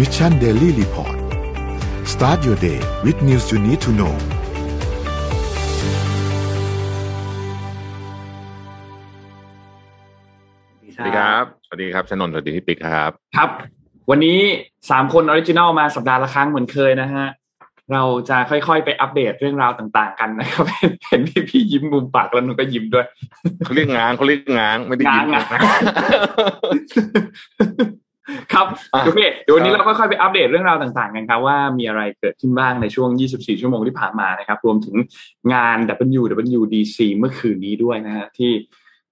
Mission Daily Report start your day with news you need to know สวัสดีครับ สวัสดีครับชนนท์สวัสดีพี่ปิ๊กครับ ครับ วันนี้สามคนออริจินัลมาสัปดาห์ละครั้งเหมือนเคยนะฮะ เราจะค่อยๆ ไปอัปเดตเรื่องราวต่างๆ กันนะครับ เห็นพี่พี่ยิ้มมุมปากแล้วหนูก็ยิ้มด้วย เขาเรียกง้างเขาเรียกง้างไม่ได้ยินง้างนะอะ ครับอะโอเคเดี๋ยววันนี้ครัเราบค่อยๆไปอัปเดตเรื่องราวต่างๆกันครับว่ามีอะไรเกิดขึ้นบ้างในช่วง 24 ชั่วโมงที่ผ่านมานะครับ รวมถึงงาน WWDC เมื่อคืนนี้ด้วยนะฮะที่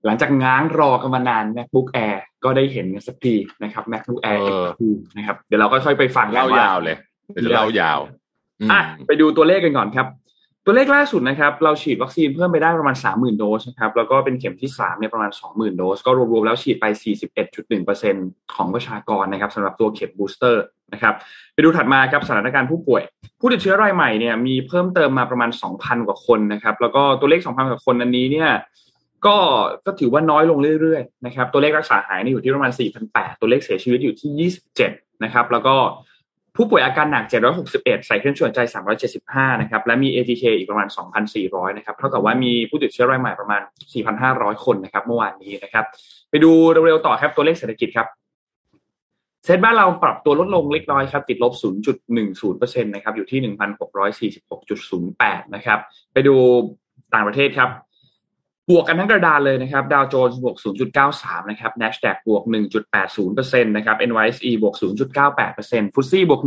หลังจากง้างรอกันมานาน MacBook Air ก็ได้เห็นกันสักทีนะครับ MacBook Air เออ X2 นะครับ เดี๋ยวเราก็ค่อยไปฟังกันเล่าว่ยาวเลยเดี๋ยวจะเล่ายาวมอะไปดูตัวเลขกันก่อนครับ ตัวเลขล่าสุดนะครับเราฉีดวัคซีนเพิ่มไปได้ประมาณ 30,000 โดสนะครับแล้วก็เป็นเข็มที่3เนี่ยประมาณ 20,000 โดส ก็รวมๆแล้วฉีดไป 41.1%ของประชากรนะครับสำหรับตัวเข็มบูสเตอร์นะครับไปดูถัดมาครับสถานการณ์ผู้ป่วย ผู้ติดเชื้อรายใหม่เนี่ยมีเพิ่มเติมมาประมาณ 2,000 กว่าคนนะครับแล้วก็ตัวเลข 2,000 กว่าคนอันนี้เนี่ยก็ก็ถือว่าน้อยลงเรื่อยๆนะครับตัวเลขรักษาหายนี่อยู่ที่ประมาณ 4,800 ตัวเลขเสียชีวิตอยู่ที่ 27 นะครับแล้วก็ ผู้ป่วยอาการหนัก 761 ใส่เครื่องช่วยหายใจ 375 นะครับ และมี ATK อีกประมาณ 2,400 นะครับ เท่ากับว่ามีผู้ติดเชื้อรายใหม่ประมาณ 4,500 คนนะครับ เมื่อวานนี้นะครับ ไปดูเร็วๆต่อครับ ตัวเลขเศรษฐกิจครับ เซ็ตบ้านเราปรับตัวลดลงเล็กน้อยครับ ติดลบ 0.10%นะครับ อยู่ที่ 1,646.08 นะครับ ไปดูต่างประเทศครับ บวกกันทั้งกระดานเลยนะครับดาวโจนส์บวก 0.93 นะครับ NASDAQ บวก 1.80%นะครับ NYSE บวก 0.98%ฟุตซี่บวก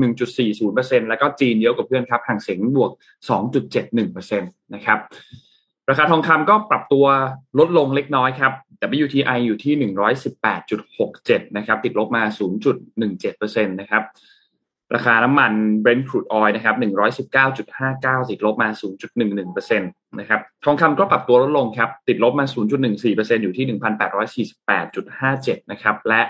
1.40%แล้วก็จีนเยอะกว่าเพื่อนครับห่างเสียงบวก 2.71%นะครับราคาทองคำก็ปรับตัวลดลงเล็กน้อยครับ WTI อยู่ที่ 118.67 นะครับ ติดลบมา 0.17%นะครับ ราคาน้ำมัน Brent crude oil นะครับ119.59 ติดลบมา 0.11%นะครับทองคำก็ปรับตัวลดลงครับ ติดลบมา 0.14%อยู่ที่ 1,848.57 นะครับ และ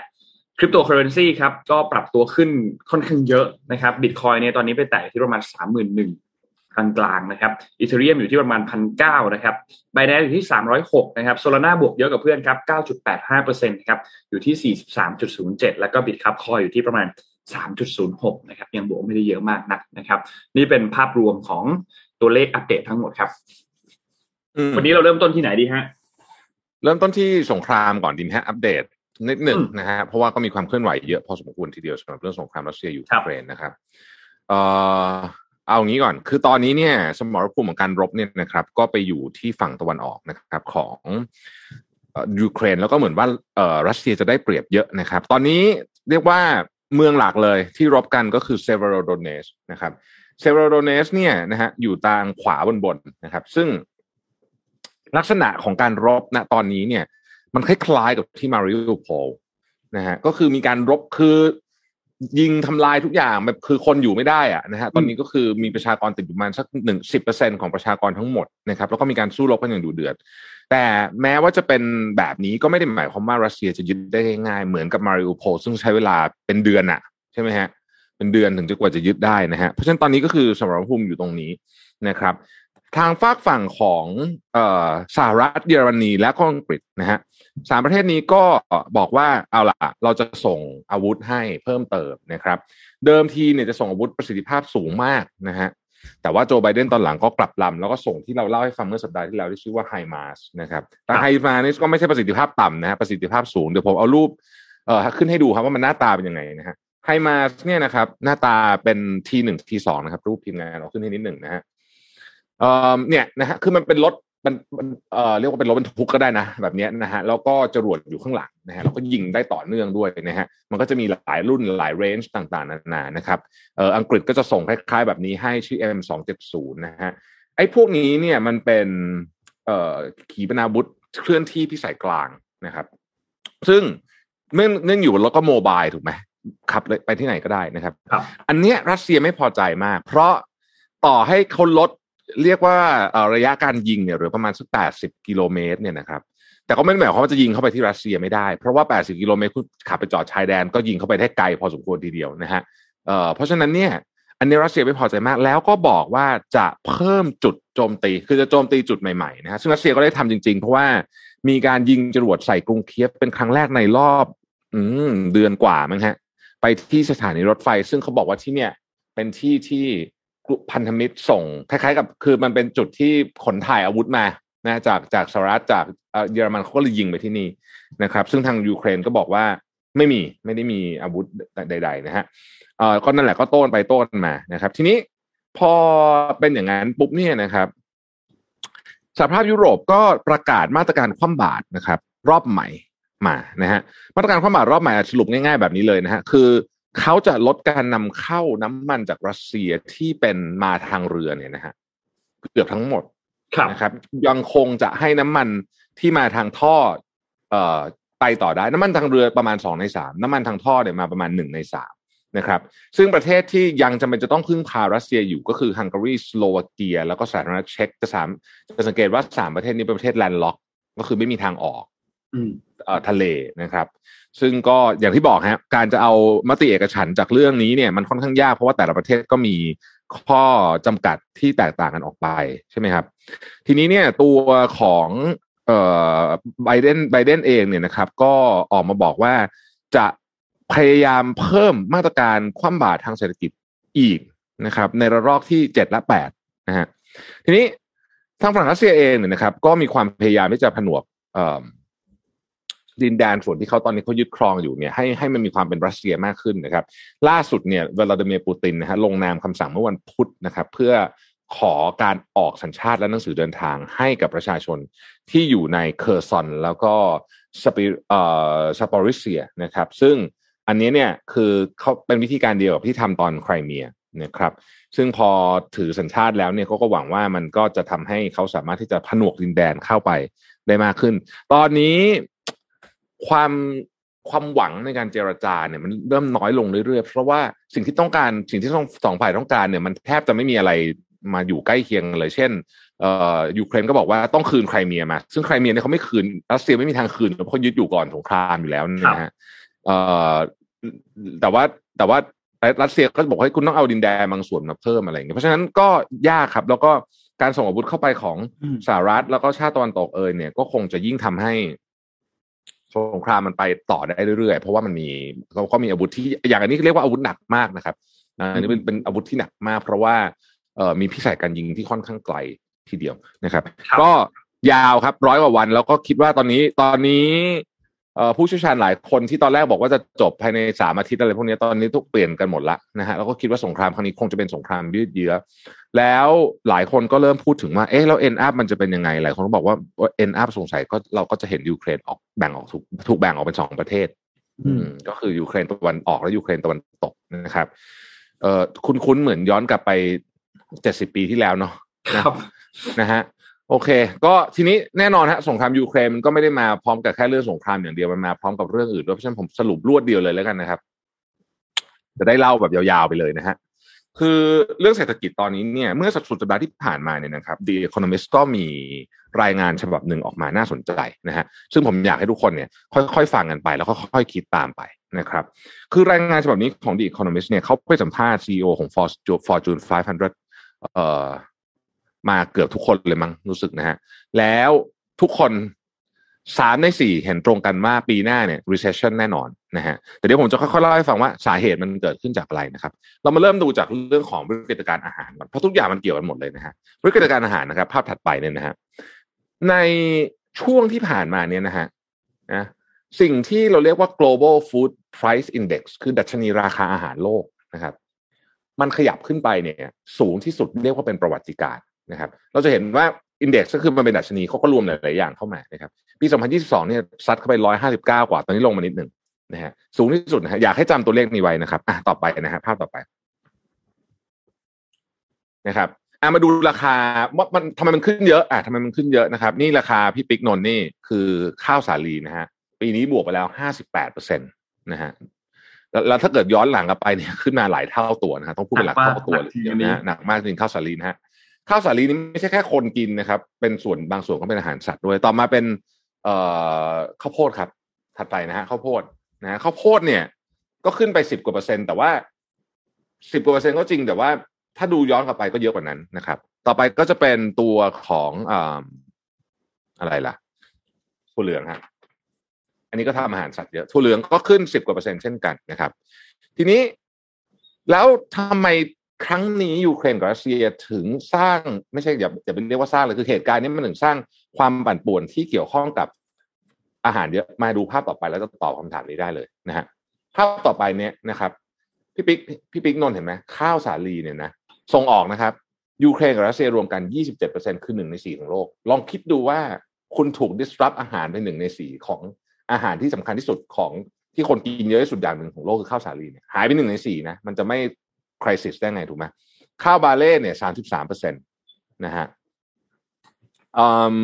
คริปโตเคอเรนซีครับ ก็ปรับตัวขึ้นค่อนข้างเยอะนะครับบิตคอยเนี่ยตอนนี้ไปแตะที่ประมาณ 31,000กลางๆนะครับอีเทเรียมอยู่ที่ประมาณ 1,900 นะครับไบแนนอยู่ที่ 306 นะครับโซลาร่าบวกเยอะกับเพื่อนครับ 9.85%นะครับอยู่ที่ 43.07 แล้วก็บิตครับคอยอยู่ที่ประมาณ 3.06 นะครับ ยังบวกไม่ได้เยอะมากนักนะครับ นี่เป็นภาพรวมของตัวเลขอัปเดตทั้งหมดครับอืมวันนี้เราเริ่มต้นที่ไหนดีฮะ เริ่มต้นที่สงครามก่อนดีไหมฮะอัปเดตนิดหนึ่งอืมนะฮะเพราะว่าก็มีความเคลื่อนไหวเยอะพอสมควรทีเดียวสำหรับเรื่องสงครามรัสเซียยูครับเครนนะครับเอ่อเอางี้ก่อน คือตอนนี้เนี่ย สมรภูมิของการรบเนี่ยนะครับ ก็ไปอยู่ที่ฝั่งตะวันออกนะครับของเอ่อยูเครนแล้วก็เหมือนว่าเอ่อรัสเซียจะได้เปรียบเยอะนะครับ ตอนนี้เรียกว่า เมืองหลักเลยที่รบกันก็คือเซเวโรโดเนสนะครับเซเวโรโดเนสเนี่ยนะฮะอยู่ทางขวาบนบนๆนะครับ ซึ่งลักษณะของการรบณตอนนี้เนี่ย มันคล้ายๆกับที่มาริโอโพลนะฮะก็คือมีการรบคือยิงทำลายทุกอย่างแบบคือคนอยู่ไม่ได้อะนะฮะตอนนี้ก็คือมีประชากรติดอยู่ประมาณสักหนึ่งสิบเปอร์เซ็นของประชากรทั้งหมดนะครับ แล้วก็มีการสู้รบกันอย่างดุเดือด แต่แม้ว่าจะเป็นแบบนี้ก็ไม่ได้หมายความว่ารัสเซียจะยึดได้ง่ายๆเหมือนกับมาริโอโพซึ่งใช้เวลาเป็นเดือนอะใช่ไหมฮะเป็นเดือนถึงจะกว่าจะยึดได้นะฮะเพราะฉะนั้นตอนนี้ก็คือสมรภูมิอยู่ตรงนี้นะครับ ทางฝากฝั่งของออสหรัฐเยอรมนีและก็อังกฤษนะฮะสามประเทศนี้ก็บอกว่าเอาล่ะเราจะส่งอาวุธให้เพิ่มเติมนะครับ เดิมทีเนี่ยจะส่งอาวุธประสิทธิภาพสูงมากนะฮะ แต่ว่าโจไบเดนตอนหลังก็กลับลำแล้วก็ส่งที่เราเล่าให้ฟังเมื่อสัปดาห์ที่แล้วที่ชื่อว่าไฮมาสนะครับแต่ครับไฮมาสก็ไม่ใช่ประสิทธิภาพต่ำนะฮะประสิทธิภาพสูงเดี๋ยวผมเอารูปเอ่อขึ้นให้ดูครับว่ามันหน้าตาเป็นยังไงนะฮะไฮมาสเนี่ยนะครับ หน้าตาเป็นทีหนึ่งทีสองนะครับ รูปทีมงานเราขึ้นให้นิดหนึ่งนะฮะเอ่อเนี่ยนะฮะคือมันเป็นรถ มันมันเอ่อเรียกว่าเป็นรถบรรทุกก็ได้นะแบบเนี้ยนะฮะแล้วก็จรวดอยู่ข้างหลังนะฮะแล้วก็ยิงได้ต่อเนื่องด้วยนะฮะมันก็จะมีหลายรุ่นหลายเรนจ์ต่างๆนานานะครับเอ่ออังกฤษก็จะส่งคล้ายๆแบบนี้ให้ชื่อ M270 นะฮะไอ้พวกนี้เนี่ยมันเป็นเอ่อขีปนาวุธเคลื่อนที่พิสัยกลางนะครับ ซึ่งเนื่องเนื่องอยู่บนรถก็โมบายถูกไหมขับเลยไปที่ไหนก็ได้นะครับครับ อันเนี้ยรัสเซียไม่พอใจมาก เพราะต่อให้เขาลด เรียกว่าระยะการยิงเนี่ยหรือประมาณสักแปดสิบกิโลเมตรเนี่ยนะครับแต่ก็ไม่ได้หมายความว่าจะยิงเข้าไปที่รัสเซียไม่ได้ เพราะว่า 80 กิโลเมตรขับไปจอดชายแดนก็ยิงเข้าไปได้ไกลพอสมควรทีเดียวนะฮะเเพราะฉะนั้นเนี่ยอันนี้รัสเซียไม่พอใจมาก แล้วก็บอกว่าจะเพิ่มจุดโจมตี คือจะโจมตีจุดใหม่ๆนะฮะซึ่งรัสเซียก็ได้ทำจริงๆ เพราะว่ามีการยิงจรวดใส่กรุงเคียฟเป็นครั้งแรกในรอบ อืเดือนกว่ามั้งฮะไปที่สถานีรถไฟ ซึ่งเขาบอกว่าที่เนี่ยเป็นที่ที่ พันธมิตรส่ง คล้ายๆ กับคือมันเป็นจุดที่ขนถ่ายอาวุธมานะจากจากสหรัฐจากเยอรมันเขาก็เลยยิงไปที่นี่นะครับ ซึ่งทางยูเครนก็บอกว่าไม่มีไม่ได้มีอาวุธใด ๆ นะฮะเอ่อก็นั่นแหละก็โต้นไปโต้นมานะครับ ทีนี้พอเป็นอย่างนั้นปุ๊บเนี่ยนะครับสหภาพยุโรปก็ประกาศมาตรการคว่ำบาตรนะครับ รอบใหม่มานะฮะมาตรการคว่ำบาตรรอบใหม่สรุปง่ายๆแบบนี้เลยนะฮะคือ เขาจะลดการนำเข้าน้ำมันจากรัสเซียที่เป็นมาทางเรือเนี่ยนะฮะเกือบทั้งหมดนะครับ ยังคงจะให้น้ำมันที่มาทางท่อ เอ่อไปต่อได้น้ำมันทางเรือประมาณสองในสามน้ำมันทางท่อเนี่ยมาประมาณหนึ่งในสามนะครับ ซึ่งประเทศที่ยังจำเป็นจะต้องพึ่งพารัสเซียอยู่ก็คือฮังการีสโลวาเกีย แล้วก็สาธารณรัฐเช็กจะสามจะสังเกตว่าสามประเทศนี้เป็นประเทศแลนด์ล็อก ก็คือไม่มีทางออก ทะเลนะครับ ซึ่งก็อย่างที่บอกฮะการจะเอามติเอกฉันจากเรื่องนี้เนี่ยมันค่อนข้างยากเพราะว่าแต่ละประเทศก็มีข้อจำกัดที่แตกต่างกันออกไปใช่ไหมครับ ทีนี้เนี่ยตัวของเอ่อไบเดนไบเดนเองเนี่ยนะครับ ก็ออกมาบอกว่าจะพยายามเพิ่มมาตรการคว่ำบาตรทางเศรษฐกิจอีกนะครับ ในระลอกที่เจ็ดและแปดนะฮะทีนี้ทางฝั่งรัสเซียเองเนี่ยนะครับ ก็มีความพยายามที่จะผนวก ดินแดนส่วนที่เขาตอนนี้เขายึดครองอยู่เนี่ยให้ให้มันมีความเป็นรัสเซียมากขึ้นนะครับ ล่าสุดเนี่ยวลาดิเมียร์ปูตินนะฮะลงนามคำสั่งเมื่อวันพุธนะครับ เพื่อขอการออกสัญชาติและหนังสือเดินทางให้กับประชาชนที่อยู่ในเคอร์ซอน แล้วก็สปิเอ่อซาปอริเซียนะครับ ซึ่งอันนี้เนี่ยคือเขาเป็นวิธีการเดียวกับที่ทำตอนไครเมียนะครับซึ่งพอถือสัญชาติแล้วเนี่ยเขาก็หวังว่ามันก็จะทำให้เขาสามารถที่จะผนวกดินแดนเข้าไปได้มากขึ้น ตอนนี้ ความความหวังในการเจรจาเนี่ยมันเริ่มน้อยลงเรื่อยๆ เพราะว่าสิ่งที่ต้องการสิ่งที่ต้องสองฝ่ายต้องการเนี่ยมันแทบจะไม่มีอะไรมาอยู่ใกล้เคียงเลย เช่นเอ่อยูเครนก็บอกว่าต้องคืนไครเมียมา ซึ่งไครเมียเนี่ยเขาไม่คืนรัสเซียไม่มีทางคืนเพราะเขายึดอยู่ก่อนสงครามอยู่แล้วนะฮะเอ่อแต่ว่าแต่ว่ารัสเซียก็บอกให้คุณต้องเอาดินแดนบางส่วนมาเพิ่มอะไรอย่างเงี้ยเพราะฉะนั้นก็ยากครับ แล้วก็การส่งอาวุธเข้าไปของสหรัฐแล้วก็ชาติตะวันตกเอยเนี่ยก็คงจะยิ่งทำให้ สงครามมันไปต่อได้เรื่อยๆ เพราะว่ามันมีเขาก็มีอาวุธที่อย่างอันนี้เรียกว่าอาวุธหนักมากนะครับอันนี้เป็นเป็นอาวุธที่หนักมาก เพราะว่าเอ่อมีพิสัยการยิงที่ค่อนข้างไกลทีเดียวนะครับ ก็ยาวครับร้อยกว่าวันแล้วก็คิดว่าตอนนี้ตอนนี้ ผู้เชี่ยวชาญหลายคนที่ตอนแรกบอกว่าจะจบภายในสามอาทิตย์อะไรพวกนี้ตอนนี้ถูกเปลี่ยนกันหมดละนะฮะแล้วก็คิดว่าสงครามครั้งนี้คงจะเป็นสงครามยืดเยื้อแล้วหลายคนก็เริ่มพูดถึงว่าเอ๊ะแล้ว end up มันจะเป็นยังไง หลายคนก็บอกว่า end up สงสัยก็เราก็จะเห็นยูเครนออกแบ่งออกถูกถูกแบ่งออกเป็นสองประเทศ อืมก็คือยูเครนตะวันออกและยูเครนตะวันตกนะครับ เอ่อคุ้นๆเหมือนย้อนกลับไปเจ็ดสิบปีที่แล้วเนาะครับนะฮะ โอเค ก็ทีนี้แน่นอนฮะสงครามยูเครนมันก็ไม่ได้มาพร้อมกับแค่เรื่องสงครามอย่างเดียวมันมาพร้อมกับเรื่องอื่นด้วยเพราะฉะนั้นผมสรุปรวดเดียวเลยแล้วกันนะครับ จะได้เล่าแบบยาวๆไปเลยนะฮะคือเรื่องเศรษฐกิจตอนนี้เนี่ยเมื่อสัปสุดสัปดาห์ที่ผ่านมาเนี่ยนะครับ The Economist ก็มีรายงานฉบับหนึ่งออกมาน่าสนใจนะฮะซึ่งผมอยากให้ทุกคนเนี่ยค่อยๆฟังกันไปแล้วค่อยๆคิดตามไปนะครับคือรายงานฉบับนี้ของ The Economist เนี่ยเขาไปสัมภาษณ์ CEO ของ Fortune 500เอ่อ มาเกือบทุกคนเลยมั้งรู้สึกนะฮะแล้วทุกคนสามในสี่เห็นตรงกันว่าปีหน้าเนี่ย recession แน่นอนนะฮะแต่เดี๋ยวผมจะค่อยๆเล่าให้ฟังว่าสาเหตุมันเกิดขึ้นจากอะไรนะครับ เรามาเริ่มดูจากเรื่องของวิกฤตการอาหารก่อนเพราะทุกอย่างมันเกี่ยวกันหมดเลยนะฮะวิกฤตการอาหารนะครับ ภาพถัดไปเนี่ยนะฮะในช่วงที่ผ่านมาเนี่ยนะฮะนะสิ่งที่เราเรียกว่า global food price index คือดัชนีราคาอาหารโลกนะครับ มันขยับขึ้นไปเนี่ย สูงที่สุดเรียกว่าเป็นประวัติการ นะครับ เราจะเห็นว่าอินเด็กซ์ก็คือมันเป็นดัชนีเขาก็รวมหลาย ๆ อย่างเข้ามานะครับ ปี 2022 เนี่ยซัดเข้าไป 159 กว่า ตอนนี้ลงมานิดหนึ่งนะฮะ สูงที่สุดนะฮะ อยากให้จำตัวเลขนี้ไว้นะครับ อะ ต่อไปนะฮะ ภาพต่อไป นะครับ อะ มาดูราคาว่ามันทำไมมันขึ้นเยอะ อะทำไมมันขึ้นเยอะนะครับ นี่ราคาพี่ปิ๊กนนนี่คือข้าวสาลีนะฮะ ปีนี้บวกไปแล้ว 58เปอร์เซ็นต์นะฮะแล้วถ้าเกิดย้อนหลังกลับไปเนี่ยขึ้นมาหลายเท่าตัวนะฮะต้องพูดเป็นหลักเท่าตัวเลยนะหนักมากจริงข้าวสาลีนะฮะ ข้าวสาลีนี้ไม่ใช่แค่คนกินนะครับ เป็นส่วนบางส่วนก็เป็นอาหารสัตว์ด้วย ต่อมาเป็นเอ่อข้าวโพดครับ ถัดไปนะฮะข้าวโพดนะฮะข้าวโพดเนี่ย ก็ขึ้นไปสิบกว่าเปอร์เซ็นต์แต่ว่าสิบกว่าเปอร์เซ็นต์ก็จริงแต่ว่าถ้าดูย้อนกลับไปก็เยอะกว่านั้นนะครับ ต่อไปก็จะเป็นตัวของออะไรล่ะถั่วเหลืองฮะอันนี้ก็ทำอาหารสัตว์เยอะถั่วเหลืองก็ขึ้นสิบกว่าเปอร์เซ็นต์เช่นกันนะครับ ทีนี้แล้วทำไม ครั้งนี้ยูเครนกับรัสเซียถึงสร้างไม่ใช่อย่าอย่าไปเรียกว่าสร้างเลยคือเหตุการณ์นี้มันถึงสร้างความปั่นป่วนที่เกี่ยวข้องกับอาหารเยอะมาดูภาพต่อไปแล้วจะตอบคำถามนี้ได้เลยนะฮะภาพต่อไปเนี้ยนะครับพี่ปิ๊กพี่ปิ๊กนนเห็นไหมข้าวสาลีเนี่ยนะส่งออกนะครับยูเครนกับรัสเซียรวมกัน 27%คือหนึ่งในสี่ของโลก ลองคิดดูว่าคุณถูก disrupt อาหารเป็นหนึ่งในสี่ของอาหารที่สำคัญที่สุดของที่คนกินเยอะที่สุดอย่างหนึ่งของโลกคือข้าวสาลีเนี่ยหายไปหนึ่งในสี่นะมันจะไม่ คริสิสได้ไงถูกไหมข้าวบาเล่เนี่ยสามสิบสามเปอร์เซ็นตนะฮะอืม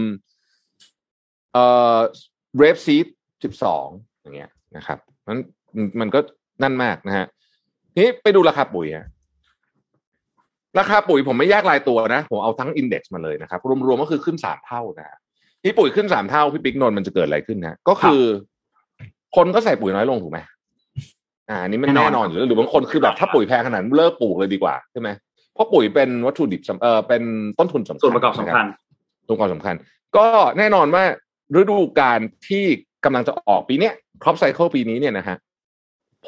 เอ่อเรฟซีดสิบสองอย่างเงี้ยนะครับมันมันก็นั่นมากนะฮะนี้ไปดูราคาปุ๋ยฮะราคาปุ๋ยผมไม่แยกรายตัวนะ ผมเอาทั้งอินเด็กซ์มาเลยนะครับ รวมๆก็คือขึ้นสามเท่านะฮะที่ปุ๋ยขึ้นสามเท่าพี่ปิ๊กนนท์มันจะเกิดอะไรขึ้นนะ ก็คือ คนก็ใส่ปุ๋ยน้อยลงถูกไหม อ่าอันนี้มันแน่นอนแน่นอนอยู่แล้วหรือบางคนคือแบบถ้าปุ๋ยแพงขนาดนั้นเลิกปลูกเลยดีกว่าใช่ไหมเพราะปุ๋ยเป็นวัตถุดิบสำเออเป็นต้นทุนสำคัญส่วนประกอบสำคัญตัวความสำคัญ ก็แน่นอนว่าฤดูการที่กำลังจะออกปีเนี้ย crop cycle ปีนี้เนี่ยนะฮะ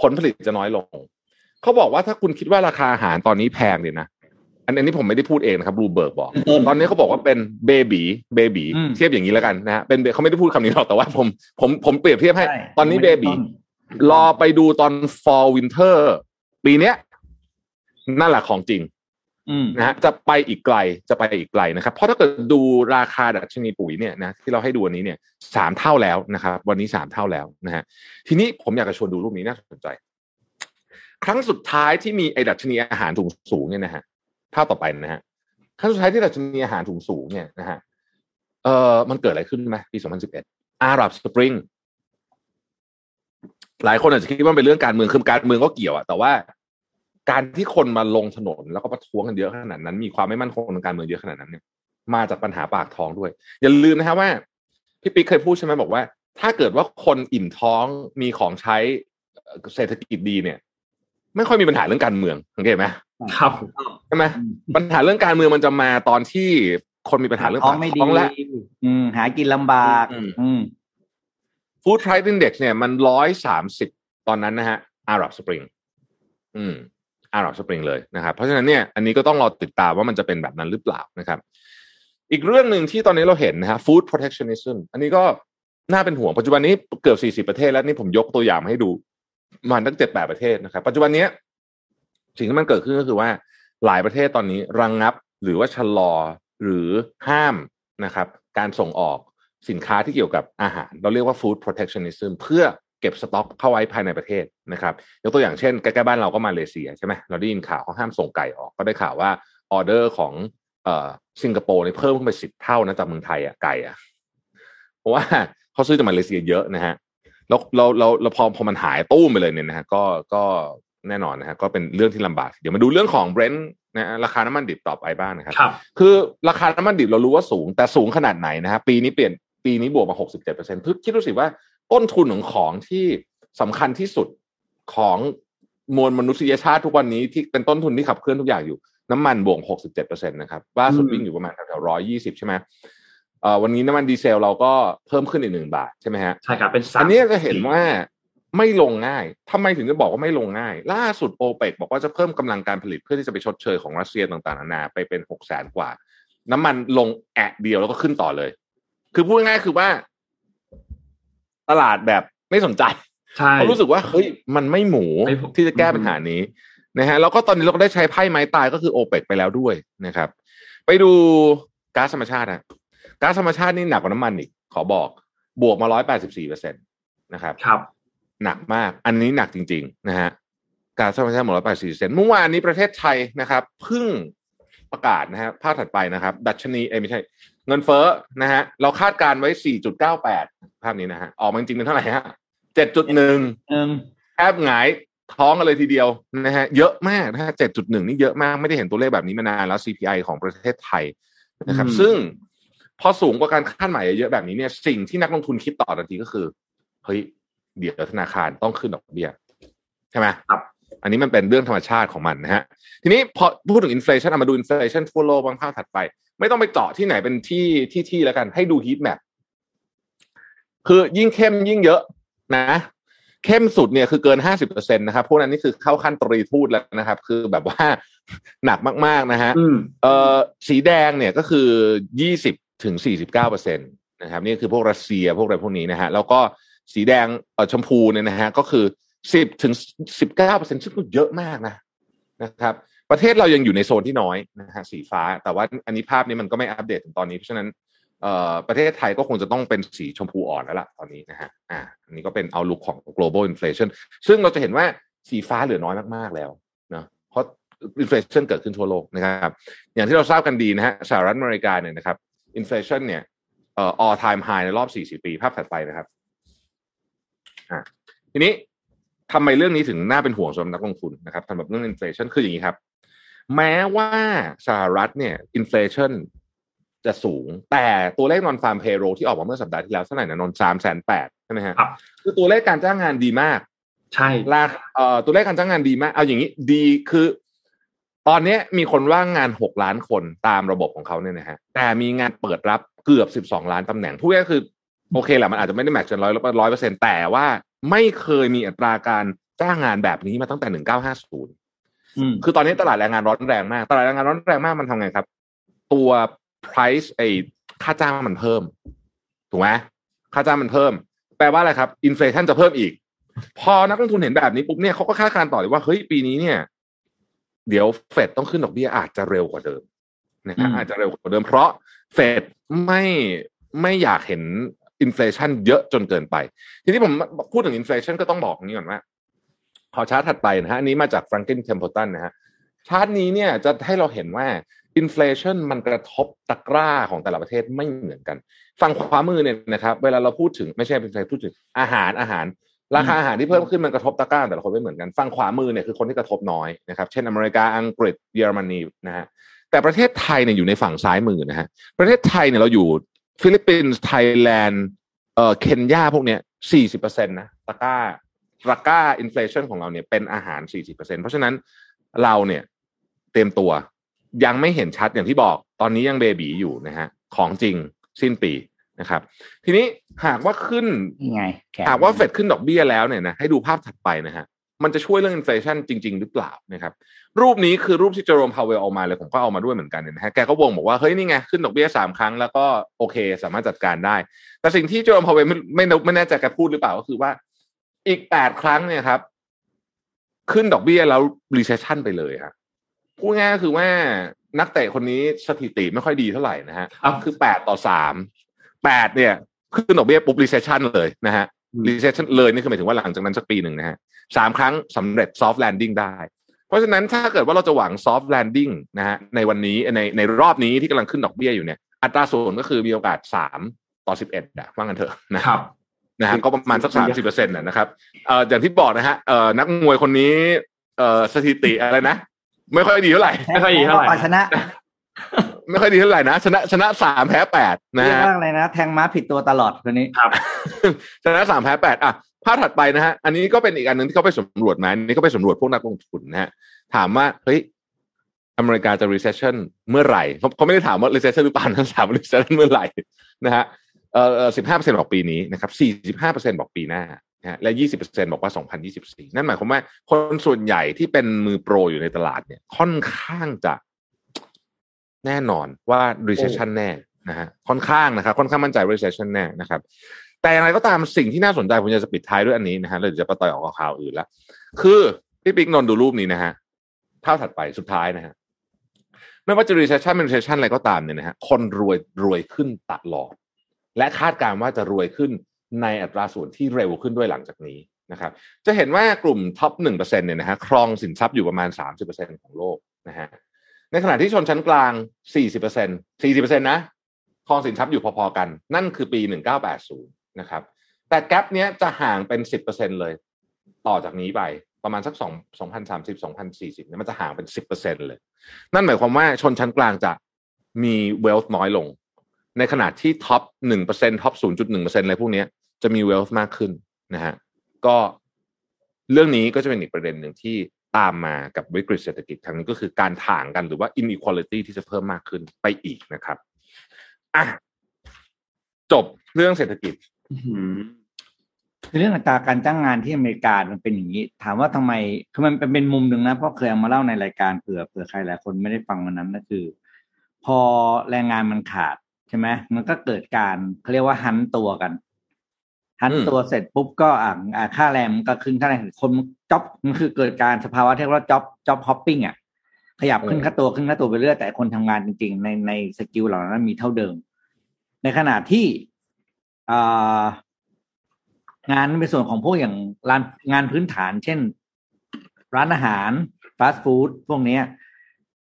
ผลผลิตจะน้อยลง เขาบอกว่าถ้าคุณคิดว่าราคาอาหารตอนนี้แพงเนี่ยนะอันอันนี้ผมไม่ได้พูดเองนะครับบลูเบิร์กบอกต้นตอนนี้เขาบอกว่าเป็น baby baby อืมเทียบอย่างนี้แล้วกันนะฮะเป็นเขาไม่ได้พูดคำนี้หรอกแต่ว่าผมผมผมเปรียบเทียบให้ใช่ตอนนี้ baby ต้น รอไปดูตอน fall winter ปีเนี้ย นั่นแหละของจริงอืมนะฮะจะไปอีกไกลจะไปอีกไกลนะครับ เพราะถ้าเกิดดูราคาดัชนีปุ๋ยเนี่ยนะที่เราให้ดูวันนี้เนี่ยสามเท่าแล้วนะครับ วันนี้สามเท่าแล้วนะฮะทีนี้ผมอยากจะชวนดูรูปนี้น่าสนใจ ครั้งสุดท้ายที่มีไอ้ดัชนีอาหารถุงสูงเนี่ยนะฮะภาพต่อไปนะฮะครั้งสุดท้ายที่ดัชนีอาหารถุงสูงเนี่ยนะฮะเออมันเกิดอะไรขึ้นไหมปี2011อาหรับสปริง หลายคนอาจจะคิดว่ามันเป็นเรื่องการเมืองคือการเมืองก็เกี่ยวอะแต่ว่าการที่คนมาลงถนนแล้วก็ประท้วงกันเยอะขนาดนั้น มีความไม่มั่นคงทางการเมืองเยอะขนาดนั้นเนี่ยมาจากปัญหาปากท้องด้วย อย่าลืมนะครับว่าพี่ปิ๊กเคยพูดใช่ไหมบอกว่า ถ้าเกิดว่าคนอิ่มท้องมีของใช้เอ่อเศรษฐกิจดีเนี่ย ไม่ค่อยมีปัญหาเรื่องการเมืองสังเกตไหมครับใช่ไหมปัญหาเรื่องการเมืองมันจะมาตอนที่คนมีปัญหาเรื่องท้อปางกไม่ดีท้องและอืมหากินลำบาก อืมอืม ฟู้ดไพรซ์อินเด็กซ์เนี่ยมันร้อยสามสิบตอนนั้นนะฮะอารับสปริงอืมอารับสปริงเลยนะครับ เพราะฉะนั้นเนี่ยอันนี้ก็ต้องรอติดตามว่ามันจะเป็นแบบนั้นหรือเปล่านะครับ อีกเรื่องหนึ่งที่ตอนนี้เราเห็นนะฮะ food protectionism อันนี้ก็น่าเป็นห่วงปัจจุบันนี้เกือบสี่สิบประเทศแล้วนี่ผมยกตัวอย่างมาให้ดูมาตั้งเจ็ดแปดประเทศนะครับ ปัจจุบันนี้สิ่งที่มันเกิดขึ้นก็คือว่าหลายประเทศตอนนี้ระงงับหรือว่าชะลอหรือห้ามนะครับ การส่งออก สินค้าที่เกี่ยวกับอาหาร เราเรียกว่า food protectionism เพื่อเก็บสต็อกเข้าไว้ภายในประเทศนะครับยกตัวอย่างเช่นใกล้ๆบ้านเราก็มาเลเซียใช่ไหมเราได้ยินข่าวเขาห้ามส่งไก่ออกก็ได้ข่าวว่าออเดอร์ของเอ่อสิงคโปร์เนี่ยเพิ่มขึ้นไปสิบเท่านะจากเมืองไทยอะไก่อะเพราะว่าเขาซื้อจากมาเลเซียเยอะนะฮะแล้วเราเราเราพอพอมันหายตู้มไปเลยเนี่ยนะฮะก็ก็แน่นอนนะฮะก็เป็นเรื่องที่ลำบาก เดี๋ยวมาดูเรื่องของเบรนท์นะฮะราคาน้ำมันดิบต่อไปบ้างนะครับครับ คือราคาน้ำมันดิบเรารู้ว่าสูง แต่สูงขนาดไหนนะฮะปีนี้เปลี่ยน ปีนี้บวกมา 67เปอร์เซ็นต์คิดดูสิว่าต้นทุนของของที่สำคัญที่สุดของมวลมนุษยชาติทุกวันนี้ที่เป็นต้นทุนที่ขับเคลื่อนทุกอย่างอยู่ น้ำมันบวก 67เปอร์เซ็นต์นะครับล่าสุดอืมวิ่งอยู่ประมาณแถวๆ120 ใช่ไหมเอ่อวันนี้น้ำมันดีเซลเราก็เพิ่มขึ้นอีกหนึ่งบาทใช่ไหมฮะใช่ครับเป็นสามอันนี้จะเห็นว่าไม่ลงง่ายทำไมถึงจะบอกว่าไม่ลงง่าย ล่าสุดโอเปกบอกว่าจะเพิ่มกำลังการผลิตเพื่อที่จะไปชดเชยของรัสเซียต่างๆนานาไปเป็นหกแสนกว่า น้ำมันลงแอะเดียวแล้วก็ขึ้นต่อเลย คือพูดง่ายๆคือว่า ตลาดแบบไม่สนใจใช่เขารู้สึกว่าเฮ้ยมันไม่หมูไม่หมูที่จะแก้ปัญหานี้นะฮะแล้วก็ตอนนี้เราก็ได้ใช้ไพ่ไม้ตายก็คือโอเปกไปแล้วด้วยนะครับ ไปดูก๊าซธรรมชาติฮะก๊าซธรรมชาตินี่หนักกว่าน้ำมันอีก ขอบอก บวกมาร้อยแปดสิบสี่เปอร์เซ็นตนะครับ ครับ หนักมาก อันนี้หนักจริง ๆ นะฮะก๊าซธรรมชาติหมดร้อยแปดสี่เซนเมื่อวานนี้ประเทศไทยนะครับเพิ่งประกาศนะฮะภาพถัดไปนะครับ ดัชนีเอ้ยไม่ใช่ เงินเฟ้อนะฮะเราคาดการไว้สี่จุดเก้าแปดภาพนี้นะฮะออกมาจริงๆเป็นเท่าไหร่ฮะเจ็ดจุดหนึ่งหนึ่งแทบหงายท้องกันเลยทีเดียวนะฮะเยอะมากนะฮะเจ็ดจุดหนึ่งนี่เยอะมากไม่ได้เห็นตัวเลขแบบนี้มานานแล้ว CPI ของประเทศไทยนะครับอืมซึ่งพอสูงกว่าการคาดหมายเยอะๆแบบนี้เนี่ยสิ่งที่นักลงทุนคิดต่อทันทีก็คือ เฮ้ย เดี๋ยวธนาคารต้องขึ้นดอกเบี้ยใช่ไหมครับ อันนี้มันเป็นเรื่องธรรมชาติของมันนะฮะ ทีนี้พอพูดถึง inflation เอามาดู inflation ทั่วโลกบางภาพถัดไป ไม่ต้องไปเจาะที่ไหนเป็นที่ที่ที่แล้วกัน ให้ดู heat mapคือยิ่งเข้มยิ่งเยอะนะ เข้มสุดเนี่ยคือเกินห้าสิบเปอร์เซ็นนะครับพวกนั้นนี่คือเข้าขั้นตรีทูตแล้วนะครับ คือแบบว่าหนักมาก ๆ นะฮะอืมเอ่อสีแดงเนี่ยก็คือยี่สิบถึงสี่สิบเก้าเปอร์เซ็นตนะครับ นี่คือพวกรัสเซียพวกอะไรพวกนี้นะฮะ แล้วก็สีแดงเอ่อชมพูเนี่ยนะฮะก็คือ สิบถึงสิบเก้าเปอร์เซ็นซึ่งก็เยอะมากนะนะครับ ประเทศเรายังอยู่ในโซนที่น้อยนะฮะสีฟ้า แต่ว่าอันนี้ภาพนี้มันก็ไม่อัปเดตถึงตอนนี้ เพราะฉะนั้นเอ่อประเทศไทยก็คงจะต้องเป็นสีชมพูอ่อนแล้วล่ะตอนนี้นะฮะอ่าอันนี้ก็เป็นเอาลุกของ global inflation ซึ่งเราจะเห็นว่าสีฟ้าเหลือน้อยมากๆแล้วนะเพราะ inflation เกิดขึ้นทั่วโลกนะครับ อย่างที่เราทราบกันดีนะฮะสหรัฐอเมริกาเนี่ยนะครับ inflation เนี่ยเอ่อ all time high ในรอบ 40 ปี ภาพถัดไปนะครับอ่าทีนี้ ทำไมเรื่องนี้ถึงน่าเป็นห่วงสำหรับนักลงทุนนะครับสำหรับเรื่อง inflation คืออย่างนี้ครับ แม้ว่าสหรัฐเนี่ย inflation จะสูง แต่ตัวเลข non farm payroll ที่ออกมาเมื่อสัปดาห์ที่แล้วเท่าไหร่นะนนสามแสนแปดใช่ไหมฮะครับคือตัวเลขการจ้างงานดีมาก ใช่ลาเอ่อตัวเลขการจ้างงานดีมาก เอาอย่างนี้ดีคือ ตอนเนี้ยมีคนว่างงานหกล้านคนตามระบบของเขาเนี่ยนะฮะแต่มีงานเปิดรับเกือบสิบสองล้านตำแหน่งพูดง่ายๆคือ โอเคแหละมันอาจจะไม่ได้แมทช์กันร้อยร้อยเปอร์เซ็นแต่ว่า ไม่เคยมีอัตราการจ้างงานแบบนี้มาตั้งแต่หนึ่งเก้าห้าศูนย์อืมคือตอนนี้ตลาดแรงงานร้อนแรงมาก ตลาดแรงงานร้อนแรงมากมันทำไงครับ ตัว price ไอ้ค่าจ้างมันเพิ่ม ถูกไหมค่าจ้างมันเพิ่ม แปลว่าอะไรครับ อินฟลชันจะเพิ่มอีก พอนักลงทุนเห็นแบบนี้ปุ๊บเนี่ยเขาก็คาดการณ์ต่อเลยว่าเฮ้ยปีนี้เนี่ย เดี๋ยวเฟดต้องขึ้นดอกเบี้ยอาจจะเร็วกว่าเดิมนะฮะอืมอาจจะเร็วกว่าเดิมเพราะเฟดไม่ไม่อยากเห็น inflation เยอะจนเกินไป ทีนี้ผมพูดถึง inflation ก็ต้องบอกอย่างนี้ก่อนว่าขอชาร์ตถัดไปนะฮะอันนี้มาจาก Franklin Templeton นะฮะชาร์ตนี้เนี่ยจะให้เราเห็นว่า inflation มันกระทบตะกร้าของแต่ละประเทศไม่เหมือนกัน ฝั่งขวามือเนี่ยนะครับ เวลาเราพูดถึงไม่ใช่เป็นใครพูดถึงอาหารอาหาร ราคาอาหารที่เพิ่มขึ้นมันกระทบตะกร้าแต่ละคนไม่เหมือนกัน ฝั่งขวามือเนี่ยคือคนที่กระทบน้อยนะครับ เช่นอเมริกาอังกฤษเยอรมนีนะฮะแต่ประเทศไทยเนี่ยอยู่ในฝั่งซ้ายมือนะฮะประเทศไทยเนี่ยเราอยู่ฟิลิปปินส์ไทยแลนด์ เอ่อเคนยาพวกเนี้ยสี่สิบเปอร์เซ็นต์นะตะกร้าตะกร้า inflation ของเราเนี่ยเป็นอาหาร40%เพราะฉะนั้นเราเนี่ยเตรียมตัวยังไม่เห็นชัดอย่างที่บอก ตอนนี้ยัง baby อยู่นะฮะของจริงสิ้นปีนะครับ ทีนี้หากว่าขึ้นนี่ไงแขนหากว่าเฟดขึ้นดอกเบี้ยแล้วเนี่ยนะให้ดูภาพถัดไปนะฮะ มันจะช่วยเรื่อง inflation จริง ๆ หรือเปล่านะครับ รูปนี้คือรูปที่เจอร์โรมพาวเวลเอามาเลยผมก็เอามาด้วยเหมือนกันเนี่ยนะฮะแกก็วงบอกว่าเฮ้ยนี่ไงขึ้นดอกเบี้ยสามครั้งแล้วก็โอเค สามารถจัดการได้ แต่สิ่งที่เจอร์โรมพาวเวลไม่ไม่ไม่แน่ใจแกพูดหรือเปล่าก็คือว่า อีกแปดครั้งเนี่ยครับ ขึ้นดอกเบี้ยแล้ว recession ไปเลยครับพูดง่ายๆก็คือว่านักเตะคนนี้สถิติไม่ค่อยดีเท่าไหร่นะฮะครับคือแปดต่อสามแปดเนี่ยขึ้นดอกเบี้ยปุ๊บ recession เลยนะฮะ recession เลยนี่คือหมายถึงว่าหลังจากนั้นสักปีหนึ่งนะฮะสามครั้งสำเร็จ soft landing ได้ เพราะฉะนั้นถ้าเกิดว่าเราจะหวัง soft landing นะฮะในวันนี้ในในรอบนี้ที่กำลังขึ้นดอกเบี้ยอยู่เนี่ยอัตราส่วนก็คือมีโอกาสสามต่อสิบเอ็ดอะว่างันเถอะนะครับนะฮะก็ประมาณสักสามสิบเปอร์เซ็นต์นะครับเอ่ออย่างที่บอกนะฮะเอ่อนักมวยคนนี้เอ่อสถิติอะไรนะ ไม่ค่อยดีเท่าไหร่ไม่ค่อยดีเท่าไหร่ปชนะไม่ค่อยดีเท่าไหร่นะ ชนะชนะสามแพ้แปดนะเยอะฮะมากเลยนะ แทงม้าผิดตัวตลอดคนนี้ครับชนะสามแพ้แปดอะภาพถัดไปนะฮะ อันนี้ก็เป็นอีกอันหนึ่งที่เขาไปสำรวจมาอันนี้ก็ไปสำรวจพวกนักลงทุนนะฮะ ถามว่าเฮ้ยอเมริกาจะ recession เมื่อไหร่เขาเขาไม่ได้ถามว่า recession หรือเปล่านะถามว่า recession เมื่อไหร่นะฮะเอ่อสิบห้าเปอร์เซ็นบอกปีนี้นะครับสี่สิบห้าเปอร์เซ็นบอกปีหน้านะฮะและยี่สิบเปอร์เซ็นบอกว่าสองพันยี่สิบสี่นั่นหมายความว่าคนส่วนใหญ่ที่เป็นมือโปรอยู่ในตลาดเนี่ยค่อนข้างจะ แน่นอนว่า recession แน่นะฮะค่อนข้างนะครับค่อนข้างมั่นใจ recession แน่นะครับ แต่อย่างไรก็ตามสิ่งที่น่าสนใจผมจะปิดท้ายด้วยอันนี้นะฮะเราจะไปต่อยออกข่าวอื่นละคือพี่ปิ๊กนนท์ดูรูปนี้นะฮะภาพถัดไปสุดท้ายนะฮะไม่ว่าจะ recession เป็น recession อะไรก็ตามเนี่ยนะฮะคนรวยรวยขึ้นตลอด และคาดการณ์ว่าจะรวยขึ้นในอัตราส่วนที่เร็วขึ้นด้วยหลังจากนี้นะครับจะเห็นว่ากลุ่มท็อปหนึ่งเปอร์เซ็นเนี่ยนะฮะครองสินทรัพย์อยู่ประมาณสามสิบเปอร์เซ็นของโลกนะฮะ ในขณะที่ชนชั้นกลางสี่สิบเปอร์เซ็นต์นะครองสินทรัพย์อยู่พอๆกัน นั่นคือปีหนึ่งเก้าแปดศูนย์นะครับ แต่ gap เนี้ยจะห่างเป็นสิบเลย ต่อจากนี้ไปประมาณสักสองสองพันสามสิบสองพันสี่สิบเนี่ยมันจะห่างเป็นสิบเลย นั่นหมายความว่าชนชั้นกลางจะมี wealth น้อยลง ในขณะที่ top หนึ่งเปอร์เซ็นต์ top ศูนย์จุดหนึ่งเปอะไรพวกเนี้ยจะมี wealth มากขึ้นนะฮะก็เรื่องนี้ก็จะเป็นอีกประเด็นหนึ่งที่ ตามมากับวิกฤตเศรษฐกิจครั้งนี้ก็คือการถ่างกันหรือว่า inequality ที่จะเพิ่มมากขึ้นไปอีกนะครับอะจบเรื่องเศรษฐกิจอื้อเรื่องอัตราการจ้างงานที่อเมริกามันเป็นอย่างนี้ ถามว่าทำไมคือมันเป็นเป็นมุมหนึ่งนะเพราะเคยเอามาเล่าในรายการเผื่อเผื่อใครหลายคนไม่ได้ฟังวันนั้นก็คือ พอแรงงานมันขาดใช่ไหมมันก็เกิดการเขาเรียกว่าหันตัวกัน หันตัวเสร็จปุ๊บก็อ่าค่าแรงมันก็ขึ้นค่าแรงคน job มันคือเกิดการสภาวะที่เรียกว่า job job hopping อะขยับขึ้นค่าตัวขึ้นค่าตัวไปเรื่อยแต่คนทำงานจริง ๆ ในใน skill เหล่านั้นมีเท่าเดิม ในขณะที่อ่างานในส่วนของพวกอย่างร้านงานพื้นฐาน เช่น ร้านอาหารฟาสต์ฟู้ดพวกนี้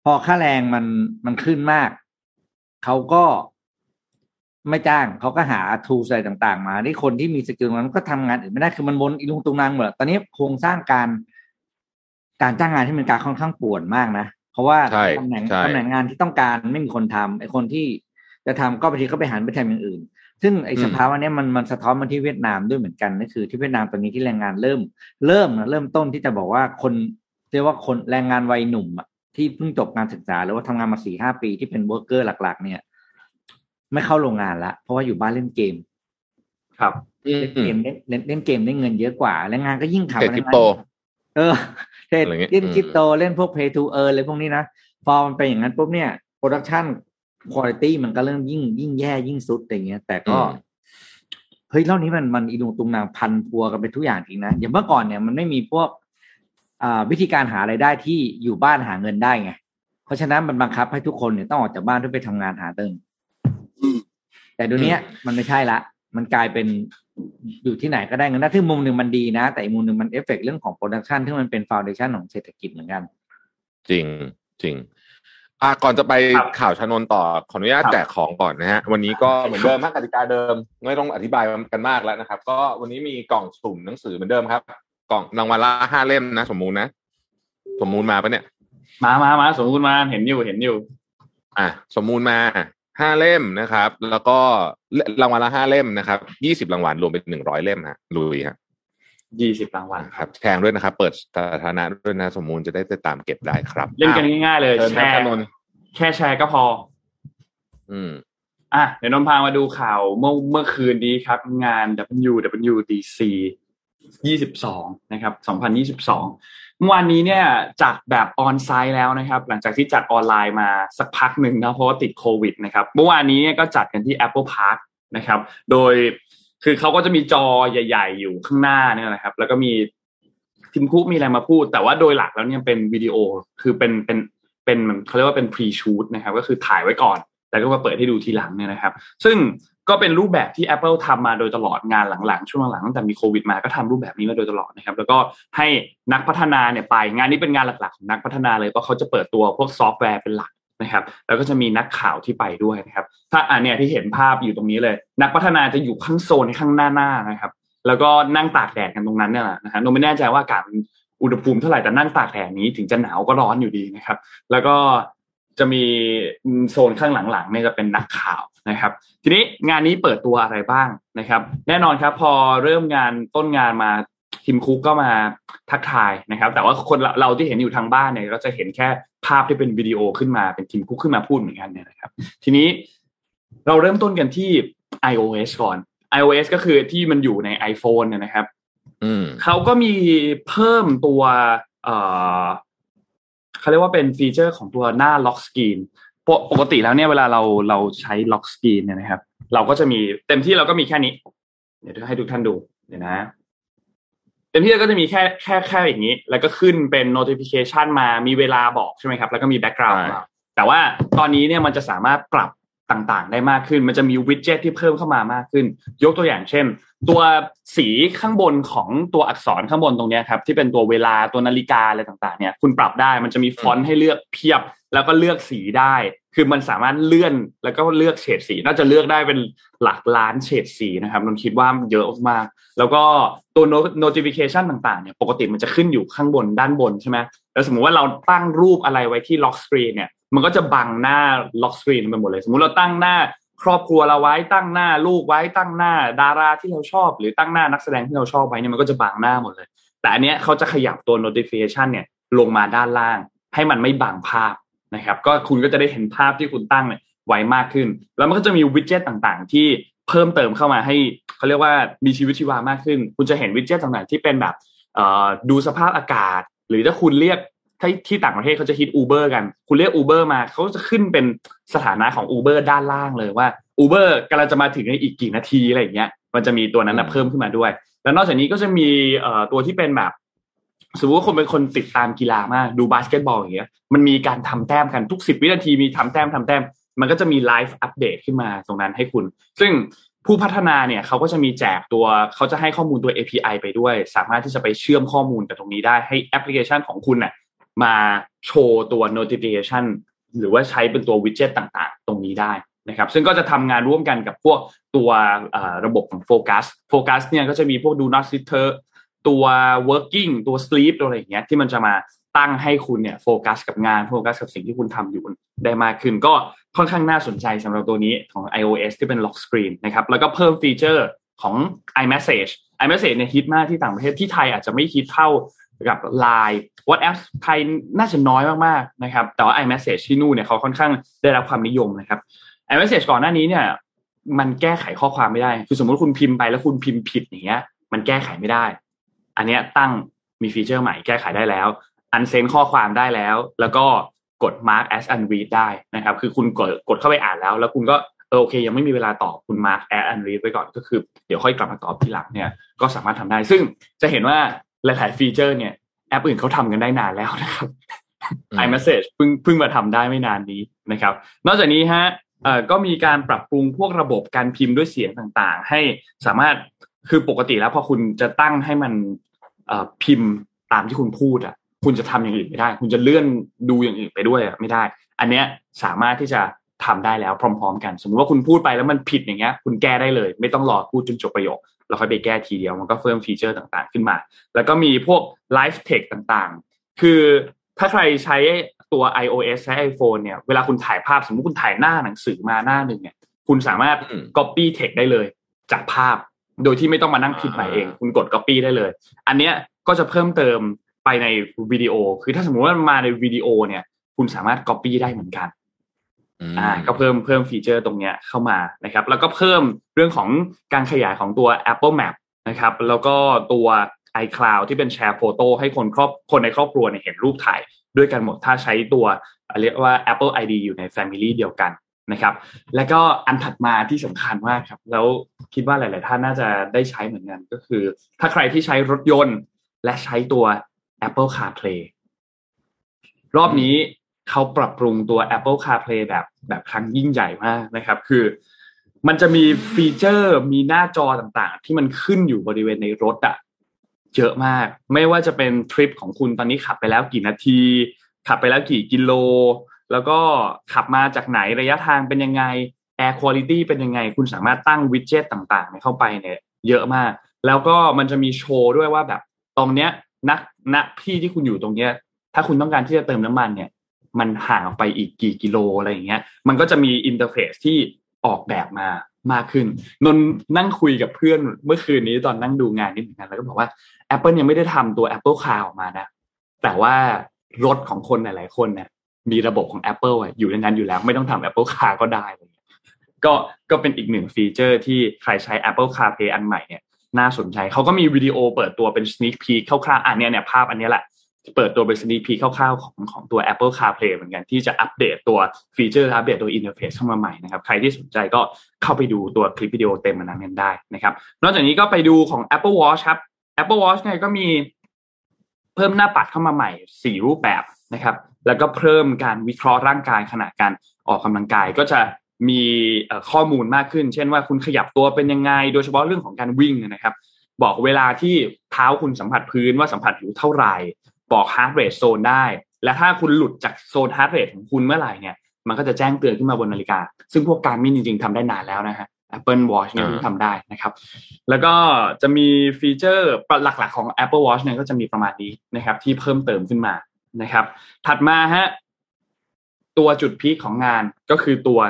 พอค่าแรงมันมันขึ้นมาก เขาก็ ไม่จ้างเขาก็หาทูสอะไรต่างๆ มาที่คนที่มีสกิลนั้นก็ทำงานอื่นไม่ได้คือมันวนอีลุงตุงนางหมดตอนนี้โครงสร้างการ การจ้างงานที่มันการค่อนข้างป่วนมากนะเพราะว่าตำแหน่งตำแหน่งงานที่ต้องการไม่มีคนทำไอ้คนที่จะทำก็บางทีก็ไปหันไปทำอย่างอื่น ซึ่งไอ้สภาวะนี้มันมันสะท้อนมาที่เวียดนามด้วยเหมือนกันนั่นคือ ที่เวียดนามตอนนี้ที่แรงงานเริ่ม เริ่มนะเริ่มต้นที่จะบอกว่าคนเรียกว่าคนแรงงานวัยหนุ่มอะที่เพิ่งจบการศึกษาหรือว่าทำงานมาสี่ห้าปีที่เป็น worker หลัก ๆ เนี่ย ไม่เข้าโรงงานละเพราะว่าอยู่บ้านเล่นเกม ครับเล่นเกมเล่นเล่นเกมได้เงินเยอะกว่า แล้วงานก็ยิ่งทำอะไรโต เออเทรดเล่นคริปโตเล่นพวก pay to earn อะไรพวกนี้นะพอมันเป็นอย่างนั้นปุ๊บเนี่ย production คุณภาพมันก็เริ่มยิ่งยิ่งแย่ยิ่งสุดอย่างเงี้ย แต่ก็เฮ้ยรอบนี้มันมันอีรุงตุงนังพันพัวกันเป็นทุกอย่างจริงนะอย่างเมื่อก่อนเนี่ยมันไม่มีพวกอ่าวิธีการหาไรายได้ที่อยู่บ้านหาเงินได้ไงเพราะฉะนั้นมันบังคับให้ทุกคนเนี่ยต้องออกจากบ้านเพื่อไปทำงานหาเติม แต่ดูเนี้ยมันไม่ใช่ละ มันกลายเป็นอยู่ที่ไหนก็ได้เงินนะที่มุมหนึ่งมันดีนะ แต่อีกมุมหนึ่งมันเอฟเฟกเรื่องของ production ที่มันเป็น foundation ของเศรษฐกิจเหมือนกัน จริงจริงอ่าก่อนจะไปข่าวชนต่อขออนุญาตแจกของก่อนนะฮะวันนี้ก็เหมือนเดิมมากติกาเดิม ไม่ต้องอธิบายกันมากแล้วนะครับ ก็วันนี้มีกล่องสุ่มหนังสือเหมือนเดิมครับ กล่องรางวัลละห้าเล่มนะ สมมูลนะ สมมูลมาปะเนี่ย มามามาสมมูลมาเห็นอยู่เห็นอยู่ อะสมมูลมา ห้าเล่มนะครับ แล้วก็รางวัลละห้าเล่มนะครับยี่สิบรางวัลรวมเป็นหนึ่งร้อยเล่มฮะลุยฮะยี่สิบรางวัลครับแทงด้วยนะครับ เปิดสาธารณะด้วยนะสมมูลจะได้ติดตามเก็บได้ครับ เล่นกันง่ายๆเลยแชร์แค่แชร์ก็พอ อืมอะเดี๋ยวนนพามาดูข่าวเมื่อเมื่อคืนนี้ครับ งาน WWDC 22 นะครับ 2022 เมื่อวานนี้เนี่ยจัดแบบออนไซต์แล้วนะครับ หลังจากที่จัดออนไลน์มาสักพักหนึ่งนะเพราะว่าติดโควิดนะครับเมื่อวานนี้เนี่ยก็จัดกันที่ Apple Park นะครับ โดยคือเขาก็จะมีจอใหญ่ ๆ อยู่ข้างหน้าเนี่ยนะครับ แล้วก็มีทิมคุกมีอะไรมาพูด แต่ว่าโดยหลักแล้วเนี่ยเป็นวิดีโอคือเป็นเป็นเป็นเขาเรียกว่าเป็นพรีชูตนะครับ ก็คือถ่ายไว้ก่อน แล้วก็มาเปิดให้ดูทีหลังเนี่ยนะครับ ซึ่ง ก็เป็นรูปแบบที่ Apple ทำมาโดยตลอดงานหลังๆ ช่วงหลังตั้งแต่มีโควิดมาก็ทำรูปแบบนี้มาโดยตลอดนะครับ แล้วก็ให้นักพัฒนาเนี่ยไปงานนี้เป็นงานหลักๆของนักพัฒนาเลยเพราะเขาจะเปิดตัวพวกซอฟต์แวร์เป็นหลักนะครับ แล้วก็จะมีนักข่าวที่ไปด้วยนะครับ ถ้าอันเนี้ยที่เห็นภาพอยู่ตรงนี้เลย นักพัฒนาจะอยู่ข้างโซนข้างหน้าหน้านะครับ แล้วก็นั่งตากแดดกันตรงนั้นเนี่ยแหละนะฮะโนไม่แน่ใจว่าอากาศอุณหภูมิเท่าไหร่แต่นั่งตากแดดนี้ถึงจะหนาวก็ร้อนอยู่ดีนะครับ แล้วก็ จะมีโซนข้างหลังๆเนี่ยจะเป็นนักข่าวนะครับ ทีนี้งานนี้เปิดตัวอะไรบ้างนะครับ แน่นอนครับ พอเริ่มงานต้นงานมาทีมคุกก็มาทักทายนะครับ แต่ว่าคนเราที่เห็นอยู่ทางบ้านเนี่ยก็จะเห็นแค่ภาพที่เป็นวิดีโอขึ้นมาเป็นทีมคุกขึ้นมาพูดเหมือนกันเนี่ยนะครับ ทีนี้เราเริ่มต้นกันที่ iOS ก่อน iOS ก็คือที่มันอยู่ใน iPhone เนี่ยนะครับเขาก็มีเพิ่มตัว เอ่อเขาเรียกว่าเป็น feature ของตัวหน้า lock screen ปกติแล้วเนี่ยเวลาเราเราใช้ lock screen เนี่ยนะครับ เราก็จะมีเต็มที่เราก็มีแค่นี้ เดี๋ยวให้ทุกท่านดูเดี๋ยวนะ เต็มที่ก็จะมีแค่แค่แค่อย่างนี้ แล้วก็ขึ้นเป็น notification มามีเวลาบอกใช่ไหมครับ แล้วก็มี background แต่ว่าตอนนี้เนี่ยมันจะสามารถปรับต่างๆ ได้มากขึ้น มันจะมี widget ที่เพิ่มเข้ามามากขึ้น ยกตัวอย่างเช่น ตัวสีข้างบนของตัวอักษรข้างบนตรงนี้ครับที่เป็นตัวเวลาตัวนาฬิกาอะไรต่างๆเนี่ยคุณปรับได้มันจะมีฟอนต์ให้เลือกเพียบ แล้วก็เลือกสีได้ คือมันสามารถเลื่อนแล้วก็เลือกเฉดสี น่าจะเลือกได้เป็นหลักล้านเฉดสีนะครับนนคิดว่าเยอะมาก แล้วก็ตัว notification ต่างๆเนี่ยปกติมันจะขึ้นอยู่ข้างบนด้านบนใช่ไหมแล้วสมมุติว่าเราตั้งรูปอะไรไว้ที่ lock screen เนี่ยมันก็จะบังหน้าล็อกสกรีนไปหมดเลย สมมุติเราตั้งหน้า ครอบครัวเราไว้ตั้งหน้าลูกไว้ตั้งหน้า ดาราที่เราชอบ หรือตั้งหน้านักแสดงที่เราชอบไว้เนี่ยมันก็จะบังหน้าหมดเลย แต่อันเนี้ยเขาจะขยับตัว notification เนี่ยลงมาด้านล่าง ให้มันไม่บังภาพนะครับ ก็คุณก็จะได้เห็นภาพที่คุณตั้งเนี่ยไวมากขึ้น แล้วมันก็จะมีวิดเจ็ตต่างๆ ที่เพิ่มเติมเข้ามาให้เขาเรียกว่ามีชีวิตชีวามากขึ้น คุณจะเห็นวิดเจ็ตต่างๆที่เป็นแบบดูสภาพอากาศ หรือถ้าคุณเรียก ที่ที่ต่างประเทศเขาจะฮิต Uber กัน คุณเรียก Uber มาเขาจะขึ้นเป็นสถานะของ Uber ด้านล่างเลยว่า Uber กำลังจะมาถึงในอีกกี่นาทีอะไรอย่างเงี้ย มันจะมีตัวนั้นนะเพิ่มขึ้นมาด้วย แล้วนอกจากนี้ก็จะมีเอ่อตัวที่เป็นแบบสมมติว่าคนเป็นคนติดตามกีฬามากดูบาสเกตบอลอย่างเงี้ยมันมีการทำแต้มกันทุกสิบวินาทีมีทำแต้มทำแต้ม มันก็จะมี live update ขึ้นมาตรงนั้นให้คุณ ซึ่งผู้พัฒนาเนี่ยเขาก็จะมีแจกตัวเขาจะให้ข้อมูลตัว API ไปด้วย สามารถที่จะไปเชื่อมข้อมูลกับตรงนี้ได้ให้แอปพลิเคชันของคุณเนี่ย มาโชว์ตัว notification หรือว่าใช้เป็นตัว widget ต่างๆ ตรงนี้ได้นะครับ ซึ่งก็จะทำงานร่วมกันกับพวกตัวระบบของ Focus Focus เนี่ยก็จะมีพวก do not disturb ตัว working ตัว sleep ตัวอะไรอย่างเงี้ยที่มันจะมาตั้งให้คุณเนี่ยโฟกัสกับงานโฟกัสกับสิ่งที่คุณทำอยู่ได้มากขึ้น ก็ค่อนข้างน่าสนใจสำหรับตัวนี้ของ iOS ที่เป็น lock screen นะครับแล้วก็เพิ่ม featureของ iMessage iMessage เนี่ยฮิตมากที่ต่างประเทศที่ไทยอาจจะไม่ฮิตเท่า กับ Line WhatsApp ไทยน่าจะน้อยมากๆนะครับ แต่ว่า iMessage ที่นู่นเนี่ยเขาค่อนข้างได้รับความนิยมนะครับ iMessage ก่อนหน้านี้เนี่ย มันแก้ไขข้อความไม่ได้ คือสมมติคุณพิมพ์ไปแล้วคุณพิมพ์ผิดอย่างเงี้ย มันแก้ไขไม่ได้ อันเนี้ยตั้งมีฟีเจอร์ใหม่แก้ไขได้แล้ว อันเซนข้อความได้แล้ว แล้วก็กด mark as unread ได้นะครับ คือคุณกดกดเข้าไปอ่านแล้ว แล้วคุณก็เออโอเค ยังไม่มีเวลาตอบคุณ mark as unread ไว้ก่อนก็คือ เดี๋ยวค่อยกลับมาตอบทีหลังเนี่ยก็สามารถทำได้ ซึ่งจะเห็นว่า หลายๆฟีเจอร์เนี่ยแอปอื่นเขาทำกันได้นานแล้วนะครับ iMessage เพิ่งเพิ่งมาทำได้ไม่นานนี้นะครับ นอกจากนี้ฮะเอ่อก็มีการปรับปรุงพวกระบบการพิมพ์ด้วยเสียงต่างๆ ให้สามารถคือปกติแล้วพอคุณจะตั้งให้มันเอ่อพิมพ์ตามที่คุณพูดอะคุณจะทำอย่างอื่นไม่ได้ คุณจะเลื่อนดูอย่างอื่นไปด้วยอะไม่ได้ อันเนี้ยสามารถที่จะทำได้แล้วพร้อม ๆ กัน สมมติว่าคุณพูดไปแล้วมันผิดอย่างเงี้ย คุณแก้ได้เลย ไม่ต้องรอพูดจนจบประโยค แล้วค่อยไปแก้ทีเดียวมันก็เพิ่ม feature ต่างๆขึ้นมา แล้วก็มีพวก Live Text ต่างๆ คือถ้าใครใช้ตัว iOS ใช้ iPhone เนี่ยเวลาคุณถ่ายภาพสมมติคุณถ่ายหน้าหนังสือมาหน้าหนึ่งเนี่ยคุณสามารถ copy text ได้เลยจากภาพ โดยที่ไม่ต้องมานั่งพิมพ์ใหม่เอง คุณกด copy ได้เลย อันเนี้ยก็จะเพิ่มเติมไปในวิดีโอ คือถ้าสมมติว่ามาในวิดีโอเนี่ย คุณสามารถ copy ได้เหมือนกัน อ่าก็เพิ่มเพิ่มฟีเจอร์ตรงเนี้ยเข้ามานะครับ แล้วก็เพิ่มเรื่องของการขยายของตัว Apple Map นะครับ แล้วก็ตัว iCloud ที่เป็นแชร์โฟโต้ให้คนครอบคนในครอบครัวเนี่ยเห็นรูปถ่ายด้วยกันหมดถ้าใช้ตัวเรียกว่า Apple ID อยู่ใน Family เดียวกันนะครับ แล้วก็อันถัดมาที่สำคัญมากครับ แล้วคิดว่าหลาย ๆ ท่านน่าจะได้ใช้เหมือนกันก็คือ ถ้าใครที่ใช้รถยนต์ และใช้ตัว Apple CarPlay รอบนี้เขาปรับปรุงตัว Apple CarPlay แบบ แบบครั้งยิ่งใหญ่มากนะครับ คือ มันจะมีฟีเจอร์มีหน้าจอต่างๆ ที่มันขึ้นอยู่บริเวณในรถอะเยอะมาก ไม่ว่าจะเป็นทริปของคุณตอนนี้ขับไปแล้วกี่นาที ขับไปแล้วกี่กิโล แล้วก็ขับมาจากไหนระยะทางเป็นยังไงแอร์คุณภาพเป็นยังไง คุณสามารถตั้ง widget ต่างๆ เข้าไปเนี่ยเยอะมาก แล้วก็มันจะมีโชว์ด้วยว่าแบบตรงเนี้ยนักณที่ที่คุณอยู่ตรงเนี้ย ถ้าคุณต้องการที่จะเติมน้ำมันเนี่ย มันห่างออกไปอีกกี่กิโลอะไรอย่างเงี้ย มันก็จะมี interface ที่ออกแบบมามากขึ้น นนนั่งคุยกับเพื่อนเมื่อคืนนี้ตอนนั่งดูงานนี่เหมือนกันแล้วก็บอกว่า Apple ยังไม่ได้ทำตัว Apple Car ออกมานะ แต่ว่ารถของคนหลาย ๆ คนเนี่ยมีระบบของ Apple อยู่ในนั้นอยู่แล้วไม่ต้องทำ Apple Car ก็ได้เลยก็ก็เป็นอีกหนึ่ง feature ที่ใครใช้ Apple CarPlay อันใหม่เนี่ยน่าสนใจเขาก็มีวิดีโอเปิดตัวเป็น sneak peek คร่าวๆอันนี้เนี่ยภาพอันนี้แหละ เปิดตัวเป็น sneak peek คร่าวๆของของตัว Apple CarPlay เหมือนกันที่จะอัปเดตตัว feature อัปเดตตัว interface เข้ามาใหม่นะครับ ใครที่สนใจก็เข้าไปดูตัวคลิปวิดีโอเต็มอันนั้นกันได้นะครับ นอกจากนี้ก็ไปดูของ Apple Watch ครับ Apple Watch เนี่ยก็มีเพิ่มหน้าปัดเข้ามาใหม่ 4 รูปแบบนะครับ แล้วก็เพิ่มการวิเคราะห์ร่างกายขณะการออกกำลังกายก็จะมีข้อมูลมากขึ้น เช่นว่าคุณขยับตัวเป็นยังไง โดยเฉพาะเรื่องของการวิ่งนะครับ บอกเวลาที่เท้าคุณสัมผัสพื้นว่าสัมผัสอยู่เท่าไหร่ บอก heart rate zone ได้ และถ้าคุณหลุดจากโซน heart rate ของคุณเมื่อไหร่เนี่ย มันก็จะแจ้งเตือนขึ้นมาบนนาฬิกา ซึ่งพวก Garmin จริงๆทำได้นานแล้วนะฮะ Apple Watch เนี่ยทำได้นะครับ แล้วก็จะมีฟีเจอร์หลักๆของ Apple Watch เนี่ยก็จะมีประมาณนี้นะครับ ที่เพิ่มเติมขึ้นมานะครับ ถัดมาฮะตัวจุดพีคของงานก็คือตัว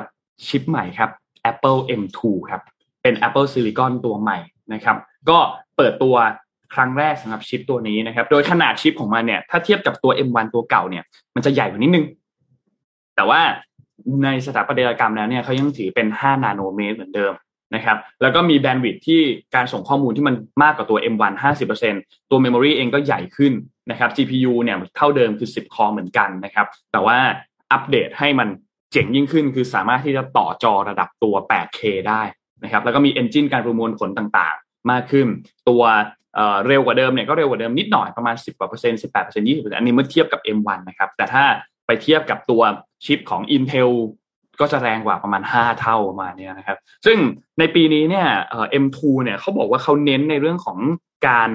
ชิปใหม่ครับ Apple M2 ครับ เป็น Apple Silicon ตัวใหม่นะครับ ก็เปิดตัว ครั้งแรกสำหรับชิปตัวนี้นะครับ โดยขนาดชิปของมันเนี่ย ถ้าเทียบกับตัว M1 ตัวเก่าเนี่ย มันจะใหญ่กว่านิดนึง แต่ว่าในสถาปัตยกรรมแล้วเนี่ยเขายังถือเป็น 5 นาโนเมตรเหมือนเดิมนะครับ แล้วก็มีแบนด์วิดท์ที่การส่งข้อมูลที่มันมากกว่าตัว M1 50%ตัว Memory เองก็ใหญ่ขึ้นนะครับ GPU เนี่ยเท่าเดิมคือ 10 คอเหมือนกันนะครับ แต่ว่าอัปเดตให้มันเจ๋งยิ่งขึ้น คือสามารถที่จะต่อจอระดับตัว 8K ได้นะครับ แล้วก็มี Engine การประมวลผลต่างๆ มากขึ้น ตัว เร็วกว่าเดิมเนี่ยก็เร็วกว่าเดิมนิดหน่อยประมาณ 10กว่าเปอร์เซ็นต์18เปอร์เซ็นต์20เปอร์เซ็นต์อันนี้เมื่อเทียบกับ M1 นะครับ แต่ถ้าไปเทียบกับตัวชิปของ Intel ก็จะแรงกว่าประมาณ 5 เท่าประมาณนี้นะครับ ซึ่งในปีนี้เนี่ยเอ็มทูเนี่ยเขาบอกว่าเขาเน้นในเรื่องของการ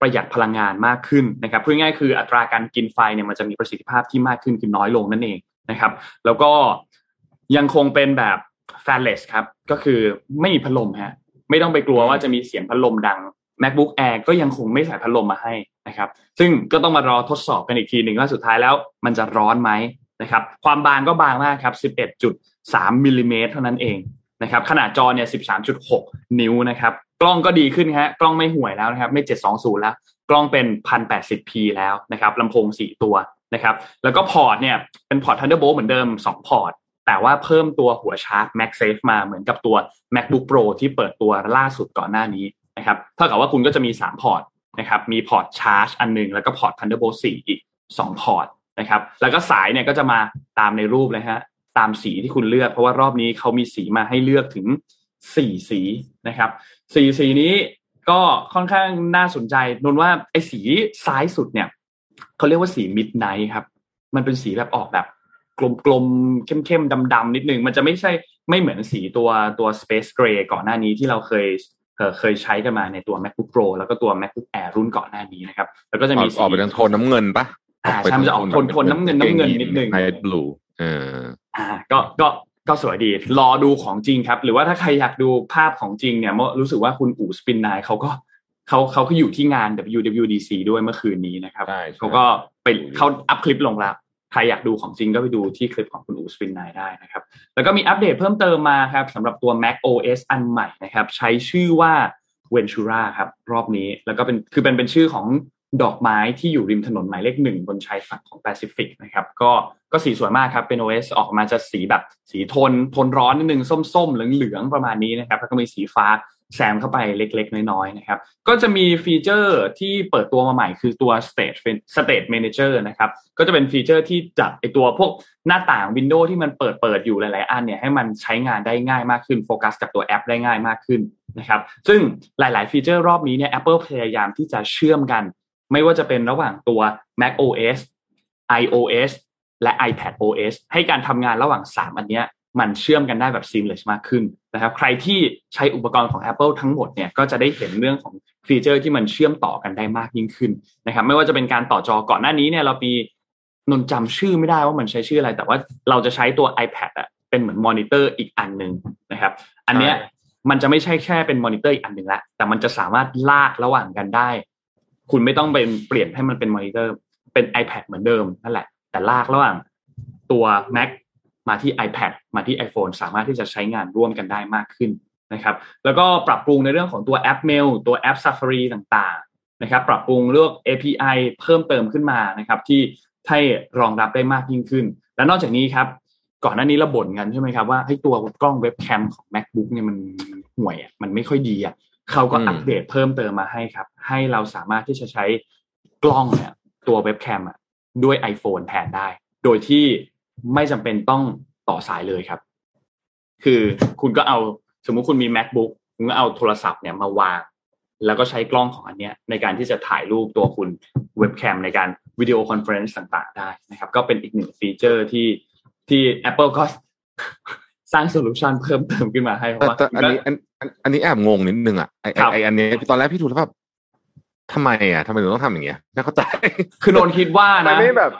ประหยัดพลังงานมากขึ้นนะครับพูดง่ายคืออัตราการกินไฟเนี่ยมันจะมีประสิทธิภาพที่มากขึ้นคือน้อยลงนั่นเองนะครับ แล้วก็ยังคงเป็นแบบแฟลเลสครับ ก็คือไม่มีพัดลมฮะไม่ต้องไปกลัวว่าจะมีเสียงพัดลมดัง macbook air ก็ยังคงไม่ใส่พัดลมมาให้นะครับ ซึ่งก็ต้องมารอทดสอบกันอีกทีหนึ่งว่าสุดท้ายแล้วมันจะร้อนไหมนะครับ ความบางก็บางมากครับ 11.3มิลลิเมตรเท่านั้นเองนะครับ ขนาดจอเนี่ย 13.6 นิ้วนะครับ กล้องก็ดีขึ้นฮะ กล้องไม่ห่วยแล้วนะครับ ไม่ 720 แล้ว กล้องเป็น 1080p แล้วนะครับลำโพง 4 ตัวนะครับ แล้วก็พอร์ตเนี่ย เป็นพอร์ต Thunderbolt เหมือนเดิม 2 พอร์ต แต่ว่าเพิ่มตัวหัวชาร์จ MagSafe มาเหมือนกับตัว MacBook Pro ที่เปิดตัวล่าสุดก่อนหน้านี้ นะครับเท่ากับว่าคุณก็จะมี 3 พอร์ตนะครับมีพอร์ตชาร์จอันนึง แล้วก็พอร์ต Thunderbolt 4 อีก 2 พอร์ตนะครับแล้วก็สายเนี่ยก็จะมาตามในรูปเลยฮะตามสีที่คุณเลือก เพราะว่ารอบนี้เขามีสีมาให้เลือกถึง 4 สีนะครับสีสีนี้ก็ค่อนข้างน่าสนใจนนว่าไอ้สีซ้ายสุดเนี่ยเขาเรียกว่าสี Midnight ครับมันเป็นสีแบบออกแบบกรมๆเข้มๆดำๆนิดนึง มันจะไม่ใช่ไม่เหมือนสีตัวตัว Space Gray ก่อนหน้านี้ที่เราเคย เคยใช้กันมาในตัว macbook pro แล้วก็ตัว macbook air รุ่นก่อนหน้านี้นะครับ แล้วก็จะมีออกไปทางโทนน้ำเงินปะอ่าใช่มันจะออกโทนโทนน้ำเงินน้ำเงินนิดนึงไฮบลูเอออ่า ก็ก็ก็สวยดี รอดูของจริงครับ หรือว่าถ้าใครอยากดูภาพของจริงเนี่ยรู้สึกว่าคุณอู๋สปินนายเขาก็เขาเขาเขาอยู่ที่งาน WWDC ด้วยเมื่อคืนนี้นะครับเขาก็ไปเขาอัพคลิปลงแล้ว ใครอยากดูของจริงก็ไปดูที่คลิปของคุณอู๋ Spin9 ได้นะครับ แล้วก็มีอัปเดตเพิ่มเติมมาครับสำหรับตัว Mac OS อันใหม่นะครับ ใช้ชื่อว่า Ventura ครับ รอบนี้แล้วก็เป็นคือเป็นเป็นชื่อของดอกไม้ที่อยู่ริมถนนหมายเลขหนึ่งบนชายฝั่งของแปซิฟิกนะครับ ก็ก็สีสวยมากครับเป็น OS ออกมาจะสีแบบสีโทนทนร้อนนิดนึงส้มๆ เหลืองๆ ประมาณนี้นะครับ แล้วก็มีสีฟ้า แซมเข้าไปเล็กๆ น้อยๆนะครับ ก็จะมีฟีเจอร์ที่เปิดตัวมาใหม่คือตัว State Stage Manager นะครับ ก็จะเป็นฟีเจอร์ที่จับไอตัวพวกหน้าต่าง window ที่มันเปิดเปิดอยู่หลายๆ อันเนี่ยให้มันใช้งานได้ง่ายมากขึ้นโฟกัสกับตัวแอปได้ง่ายมากขึ้นนะครับ ซึ่งหลายๆ ฟีเจอร์รอบนี้เนี่ย Apple พยายามที่จะเชื่อมกัน ไม่ว่าจะเป็นระหว่างตัว Mac OS iOS และ iPad OS ให้การทำงานระหว่าง 3 อันเนี้ย มันเชื่อมกันได้แบบ seamless มากขึ้นนะครับ ใครที่ใช้อุปกรณ์ของ Apple ทั้งหมดเนี่ยก็จะได้เห็นเรื่องของฟีเจอร์ที่มันเชื่อมต่อกันได้มากยิ่งขึ้นนะครับ ไม่ว่าจะเป็นการต่อจอก่อนหน้านี้เนี่ยเรามีนนท์จำชื่อไม่ได้ว่ามันใช้ชื่ออะไร แต่ว่าเราจะใช้ตัว iPad อะเป็นเหมือนมอนิเตอร์อีกอันหนึ่งนะครับ อันเนี้ยมันจะไม่ใช่แค่เป็นมอนิเตอร์อีกอันหนึ่งละแต่มันจะสามารถลากระหว่างกันได้ คุณไม่ต้องเป็นเปลี่ยนให้มันเป็นมอนิเตอร์เป็น iPad เหมือนเดิมนั่นแหละ แต่ลากระหว่างตัว Mac มาที่ iPad มาที่ iPhone สามารถที่จะใช้งานร่วมกันได้มากขึ้นนะครับ แล้วก็ปรับปรุงในเรื่องของตัวแอป Mail ตัวแอป Safari ต่างๆนะครับ ปรับปรุงเรื่อง API เพิ่มเติมขึ้นมานะครับที่ให้รองรับได้มากยิ่งขึ้น และนอกจากนี้ครับก่อนหน้านี้เราบ่นกันใช่ไหมครับว่าให้ตัวกล้องเว็บแคมของ macbook เนี่ยมันห่วยอะมันไม่ค่อยดีอะเขาก็อัปเดตเพิ่มเติมมาให้ครับ ให้เราสามารถที่จะใช้กล้องเนี่ยตัวเว็บแคมอะด้วย iPhone แทนได้ โดยที่ ไม่จำเป็นต้องต่อสายเลยครับ คือคุณก็เอาสมมุติคุณมี MacBook คุณก็เอาโทรศัพท์เนี่ยมาวาง แล้วก็ใช้กล้องของอันเนี้ยในการที่จะถ่ายรูปตัวคุณเว็บแคมในการ video conference ต่างๆ ได้นะครับ ก็เป็นอีกหนึ่งฟีเจอร์ที่ที่ Apple ก็สร้างโซลูชันเพิ่มเติมขึ้นมาให้เพราะว่าอันนี้อันอันนี้แอบงงนิดนึงอะไอ้ไอ้อันนี้ตอนแรกพี่ดูแล้วแบบทำไมอะทำไมถึงต้องทำอย่างเงี้ยไม่เข้าใจ คือนนคิดว่านะไม่แบบ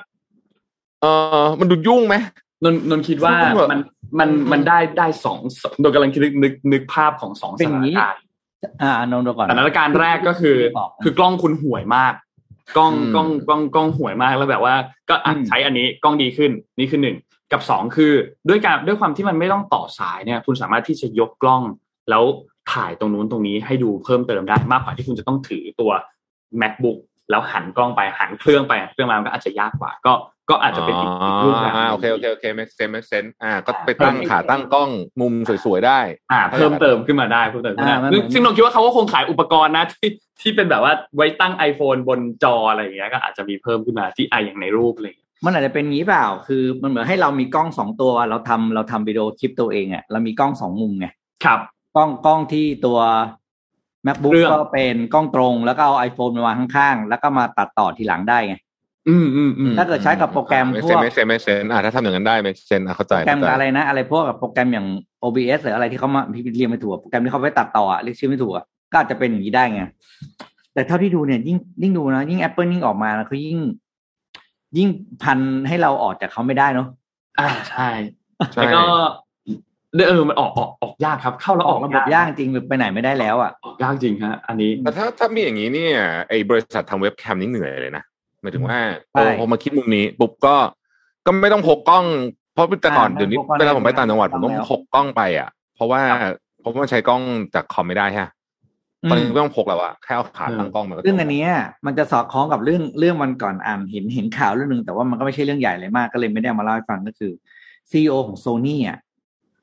เออมันดูยุ่งไหมนนนนคิดว่ามันมันมันได้ได้สองโดยกำลังคิดนึกนึกภาพของสองสถานการณ์อ่านนดูก่อนสถานการณ์แรกก็คือ คือกล้องคุณห่วยมาก กล้องกล้องกล้องกล้องห่วยมากแล้วแบบว่า ก็ใช้อันนี้กล้องดีขึ้นนี่คือหนึ่งกับสองคือด้วยการด้วยความที่มันไม่ต้องต่อสายเนี่ย คุณสามารถที่จะยกกล้อง แล้วถ่ายตรงนู้นตรงนี้ให้ดูเพิ่มเติมได้มากกว่าที่คุณจะต้องถือตัว macbook แล้วหันกล้องไปหันเครื่องไปเครื่องมาก็อาจจะยากกว่า ก็ ก็อาจจะเป็นอีกอีกรูปแบบหนึ่งอ่าโอเคโอเคโอเค make sense make sense อ่าก็ไปตั้งขาตั้งกล้องมุมสวยๆได้ อ่า เพิ่มเติมขึ้นมาได้เพิ่มเติมขึ้นมาอ่ามันซึ่งเหมือนซึ่งเราคิดว่าเขาก็คงขายอุปกรณ์นะที่ที่เป็นแบบว่าไว้ตั้ง iPhone บนจออะไรอย่างเงี้ยก็อาจจะมีเพิ่มขึ้นมาที่ไอะอย่างในรูปอะไรอย่างเลยมันอาจจะเป็นงี้เปล่า คือมันเหมือนให้เรามีกล้องสองตัว เราทำเราทำวิดีโอคลิปตัวเองอะเรามีกล้องสองมุมไง ครับ กล้องกล้องที่ตัว macbook เครื่องก็เป็นกล้องตรง แล้วก็เอา iPhone มาวางข้างๆ แล้วก็มาตัดต่อทีหลังได้ไง อืมอืมอืมถ้าเกิดใช้กับโปรแกรมไม่พเซวนกไม่เซนไม่เซนอ่าถ้าทำอย่างนั้นได้ไม่เซนอะเข้าใจโปรแกรมเข้าใจอะไรนะ อะไรพวกกับโปรแกรมอย่าง OBS หรืออะไรที่เขามาพี่เรียกไม่ถูกอะโปรแกรมที่เขาไว้ตัดต่ออะเรียกชื่อไม่ถูกอะก็อาจจะเป็นอย่างนี้ได้ไงแต่เท่าที่ดูเนี่ยยิ่งยิ่งดูนะยิ่ง Apple ยิ่งออกมานะเขายิ่ง ยิ่งพันให้เราออกจากเขาไม่ได้เนาะอ่าใช่ใช่แล้วก็เออมันออกออกออกยากครับ เข้าแล้วออออกกระบบยากจริงไปไหนไม่ได้แล้วอะออกยากจริงฮะอันนี้แต่ถ้าถ้ามีอย่างนี้เนี่ยไอ้บริษัททำเว็บแคมนี่เหนื่อยเลยนะ หมายถึงว่าใช่พอพอมาคิดมุมนี้ปุ๊บก็ก็ไม่ต้องพกกล้อง เพราะแต่ก่อนอ่าเดี๋ยวนี้ไม่พกกล้องเวลาผมไปต่างจังหวัดไม่ผต้มองต้องแล้วพกกล้องไปอะ เพราะว่าเพราะว่ามันใช้กล้องจากคอมไม่ได้ฮะตอนนี้ไม่ต้องพกแล้วอะแค่เอาขาตั้งกล้องมันก็ซึ่งอันเนี้ยมันจะสอดคล้องกับเรื่องเรื่องวันก่อนอ่านเห็นเห็นข่าวเรื่องหนึ่งแต่ว่ามันก็ไม่ใช่เรื่องใหญ่เลยมากก็เลยไม่ได้เอามาเล่าให้ฟังก็คือซีอของโซนี่อะ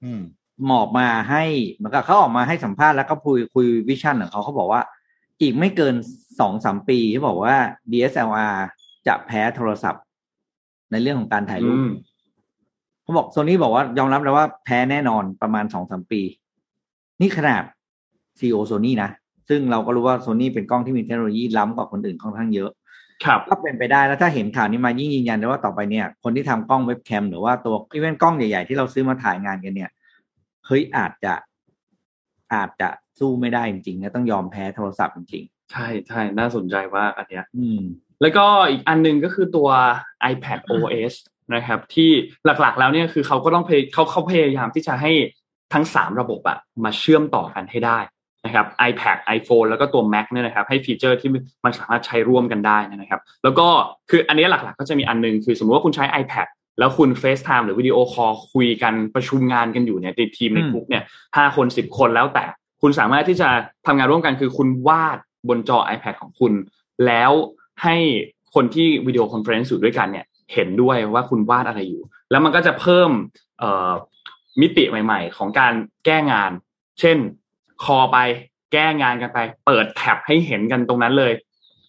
อืมหมอกมาให้เหมือนกับเขาออกมาให้สัมภาษณ์แล้วก็คุยคุยวิชั่นของเขาเขาบอกว่า อีกไม่เกิน สองสามปีเขาบอกว่า DSLR จะแพ้โทรศัพท์ ในเรื่องของการถ่ายรูปอืมเขาบอกโซนี่บอกว่ายอมรับแล้วว่าแพ้แน่นอนประมาณสองสามปี นี่ขนาดซีอโซนี่นะ ซึ่งเราก็รู้ว่าโซนี่เป็นกล้องที่มีเทคโนโลยีล้ำกว่าคนอื่นค่อนข้างเยอะ ครับก็เป็นไปได้แล้วถ้าเห็นข่าวนี้มายิ่งยืนยันได้ว่าต่อไปเนี่ย คนที่ทำกล้องเว็บแคมหรือว่าตัวอีเวนต์กล้องใหญ่ๆที่เราซื้อมาถ่ายงานกันเนี่ยเฮ้ยอาจจะอาจจะสู้ไม่ได้จริงๆนะต้องยอมแพ้โทรศัพท์จริง ใช่ใช่น่าสนใจว่ากอันเนี้ยๆอืมแล้วก็อีกอันหนึงก็คือตัว iPad OS นะครับ ที่หลักๆแล้วเนี่ยคือเขาก็ต้องพยเขาเขาพยายามที่จะให้ทั้ง 3 ระบบอะมาเชื่อมต่อกันให้ได้นะครับ iPad iPhone แล้วก็ตัว Mac เนี่ยนะครับ ให้ฟีเจอร์ที่มันสามารถใช้ร่วมกันได้นะครับ แล้วก็คืออันนี้หลักๆ ก็จะมีอันหนึง คือสมมติว่าคุณใช้ iPad แล้วคุณ FaceTime หรือวิดีโอคอลคุยกันประชุมงานกันอยู่เนี่ยในทีมในอืมกลุ่มเนี่ยห้าคนสิบคนแล้วแต่คุณสามารถที่จะทำงานร่วมกันคือคุณวาด บนจอ iPad ของคุณ แล้วให้คนที่ video conference อยู่ด้วยกันเนี่ยเห็นด้วยว่าคุณวาดอะไรอยู่ แล้วมันก็จะเพิ่มมิติใหม่ ๆ ของการแก้งาน เช่น call ไปแก้งานกันไป เปิดแท็บให้เห็นกันตรงนั้นเลย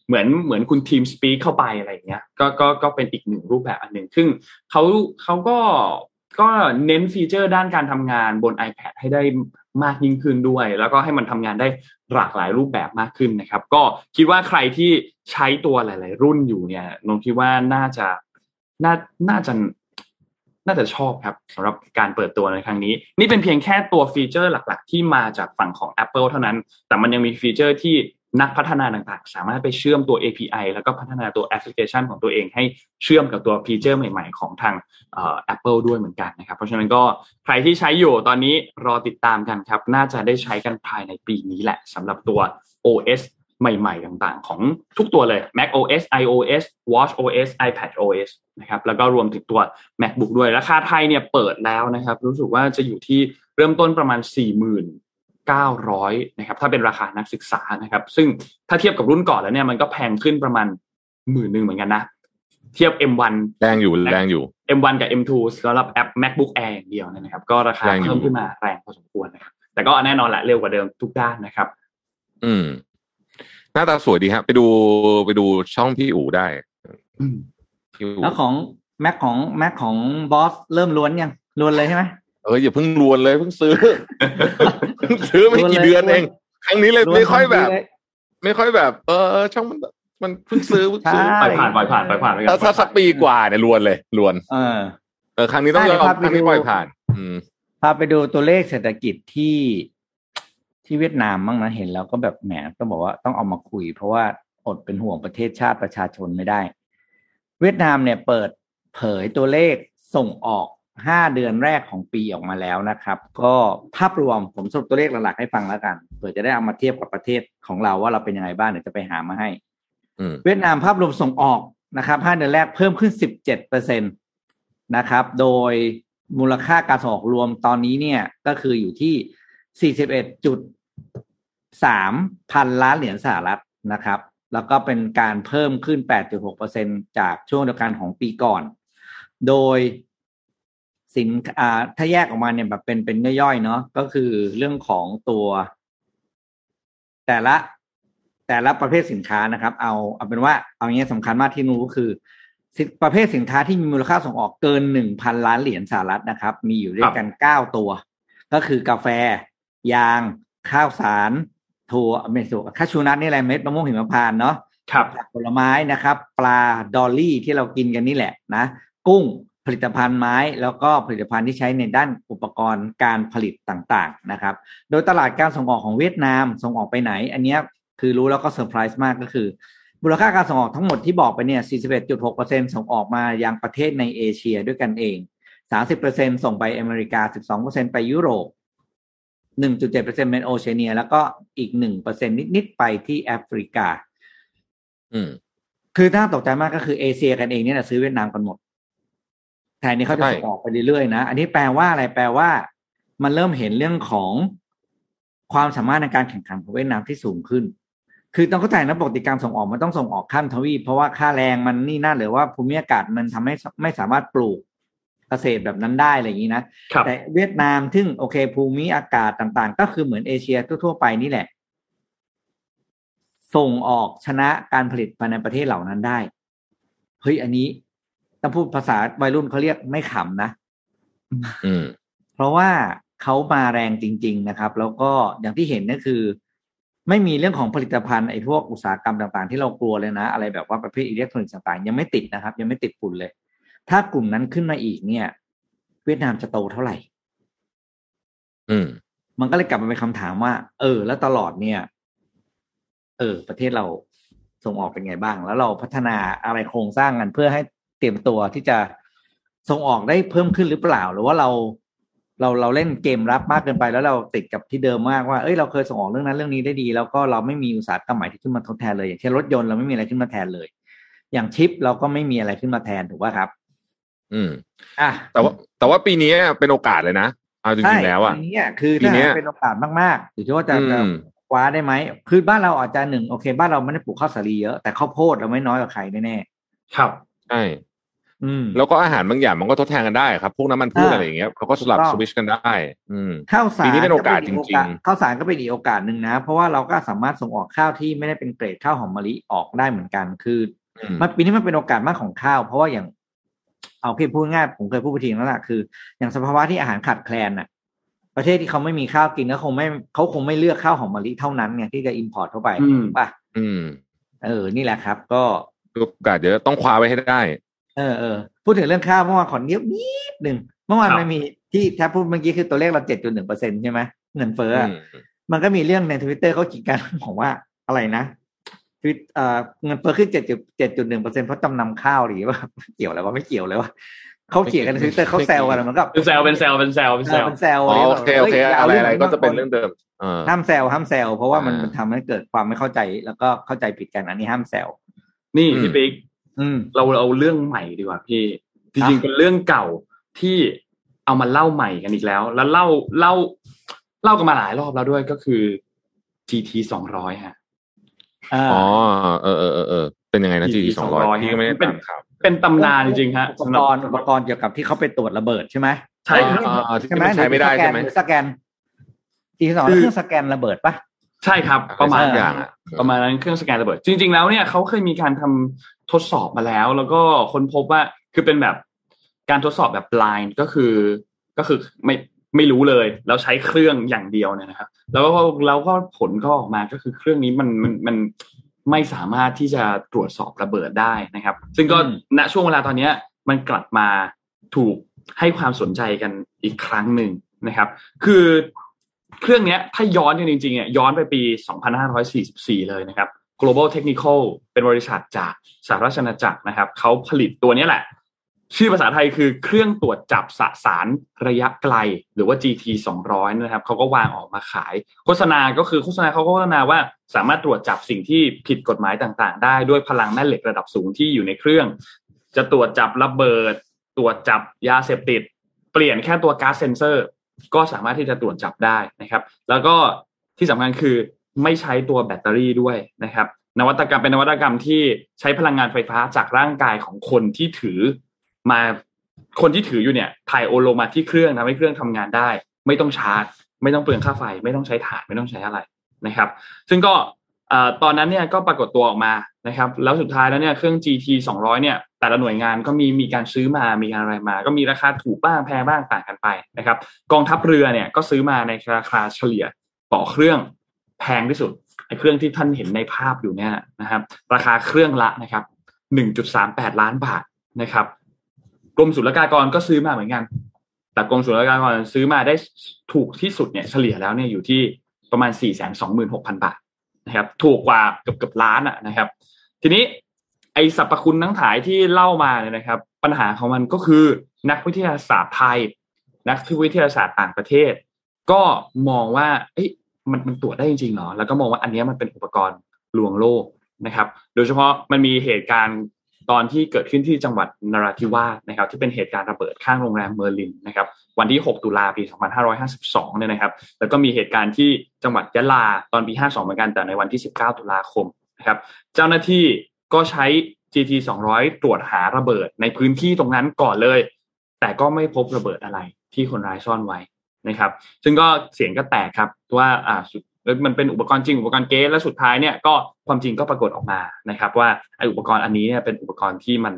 เหมือนเหมือนคุณทีมสปีกเข้าไปอะไรอย่างเงี้ยก็ก็ก็เป็นอีกหนึ่งรูปแบบอันหนึ่งซึ่งเขาเขาก็ก็เน้นฟีเจอร์ด้านการทำงานบน iPad ให้ได้ มากยิ่งขึ้นด้วย แล้วก็ให้มันทำงานได้หลากหลายรูปแบบมากขึ้นนะครับ ก็คิดว่าใครที่ใช้ตัวหลาย ๆ รุ่นอยู่เนี่ยนงคิดว่าน่าจะน่าน่าจะน่าจะชอบครับสำหรับการเปิดตัวในครั้งนี้ นี่เป็นเพียงแค่ตัวฟีเจอร์หลัก ๆ ที่มาจากฝั่งของ Apple เท่านั้น แต่มันยังมีฟีเจอร์ที่ นักพัฒนาต่างๆ สามารถไปเชื่อมตัว API แล้วก็พัฒนาตัวแอปพลิเคชันของตัวเองให้เชื่อมกับตัวฟีเจอร์ใหม่ๆ ของทางเอ่อ Apple ด้วยเหมือนกันนะครับ เพราะฉะนั้นก็ใครที่ใช้อยู่ตอนนี้รอติดตามกันครับ น่าจะได้ใช้กันภายในปีนี้แหละสำหรับตัว OS ใหม่ๆ ต่างๆ ของทุกตัวเลย Mac OS iOS Watch OS iPad OS นะครับ แล้วก็รวมถึงตัว MacBook ด้วย ราคาไทยเนี่ยเปิดแล้วนะครับ รู้สึกว่าจะอยู่ที่เริ่มต้นประมาณ 40,000 4,900นะครับถ้าเป็นราคานักศึกษานะครับ ซึ่งถ้าเทียบกับรุ่นก่อนแล้วเนี่ยมันก็แพงขึ้นประมาณหมื่นหนึ่งเหมือนกันนะ เทียบ M1 แรงอยู่แรงอยู่ M1 กับ M2 สำหรับแอป MacBook Air อย่างเดียวเนยนะครับ ก็ราคาแรงอยู่เพิ่มขึ้นมาแรงพอสมควรนะครับ แต่ก็แน่นอนแหละเร็วกว่าเดิมทุกด้านนะครับ อืม หน้าตาสวยดีครับไปดูไปดูช่องพี่อู๋ได้อืมพี่อู๋แล้วของแม็กของแม็กของบอสเริ่มล้วนยังล้วนเลยใช่ไหม เอออย่าเพิ่งรวนเลยเพิ่งซื้อเพิ่งซื้อไม่กี่เดือนเองครั้งนี้เลยล้วนไม่ค่อยแบบทันทีเลยไม่ค่อยแบบ เออเออช่องมันมันเพิ่งซื้อเพิ่งซื้อใช่ปล่อยผ่านปล่อยผ่านปล่อยผ่านไปก่อนถ้าถ้าสักปีกว่าเนี่ยรวนเลยรวนเออเออครั้งนี้ต้องยได้อมครับครั้งนี้ไปดูปล่อยผ่าน อืมพาไปดูตัวเลขเศรษฐกิจที่ที่เวียดนามบ้างนะเห็นแล้วก็แบบแหมต้องบอกว่าต้องเอามาคุย เพราะว่าอดเป็นห่วงประเทศชาติประชาชนไม่ได้ เวียดนามเนี่ยเปิดเผยตัวเลขส่งออก ห้าเดือนแรกของปีออกมาแล้วนะครับ ก็ภาพรวมผมสรุปตัวเลขหลักๆให้ฟังแล้วกันเผื่อจะได้เอามาเทียบกับประเทศของเราว่าเราเป็นยังไงบ้างเดี๋ยวจะไปหามาให้อืมเวียดนามภาพรวมส่งออกนะครับห้าเดือนแรกเพิ่มขึ้นสิบเจ็ดเปอร์เซ็นตนะครับ โดยมูลค่าการส่งออกรวมตอนนี้เนี่ยก็คืออยู่ที่สี่สิบเอ็ดจุดสามพันล้านเหรียญสหรัฐนะครับ แล้วก็เป็นการเพิ่มขึ้นแปดจุดหกเปอร์เซ็นจากช่วงเดียวกันของปีก่อน โดย สินอ่าถ้าแยกออกมาเนี่ยแบบเป็นเป็นย่อยๆเนาะก็คือเรื่องของตัว แต่ละแต่ละประเภทสินค้านะครับ เอาเอาเป็นว่าเอางี้สำคัญมากที่รู้ก็คือประเภทสินค้าที่มีมูลค่าส่งออกเกินหนึ่งพันล้านเหรียญสหรัฐนะครับ มีอยู่ด้วยกันเก้าตัว ก็คือกาแฟ ยาง ข้าวสารถั่วไม่ถูก cashew nut นี่แหละเม็ดมะม่วงหิมพานต์เนาะครับผลไม้นะครับ ปลาดอลลี่ที่เรากินกันนี่แหละนะ กุ้ง ผลิตภัณฑ์ไม้แล้วก็ผลิตภัณฑ์ที่ใช้ในด้านอุปกรณ์การผลิตต่างๆนะครับ โดยตลาดการส่งออกของเวียดนามส่งออกไปไหน อันนี้คือรู้แล้วก็เซอร์ไพรส์มากก็คือมูลค่าการส่งออกทั้งหมดที่บอกไปเนี่ย 41.6%ส่งออกมายังประเทศในเอเชียด้วยกันเอง 30%ส่งไปอเมริกา 12%ไปยุโรป 1.7%เป็นโอเชียเนีย แล้วก็อีก 1%นิดๆไปที่แอฟริกา อืม คือน่าตกใจมากก็คือเอเชียกันเองเนี่ยซื้อเวียดนามกันหมด นนี้เขาจะส่งออกไปเรื่อยๆนะ อันนี้แปลว่าอะไรแปลว่า มันเริ่มเห็นเรื่องของความสามารถในการแข่งขันของเวียดนามที่สูงขึ้น คือต้องเข้าใจนะปกติการส่งออกมันต้องส่งออกข้ามทวีปเพราะว่าค่าแรงมันนี่น่าหรือว่าภูมิอากาศมันทำให้ไม่สามารถปลูกเกษตรแบบนั้นได้อะไรอย่างนี้นะ แต่เวียดนามซึ่งโอเค ภูมิอากาศต่างๆ ก็คือเหมือนเอเชียทั่วๆไปนี่แหละ ส่งออกชนะการผลิตภายในประเทศเหล่านั้นได้ เฮ้ยอันนี้ ต้องพูดภาษาวัยรุ่นเขาเรียกไม่ขำนะอืมเพราะว่าเขามาแรงจริง ๆ นะครับ แล้วก็อย่างที่เห็นก็คือ ไม่มีเรื่องของผลิตภัณฑ์ไอ้พวกอุตสาหกรรมต่างๆ ที่เรากลัวเลยนะ อะไรแบบว่าประเภทอิเล็กทรอนิกส์ต่างๆ ยังไม่ติดนะครับ ยังไม่ติดฝุ่นเลย ถ้ากลุ่มนั้นขึ้นมาอีกเนี่ย เวียดนามจะโตเท่าไหร่ อืม มันก็เลยกลับมาเป็นคำถามว่า เออ แล้วตลอดเนี่ย เออ ประเทศเราส่งออกเป็นไงบ้าง แล้วเราพัฒนาอะไรโครงสร้างกันเพื่อให้ เตรียมตัวที่จะส่งออกได้เพิ่มขึ้นหรือเปล่า หรือว่าเราเราเราเล่นเกมรับมากเกินไปแล้วเราติดกับที่เดิมมากว่า เอ้ยเราเคยส่งออกเรื่องนั้นเรื่องนี้ได้ดี แล้วก็เราไม่มีอุตสาหกรรมใหม่ที่ขึ้นมาทดแทนเลยอย่างเช่นรถยนต์เราไม่มีอะไรขึ้นมาแทนเลย อย่างชิปเราก็ไม่มีอะไรขึ้นมาแทนถูกป่ะครับ อืม อะแต่ว่าแต่ว่าปีนี้เป็นโอกาสเลยนะเอาจริงๆแล้วอะปีนี้คือถ้าเป็นโอกาสมากๆหรือที่ว่าจะคว้าได้ไหมคือบ้านเราอาจจะหนึ่งโอเค บ้านเราไม่ได้ปลูกข้าวสาลีเยอะแต่ข้าวโพดเราไม่น้อยกว่าใครแน่ๆครับใช่ แล้วก็อาหารบางอย่างมันก็ทดแทนกันได้ครับ พวกน้ำมันพืชอะไรอย่างเงี้ยเขาก็สลับสวิชกันได้ อืมข้าวสารปีนี้เป็นโอกาสจริงๆข้าวสารก็เป็นอีกโอกาสหนึ่งนะ เพราะว่าเราก็สามารถส่งออกข้าวที่ไม่ได้เป็นเกรดข้าวหอมมะลิออกได้เหมือนกัน คือมันปีนี้มันเป็นโอกาสมากของข้าว เพราะว่าอย่าง เอาเพียงพูดง่ายผมเคยพูดไปทีแล้วล่ะคือ อย่างสภาวะที่อาหารขาดแคลนน่ะ ประเทศที่เขาไม่มีข้าวกินก็คงไม่เขาคงไม่เลือกข้าวหอมมะลิเท่านั้นไงที่จะ import เข้าไปป่ะอืมเออนี่แหละครับ ก็โอกาสเดี๋ยวต้องคว้าไว้ให้ได้ เออเออพูดถึงเรื่องข้าวเมื่อวานขอเนี้ยนิดหนึ่งเมื่อวานมันมีที่แทบพูดเมื่อกี้คือตัวเลขเราเจ็ดจุดหนึ่งเปอร์เซ็นใช่ไหมเงินเฟ้อมันก็มีเรื่องในทวิตเตอร์เขาขีดกันของว่าอะไรนะคือเอ่อเงินเฟ้อขึ้นเจ็ดจุดเจ็ดจุดหนึ่งเปอร์เซ็นเพราะจำนำข้าวหรือว่าเกี่ยวอะไรวะไม่เกี่ยวเลยว่าเขาเขียนกันในทวิตเตอร์เขาแซวกันมันก็เป็นแซวเป็นแซวเป็นแซวเป็นแซวเป็นแซวโอเคโอเคอะไรอะไรก็จะเป็นเรื่องเดิมห้ามแซวห้ามแซวเพราะว่ามันทำให้เกิดความไม่เข้าใจแล้วก็เข้าใจผิดกันอันนี้ห้ามแซวนี่พี่ปิ๊ก เราเอาเรื่องใหม่ดีกว่าพี่จริงๆเป็นเรื่องเก่าที่เอามาเล่าใหม่กันอีกแล้ว แล้วเล่าเล่าเล่ากันมาหลายรอบแล้วด้วยก็คือ GT สองร้อยฮะอ๋อเออเออเออเป็นยังไงนะ GT สองร้อยพี่ก็ไม่ได้ตามข่าวเป็นตำนานจริงๆฮะอุปกรณ์อุปกรณ์เกี่ยวกับที่เขาไปตรวจระเบิดใช่ไหมใช่ใช่ไหมใช้ไม่ได้ใช่ไหมสแกน GT สองเครื่องสแกนระเบิดปะ ใช่ครับ ประมาณอย่างประมาณนั้นเครื่องสแกนระเบิด จริง ๆ แล้วเนี่ยเขาเคยมีการทำทดสอบมาแล้ว แล้วก็ค้นพบว่าคือเป็นแบบการทดสอบแบบ blind ก็คือ ก็คือไม่ไม่รู้เลยแล้วใช้เครื่องอย่างเดียวเนี่ยนะครับ แล้วก็แล้วก็ผลก็ออกมาก็คือเครื่องนี้มันมันมันไม่สามารถที่จะตรวจสอบระเบิดได้นะครับ ซึ่งก็ณช่วงเวลาตอนนี้มันกลับมาถูกให้ความสนใจกันอีกครั้งหนึ่งนะครับ คือ เครื่องนี้ถ้าย้อนกันจริงๆเนี่ยย้อนไปปี 2544 เลยนะครับ global technical เป็นบริษัทจากสหรัฐอเมริกานะครับเขาผลิตตัวนี้แหละ ชื่อภาษาไทยคือเครื่องตรวจจับสสารระยะไกล หรือว่า GT 200 นะครับเขาก็วางออกมาขาย โฆษณาก็คือโฆษณาเขาโฆษณาว่าสามารถตรวจจับสิ่งที่ผิดกฎหมายต่างๆ ได้ด้วยพลังแม่เหล็กระดับสูงที่อยู่ในเครื่อง จะตรวจจับระเบิด ตรวจจับยาเสพติด เปลี่ยนแค่ตัวก๊าซเซนเซอร์ ก็สามารถที่จะตรวจจับได้นะครับ แล้วก็ที่สำคัญคือไม่ใช้ตัวแบตเตอรี่ด้วยนะครับ นวัตกรรมเป็นนวัตกรรมที่ใช้พลังงานไฟฟ้าจากร่างกายของคนที่ถือมาคนที่ถืออยู่เนี่ยถ่ายโอนลมาที่เครื่องทำให้เครื่องทำงานได้ ไม่ต้องชาร์จ ไม่ต้องเปลืองค่าไฟ ไม่ต้องใช้ถ่านไม่ต้องใช้อะไรนะครับ ซึ่งก็ตอนนั้นเนี่ยก็ปรากฏตัวออกมา นะครับแล้วสุดท้ายแล้วเนี่ยเครื่อง GT 200 เนี่ยแต่ละหน่วยงานก็มีมีการซื้อมามีอะไรมา ก็มีราคาถูกบ้างแพงบ้างต่างกันไปนะครับกองทัพเรือเนี่ยก็ซื้อมาในราคาเฉลี่ยต่อเครื่องแพงที่สุดไอ้เครื่องที่ท่านเห็นในภาพอยู่เนี่ยนะครับ ราคาเครื่องละนะครับ 1.38 ล้านบาทนะครับกรมศุลกากรก็ซื้อมาเหมือนกัน แต่กรมศุลกากรซื้อมาได้ถูกที่สุดเนี่ยเฉลี่ยแล้วเนี่ยอยู่ที่ประมาณ 426,000 บาทนะครับถูกกว่าเกือบเกือบล้านอะนะครับ ทีนี้ไอสรรพคุณทั้งถ่ายที่เล่ามาเนี่ยนะครับ ปัญหาของมันก็คือนักวิทยาศาสตร์ไทย นักวิทยาศาสตร์ต่างประเทศ ก็มองว่าเอ้ยมันมันตรวจได้จริงๆเหรอแล้วก็มองว่าอันนี้มันเป็นอุปกรณ์ลวงโลกนะครับ โดยเฉพาะมันมีเหตุการณ์ตอนที่เกิดขึ้นที่จังหวัดนราธิวาสนะครับ ที่เป็นเหตุการณ์ระเบิดข้างโรงแรมเมอร์ลินนะครับ วันที่ 6 ตุลาปี 2552 เนี่ยนะครับ แล้วก็มีเหตุการณ์ที่จังหวัดยะลาตอนปี 52 เหมือนกันแต่ในวันที่ 19 ตุลาคม ครับเจ้าหน้าที่ก็ใช้ GT 200 ตรวจหาระเบิดในพื้นที่ตรงนั้นก่อนเลย แต่ก็ไม่พบระเบิดอะไรที่คนร้ายซ่อนไว้นะครับ ซึ่งก็เสียงก็แตกครับว่าอ่ามันเป็นอุปกรณ์จริงอุปกรณ์เก๊และสุดท้ายเนี่ยก็ความจริงก็ปรากฏออกมานะครับ ว่าไออุปกรณ์อันนี้เนี่ยเป็นอุปกรณ์ที่มัน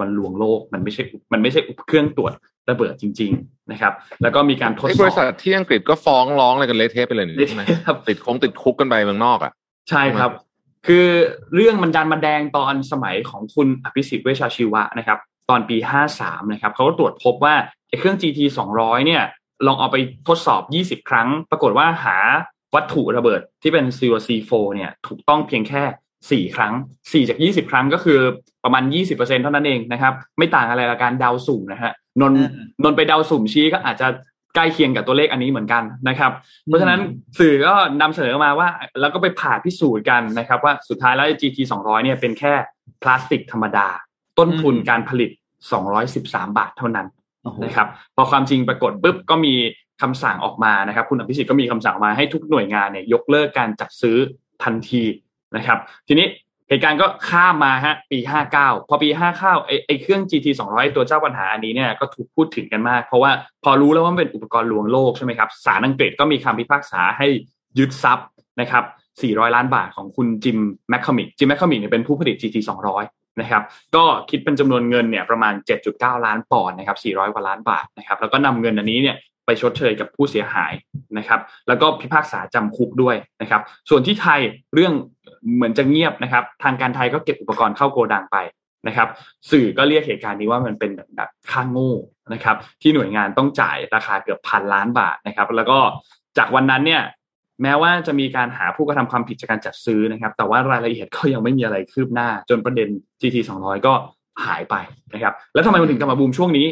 มันลวงโลกมันไม่ใช่มันไม่ใช่เครื่องตรวจระเบิดจริง ๆนะครับ แล้วก็มีการทดสอบบริษัทที่อังกฤษก็ฟ้องร้องอะไรกันเละเทะไปเลยใช่ไหมติดคงติดคุกกันไปเมืองนอกอะใช่ครับ คือเรื่องมันดันมาแดงตอนสมัยของคุณอภิสิทธิ์เวชชาชีวะนะครับ ตอนปีห้าสามนะครับเขาก็ตรวจพบว่าไอ้เครื่อง GT สองร้อยเนี่ย ลองเอาไปทดสอบยี่สิบครั้ง ปรากฏว่าหาวัตถุระเบิดที่เป็น COC4 เนี่ย ถูกต้องเพียงแค่สี่ครั้งสี่จากยี่สิบครั้งก็คือประมาณยี่สิบเปอร์เซ็นเท่านั้นเองนะครับ ไม่ต่างอะไรกับการเดาสุ่มนะฮะนนนนไปเดาสุ่มชี้ก็อาจจะ ใกล้เคียงกับตัวเลขอันนี้เหมือนกันนะครับ เพราะฉะนั้นสื่อก็นำเสนอมาว่า แล้วก็ไปผ่าพิสูจน์กันนะครับ ว่าสุดท้ายแล้ว GT 200เนี่ยเป็นแค่พลาสติกธรรมดา ต้นทุนการผลิต 213 บาทเท่านั้นนะครับพอความจริงปรากฏปุ๊บก็มีคำสั่งออกมานะครับ คุณอภิสิทธิ์ก็มีคำสั่งมาให้ทุกหน่วยงานเนี่ยยกเลิกการจัดซื้อทันทีนะครับ ทีนี้ เหตุการณ์ก็ข้ามมาฮะปี 59 พอปี 59ไอไอเครื่อง GT 200 ตัวเจ้าปัญหาอันนี้เนี่ยก็ถูกพูดถึงกันมาก เพราะว่าพอรู้แล้วว่าเป็นอุปกรณ์ลวงโลกใช่ไหมครับศาลอังกฤษก็มีคำพิพากษาให้ยึดทรัพย์นะครับ 400 ล้านบาทของคุณ Jim McCormick Jim McCormick เนี่ยเป็นผู้ผลิต GT 200 นะครับ ก็คิดเป็นจำนวนเงินเนี่ยประมาณ 7.9 ล้านปอนด์นะครับ 400 กว่าล้านบาทนะครับแล้วก็นำเงินอันนี้เนี่ยไปชดเชยกับผู้เสียหายนะครับ แล้วก็พิพากษาจำคุกด้วยนะครับ ส่วนที่ไทยเรื่อง เหมือนจะเงียบนะครับ ทางการไทยก็เก็บอุปกรณ์เข้าโกดังไปนะครับ สื่อก็เรียกเหตุการณ์นี้ว่ามันเป็นแบบค่างโง่นะครับ ที่หน่วยงานต้องจ่ายราคาเกือบพันล้านบาทนะครับ แล้วก็จากวันนั้นเนี่ยแม้ว่าจะมีการหาผู้กระทำความผิดจากการจัดซื้อนะครับ แต่ว่ารายละเอียดก็ยังไม่มีอะไรคืบหน้า จนประเด็น GT 200 ก็หายไปนะครับ แล้วทำไมมันถึงกลับมาบูมช่วงนี้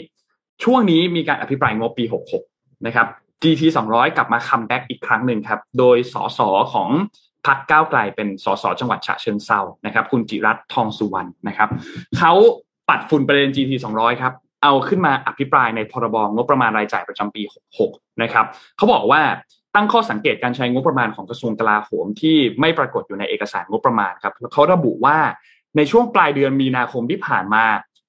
ช่วงนี้มีการอภิปรายงบปี 66 นะครับ GT 200 กลับมาคัมแบ็กอีกครั้งหนึ่งครับ โดยสสของ พรรคก้าวไกลเป็นสสจังหวัดฉะเชิงเซานะครับ คุณจิรัตทองสุวรรณนะครับเขาปัดฝุ่นประเด็น GT 200 ครับ เอาขึ้นมาอภิปรายในพรบงบประมาณรายจ่ายประจำปี 66 นะครับเขาบอกว่าตั้งข้อสังเกตการใช้งบประมาณของกระทรวงกลาโหมที่ไม่ปรากฏอยู่ในเอกสารงบประมาณครับเขาระบุว่าในช่วงปลายเดือนมีนาคมที่ผ่านมา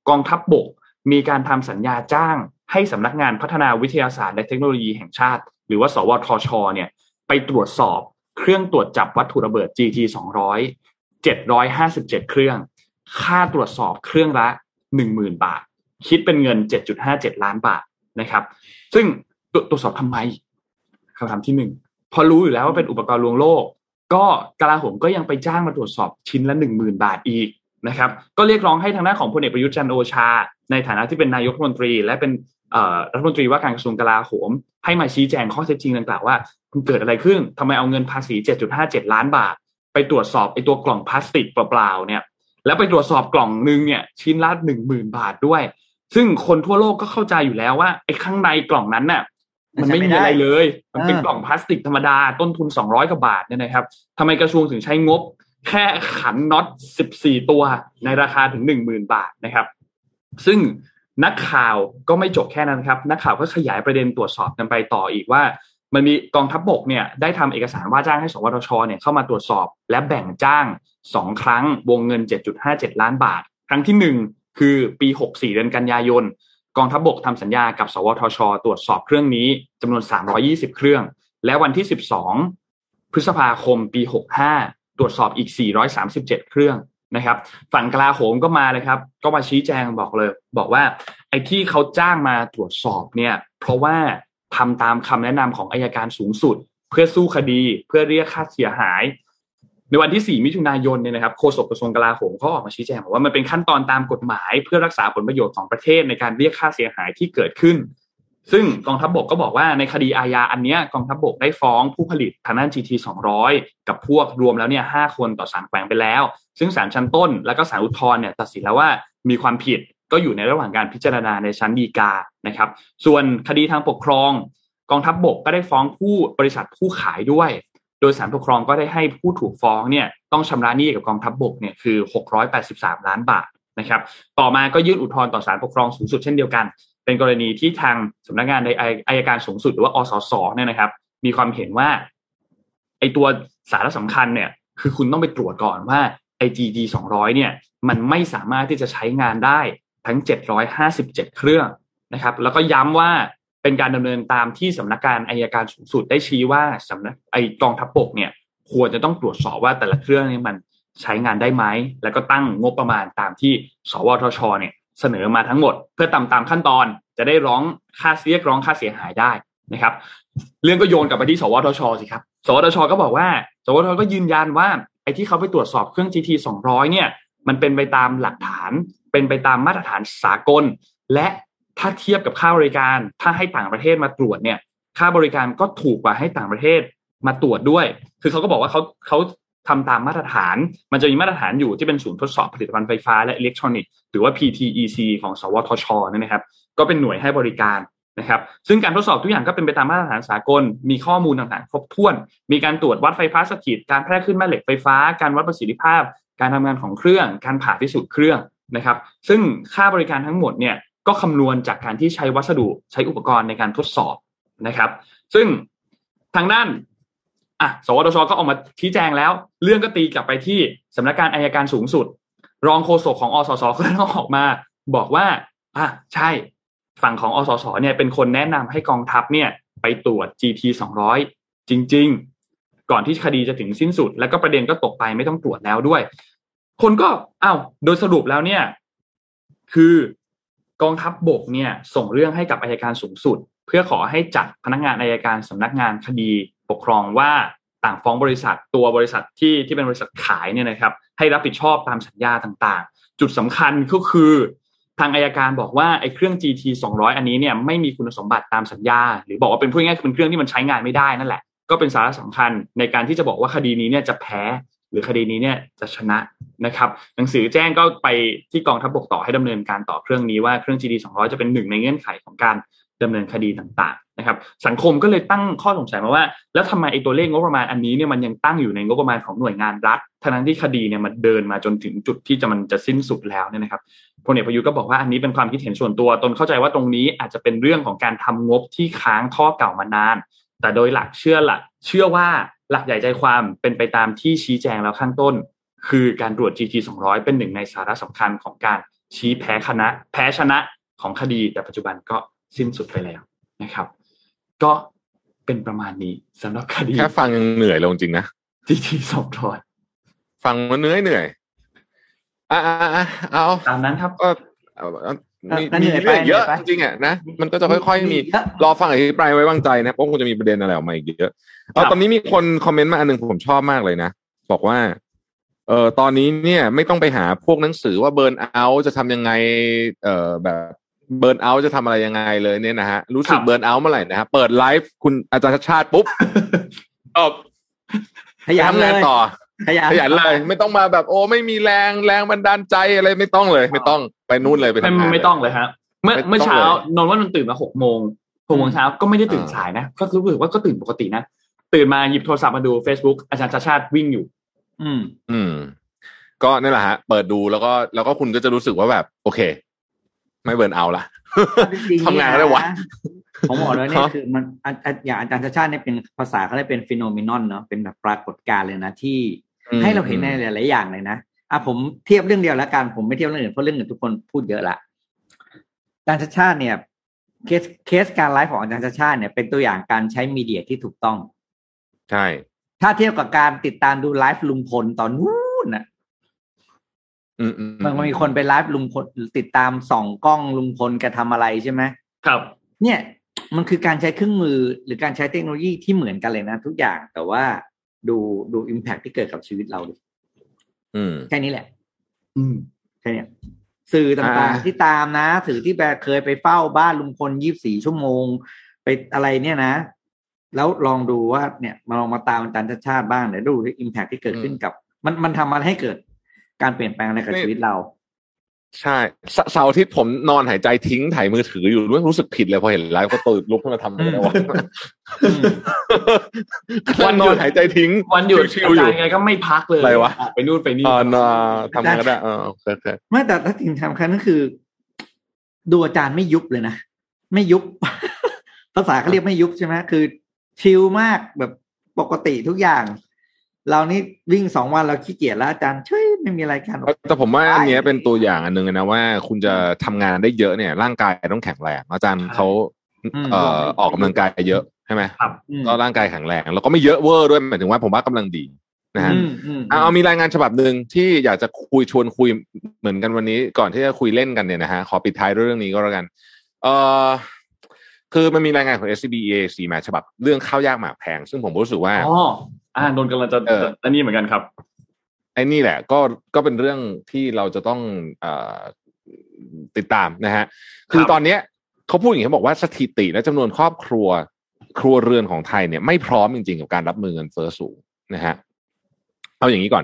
กองทัพบบก มีการทำสัญญาจ้าง ให้สำนักงานพัฒนาวิทยาศาสตร์และเทคโนโลยีแห่งชาติ หรือว่า สวทชเนี่ยไปตรวจสอบ เครื่องตรวจจับวัตถุระเบิด GT 200 757 เครื่อง ค่าตรวจสอบเครื่องละ 10,000 บาท คิดเป็นเงิน 7.57 ล้านบาทนะครับ ซึ่งตรวจสอบทำไมคำถามที่หนึ่งพอรู้อยู่แล้วว่าเป็นอุปกรณ์ลวงโลก ก็กลาโหมก็ยังไปจ้างมาตรวจสอบชิ้นละ 10,000 บาทอีกนะครับ ก็เรียกร้องให้ทางด้านของพลเอกประยุทธ์จันโอชา ในฐานะที่เป็นนายกรัฐมนตรี และเป็น รัฐมนตรีว่าการกระทรวงกลาโหม ให้มาชี้แจงข้อเท็จจริงต่างๆว่ามันเกิดอะไรขึ้นทำไมเอาเงินภาษี 7.57 ล้านบาท ไปตรวจสอบไอ้ตัวกล่องพลาสติกเปล่าๆเนี่ย แล้วไปตรวจสอบกล่องนึงเนี่ยชิ้นละหนึ่งหมื่นบาทด้วย ซึ่งคนทั่วโลกก็เข้าใจอยู่แล้วว่าไอ้ข้างในกล่องนั้นน่ะมันไม่มีอะไรเลย มันเป็นกล่องพลาสติกธรรมดาต้นทุนสองร้อยกว่าบาทเนี่ยนะครับทำไมกระทรวงถึงใช้งบ แค่ขันน็อตสิบสี่ตัวในราคาถึงหนึ่งหมื่นบาทนะครับ ซึ่ง นักข่าวก็ไม่จบแค่นั้นครับ นักข่าวก็ขยายประเด็นตรวจสอบกันไปต่ออีกว่า มันมีกองทัพบบกเนี่ยได้ทำเอกสารว่าจ้างให้สวทชเนี่ยเข้ามาตรวจสอบ และแบ่งจ้างสองครั้งวงเงิน 7.57 ล้านบาท ครั้งที่หนึ่งคือปี 64 เดือนกันยายน กองทัพบกทำสัญญากับ สวทช ตรวจสอบเครื่องนี้จำนวน 320 เครื่อง และวันที่ 12 พฤษภาคมปี 65 ตรวจสอบอีก 437 เครื่อง นะครับ ฝั่งกลาโหมก็มาเลยครับ ก็มาชี้แจงบอกเลย บอกว่า ไอ้ที่เขาจ้างมาตรวจสอบเนี่ย เพราะว่าทำตามคำแนะนำของอายการสูงสุด เพื่อสู้คดีเพื่อเรียกค่าเสียหาย ในวันที่ 4 มิถุนายนเนี่ยนะครับโฆษกกระทรวงกลาโหมเขาออกมาชี้แจงบอกว่ามันเป็นขั้นตอนตามกฎหมาย เพื่อรักษาผลประโยชน์ของประเทศในการเรียกค่าเสียหายที่เกิดขึ้น ซึ่งกองทัพบบกก็บอกว่าในคดีอาญาอันเนี้ยกองทัพบบกได้ฟ้องผู้ผลิตทางด้าน GT 200 กับพวกรวมแล้วเนี่ยห้าคนต่อศาลแขวงไปแล้ว ซึ่งศาลชั้นต้นแล้วก็ศาลอุทธรณ์เนี่ยตัดสินแล้วว่ามีความผิดก็อยู่ในระหว่างการพิจารณาในชั้นฎีกานะครับ ส่วนคดีทางปกครอง กองทัพบบกก็ได้ฟ้องผู้บริษัทผู้ขายด้วย โดยศาลปกครองก็ได้ให้ผู้ถูกฟ้องเนี่ยต้องชำระหนี้กับกองทัพบบกเนี่ยคือ 683 ล้านบาทนะครับ ต่อมาก็ยื่นอุทธรณ์ต่อศาลปกครองสูงสุดเช่นเดียวกัน เป็นกรณีที่ทางสำนักงานในอายการสูงสุดหรือว่าอสสเนี่ยนะครับ มีความเห็นว่าไอตัวสาระสำคัญเนี่ยคือคุณต้องไปตรวจก่อนว่า ไอ GD 200เนี่ยมันไม่สามารถที่จะใช้งานได้ทั้ง 757 เครื่องนะครับ แล้วก็ย้ำว่าเป็นการดำเนินตามที่สำนักงานอายการสูงสุดได้ชี้ว่าสำนักไอกองทัพบกเนี่ยควรจะต้องตรวจสอบว่าแต่ละเครื่องนี้มันใช้งานได้ไหม แล้วก็ตั้งงบประมาณตามที่สวทชเนี่ยเสนอมาทั้งหมด เพื่อตามตามขั้นตอนจะได้ร้องค่าเรียกร้องค่าเสียหายได้นะครับ เรื่องก็โยนกลับไปที่สวทชสิครับ สวทชก็บอกว่า สวทชก็ยืนยันว่า ไอ้ที่เขาไปตรวจสอบเครื่อง GT 200 เนี่ย มันเป็นไปตามหลักฐาน เป็นไปตามมาตรฐานสากล และถ้าเทียบกับค่าบริการ ถ้าให้ต่างประเทศมาตรวจเนี่ย ค่าบริการก็ถูกกว่าให้ต่างประเทศมาตรวจด้วย คือเขาก็บอกว่าเขาเขาทำตามมาตรฐาน มันจะมีมาตรฐานอยู่ที่เป็นศูนย์ทดสอบผลิตภัณฑ์ไฟฟ้าและอิเล็กทรอนิกส์ หรือว่า PTEC ของ สวทชนี่นะครับ ก็เป็นหน่วยให้บริการ นะครับซึ่งการทดสอบทุกอย่างก็เป็นไปตามมาตรฐานสากล มีข้อมูลต่างๆ ครบถ้วน มีการตรวจวัดไฟฟ้าสถิต การแพร่ขึ้นแม่เหล็กไฟฟ้า การวัดประสิทธิภาพ การทำงานของเครื่อง การผ่าพิสูจน์เครื่องนะครับ ซึ่งค่าบริการทั้งหมดเนี่ยก็คำนวณจากการที่ใช้วัสดุใช้อุปกรณ์ในการทดสอบนะครับ ซึ่งทางด้านอะสวทชก็ออกมาชี้แจงแล้ว เรื่องก็ตีกลับไปที่สำนักงานอายการสูงสุด รองโฆษกของอสสก็ต้องออกมา บอกว่าอะใช่ ฝั่งของอสสเนี่ยเป็นคนแนะนำให้กองทัพเนี่ยไปตรวจ GT 200 จริง ๆ ก่อนที่คดีจะถึงสิ้นสุด แล้วก็ประเด็นก็ตกไปไม่ต้องตรวจแล้วด้วย คนก็อ้าวโดยสรุปแล้วเนี่ย คือกองทัพบบกเนี่ยส่งเรื่องให้กับอายการสูงสุด เพื่อขอให้จัดพนักงานอายการสำนักงานคดีปกครองว่าต่างฟ้องบริษัทตัวบริษัทที่ที่เป็นบริษัทขายเนี่ยนะครับ ให้รับผิดชอบตามสัญญาต่างๆ จุดสำคัญก็คือ ทางอายการบอกว่าไอ้เครื่อง GT 200 อันนี้เนี่ยไม่มีคุณสมบัติตามสัญญา หรือบอกว่าเป็นพูดง่ายๆเป็นเครื่องที่มันใช้งานไม่ได้นั่นแหละ ก็เป็นสาระสำคัญในการที่จะบอกว่าคดีนี้เนี่ยจะแพ้หรือคดีนี้เนี่ยจะชนะนะครับหนังสือแจ้งก็ไปที่กองทัพบกต่อให้ดำเนินการต่อเครื่องนี้ว่าเครื่อง GT 200 จะเป็นหนึ่งในเงื่อนไขของการดำเนินคดีต่าง นะครับสังคมก็เลยตั้งข้อสงสัยมาว่า แล้วทำไมไอ้ตัวเลขงบประมาณอันนี้เนี่ยมันยังตั้งอยู่ในงบประมาณของหน่วยงานรัฐทั้งที่คดีเนี่ยมันเดินมาจนถึงจุดที่จะมันจะสิ้นสุดแล้วเนี่ยนะครับพลเอกประยุทธ์ก็บอกว่าอันนี้เป็นความคิดเห็นส่วนตัวตนเข้าใจว่าตรงนี้อาจจะเป็นเรื่องของการทำงบที่ค้างท่อเก่ามานาน แต่โดยหลักเชื่อหลักเชื่อว่าหลักใหญ่ใจความเป็นไปตามที่ชี้แจงแล้วข้างต้น คือการตรวจ GT 200 เป็นหนึ่งในสาระสำคัญของการชี้แพ้คณะ แพ้ชนะของคดี แต่ปัจจุบันก็สิ้นสุดไปแล้วนะครับ ก็เป็นประมาณนี้สำหรับคดีแค่ฟังยังเหนื่อยลงจริงนะ GT 200ฟังมันเหนื่อยเหนื่อยอ่าเอาตามนั้นครับก็มีมีเรื่องเยอะจริงๆอะนะมันก็จะค่อยๆมีรอฟังอภิปรายไว้วางใจนะเพราะคงจะมีประเด็นอะไรออกมาอีกเยอะเอาตอนนี้มีคนคอมเมนต์มาอันหนึ่งผมชอบมากเลยนะบอกว่าเอ่อตอนนี้เนี่ยไม่ต้องไปหาพวกหนังสือว่าเบิร์นเอาจะทำยังไง เอ่อแบบ เบิร์นเอาจะทำอะไรยังไงเลยเนี่ยนะฮะรู้สึกเบิร์นเอาเมื่อไหร่นะฮะเปิดไลฟ์คุณอาจารย์ชาติปุ๊บตอบขยันทำเลงานยต่อขยันขยันเลย ไม่ต้องมาแบบโอ้ไม่มีแรงแรงบันดาลใจอะไรไม่ต้องเลย ไม่ต้องไปนู่นเลยไปไม่ทำงานไม่ต้องเลยฮะเมื่อไม่ต้องเมื่อเช้าเลยนนท์ว่านนท์ตื่นมาหกโมงหกโมงเช้าก็ไม่ได้ตื่นอ่าสายนะ ก็รู้สึกว่าก็ตื่นปกตินะตื่นมาหยิบโทรศัพท์มาดู Facebook อาจารย์ชัชชาติวิ่งอยู่ อืม อืม ก็นั่นแหละฮะ เปิดดูแล้วก็แล้วก็คุณก็จะรู้สึกว่าแบบ โอเค ไม่ burnout ละจริงๆทำงานได้วะผมบอกเลยเนี่ยฮะคือมันอะอะอย่างอาจารย์ชัชชาติเนี่ยเป็นภาษาเขาเรียกเป็น phenomenon เนาะเป็นแบบปรากฏการณ์เลยนะที่ให้เราเห็นในหลาย ๆ อย่างเลยนะอะผมเทียบเรื่องเดียวแล้วกันผมไม่เทียบเรื่องอื่นเพราะเรื่องอื่นทุกคนพูดเยอะละจารย์ชัชชาติเนี่ย case case การไลฟ์ของอาจารย์ชัชชาติเนี่ยเป็นตัวอย่างการใช้ media ที่ถูกต้อง ใช่ ถ้าเทียบกับการติดตามดูไลฟ์ลุงพลตอนนู้นน่ะอื มอืมมันมีคนไปไลฟ์ลุงพลติดตามส่องกล้องลุงพลแกทำอะไรใช่ไหมครับ เนี่ยมันคือการใช้เครื่องมือหรือการใช้เทคโนโลยีที่เหมือนกันเลยนะ ทุกอย่างแต่ว่าดูดูอิมแพคที่เกิดกับชีวิตเราดิอืมแค่นี้แหละ อืมแค่เนี้ยสื่อต่างอ่าๆที่ตามนะสื่อที่แบบเคยไปเฝ้าบ้านลุงพลยี่บสี่ชั่วโมง ไปอะไรเนี่ยนะ แล้วลองดูว่าเนี่ยมาลองมาตามอาจารย์ชาติชาติบ้างเดี๋ยวดูอิมแพคที่เกิดขึ้นกับ มันมันทำอะไรให้เกิด การเปลี่ยนแปลงอะไรกับชีวิตเรา ใช่เสเสาร์อาทิตย์ผมนอนหายใจทิ้งถ่ายมือถืออยู่ด้วยรู้สึกผิดเลยพอเห็นไลฟ์ก็ตื่นลุกขึ้นมาทำอะไรวะอืมวันนอนหายใจทิ้ง วันหยุดชิอาวๆอจายู่รย์ไงก็ไม่พักเลยอะไรวะออกไปนู่นไปนี่เออนอนทำงานก็ได้เออโอเคโอเคไม่แต่ถ้าสิ่งสำคัญก็คือ ดูอาจารย์ไม่ยุบเลยนะไม่ยุบภาษาเขาเรียกไม่ยุบใช่ไหมคือ ชิลมากแบบปกติทุกอย่าง เรานี่วิ่งสองวันเราขี้เกียจแล้วอาจารย์เฉย ไม่มีอะไรกันแต่ผมว่าอันเนี้ยเป็นตัวอย่างอันหนึ่งนะว่า คุณจะทำงานได้เยอะเนี่ย ร่างกายต้องแข็งแรงอาจารย์เขาเอ่อออกกำลังกายเยอะใช่ไหมครับอืมก็ร่างกายแข็งแรงแล้วก็ไม่เยอะเวอร์ด้วยหมายถึงว่าผมว่ากำลังดีนะฮะอืมอืมเอาเอามีรายงานฉบับหนึ่งที่อยากจะคุยชวนคุยเหมือนกันวันนี้ ก่อนที่จะคุยเล่นกันเนี่ยนะฮะขอปิดท้ายด้วยเรื่องนี้ก็แล้วกัน เออคือมันมีรายงานของ SCB EAC มาฉบับ เรื่องข้าวยากหมากแพง ซึ่งผมรู้สึกว่าอ๋ออ่านนท์กำลังจะเอออันนี้เหมือนกันครับ ไอ้นี่แหละก็ก็เป็นเรื่องที่เราจะต้องเอ่อติดตามนะฮะ คือตอนเนี้ยเขาพูดอย่างนี้เขาบอกว่าสถิติและจำนวนครอบครัว ครัวเรือนของไทยเนี่ยไม่พร้อมจริงๆ กับการรับมือเงินเฟ้อสูงนะฮะ เอาอย่างนี้ก่อน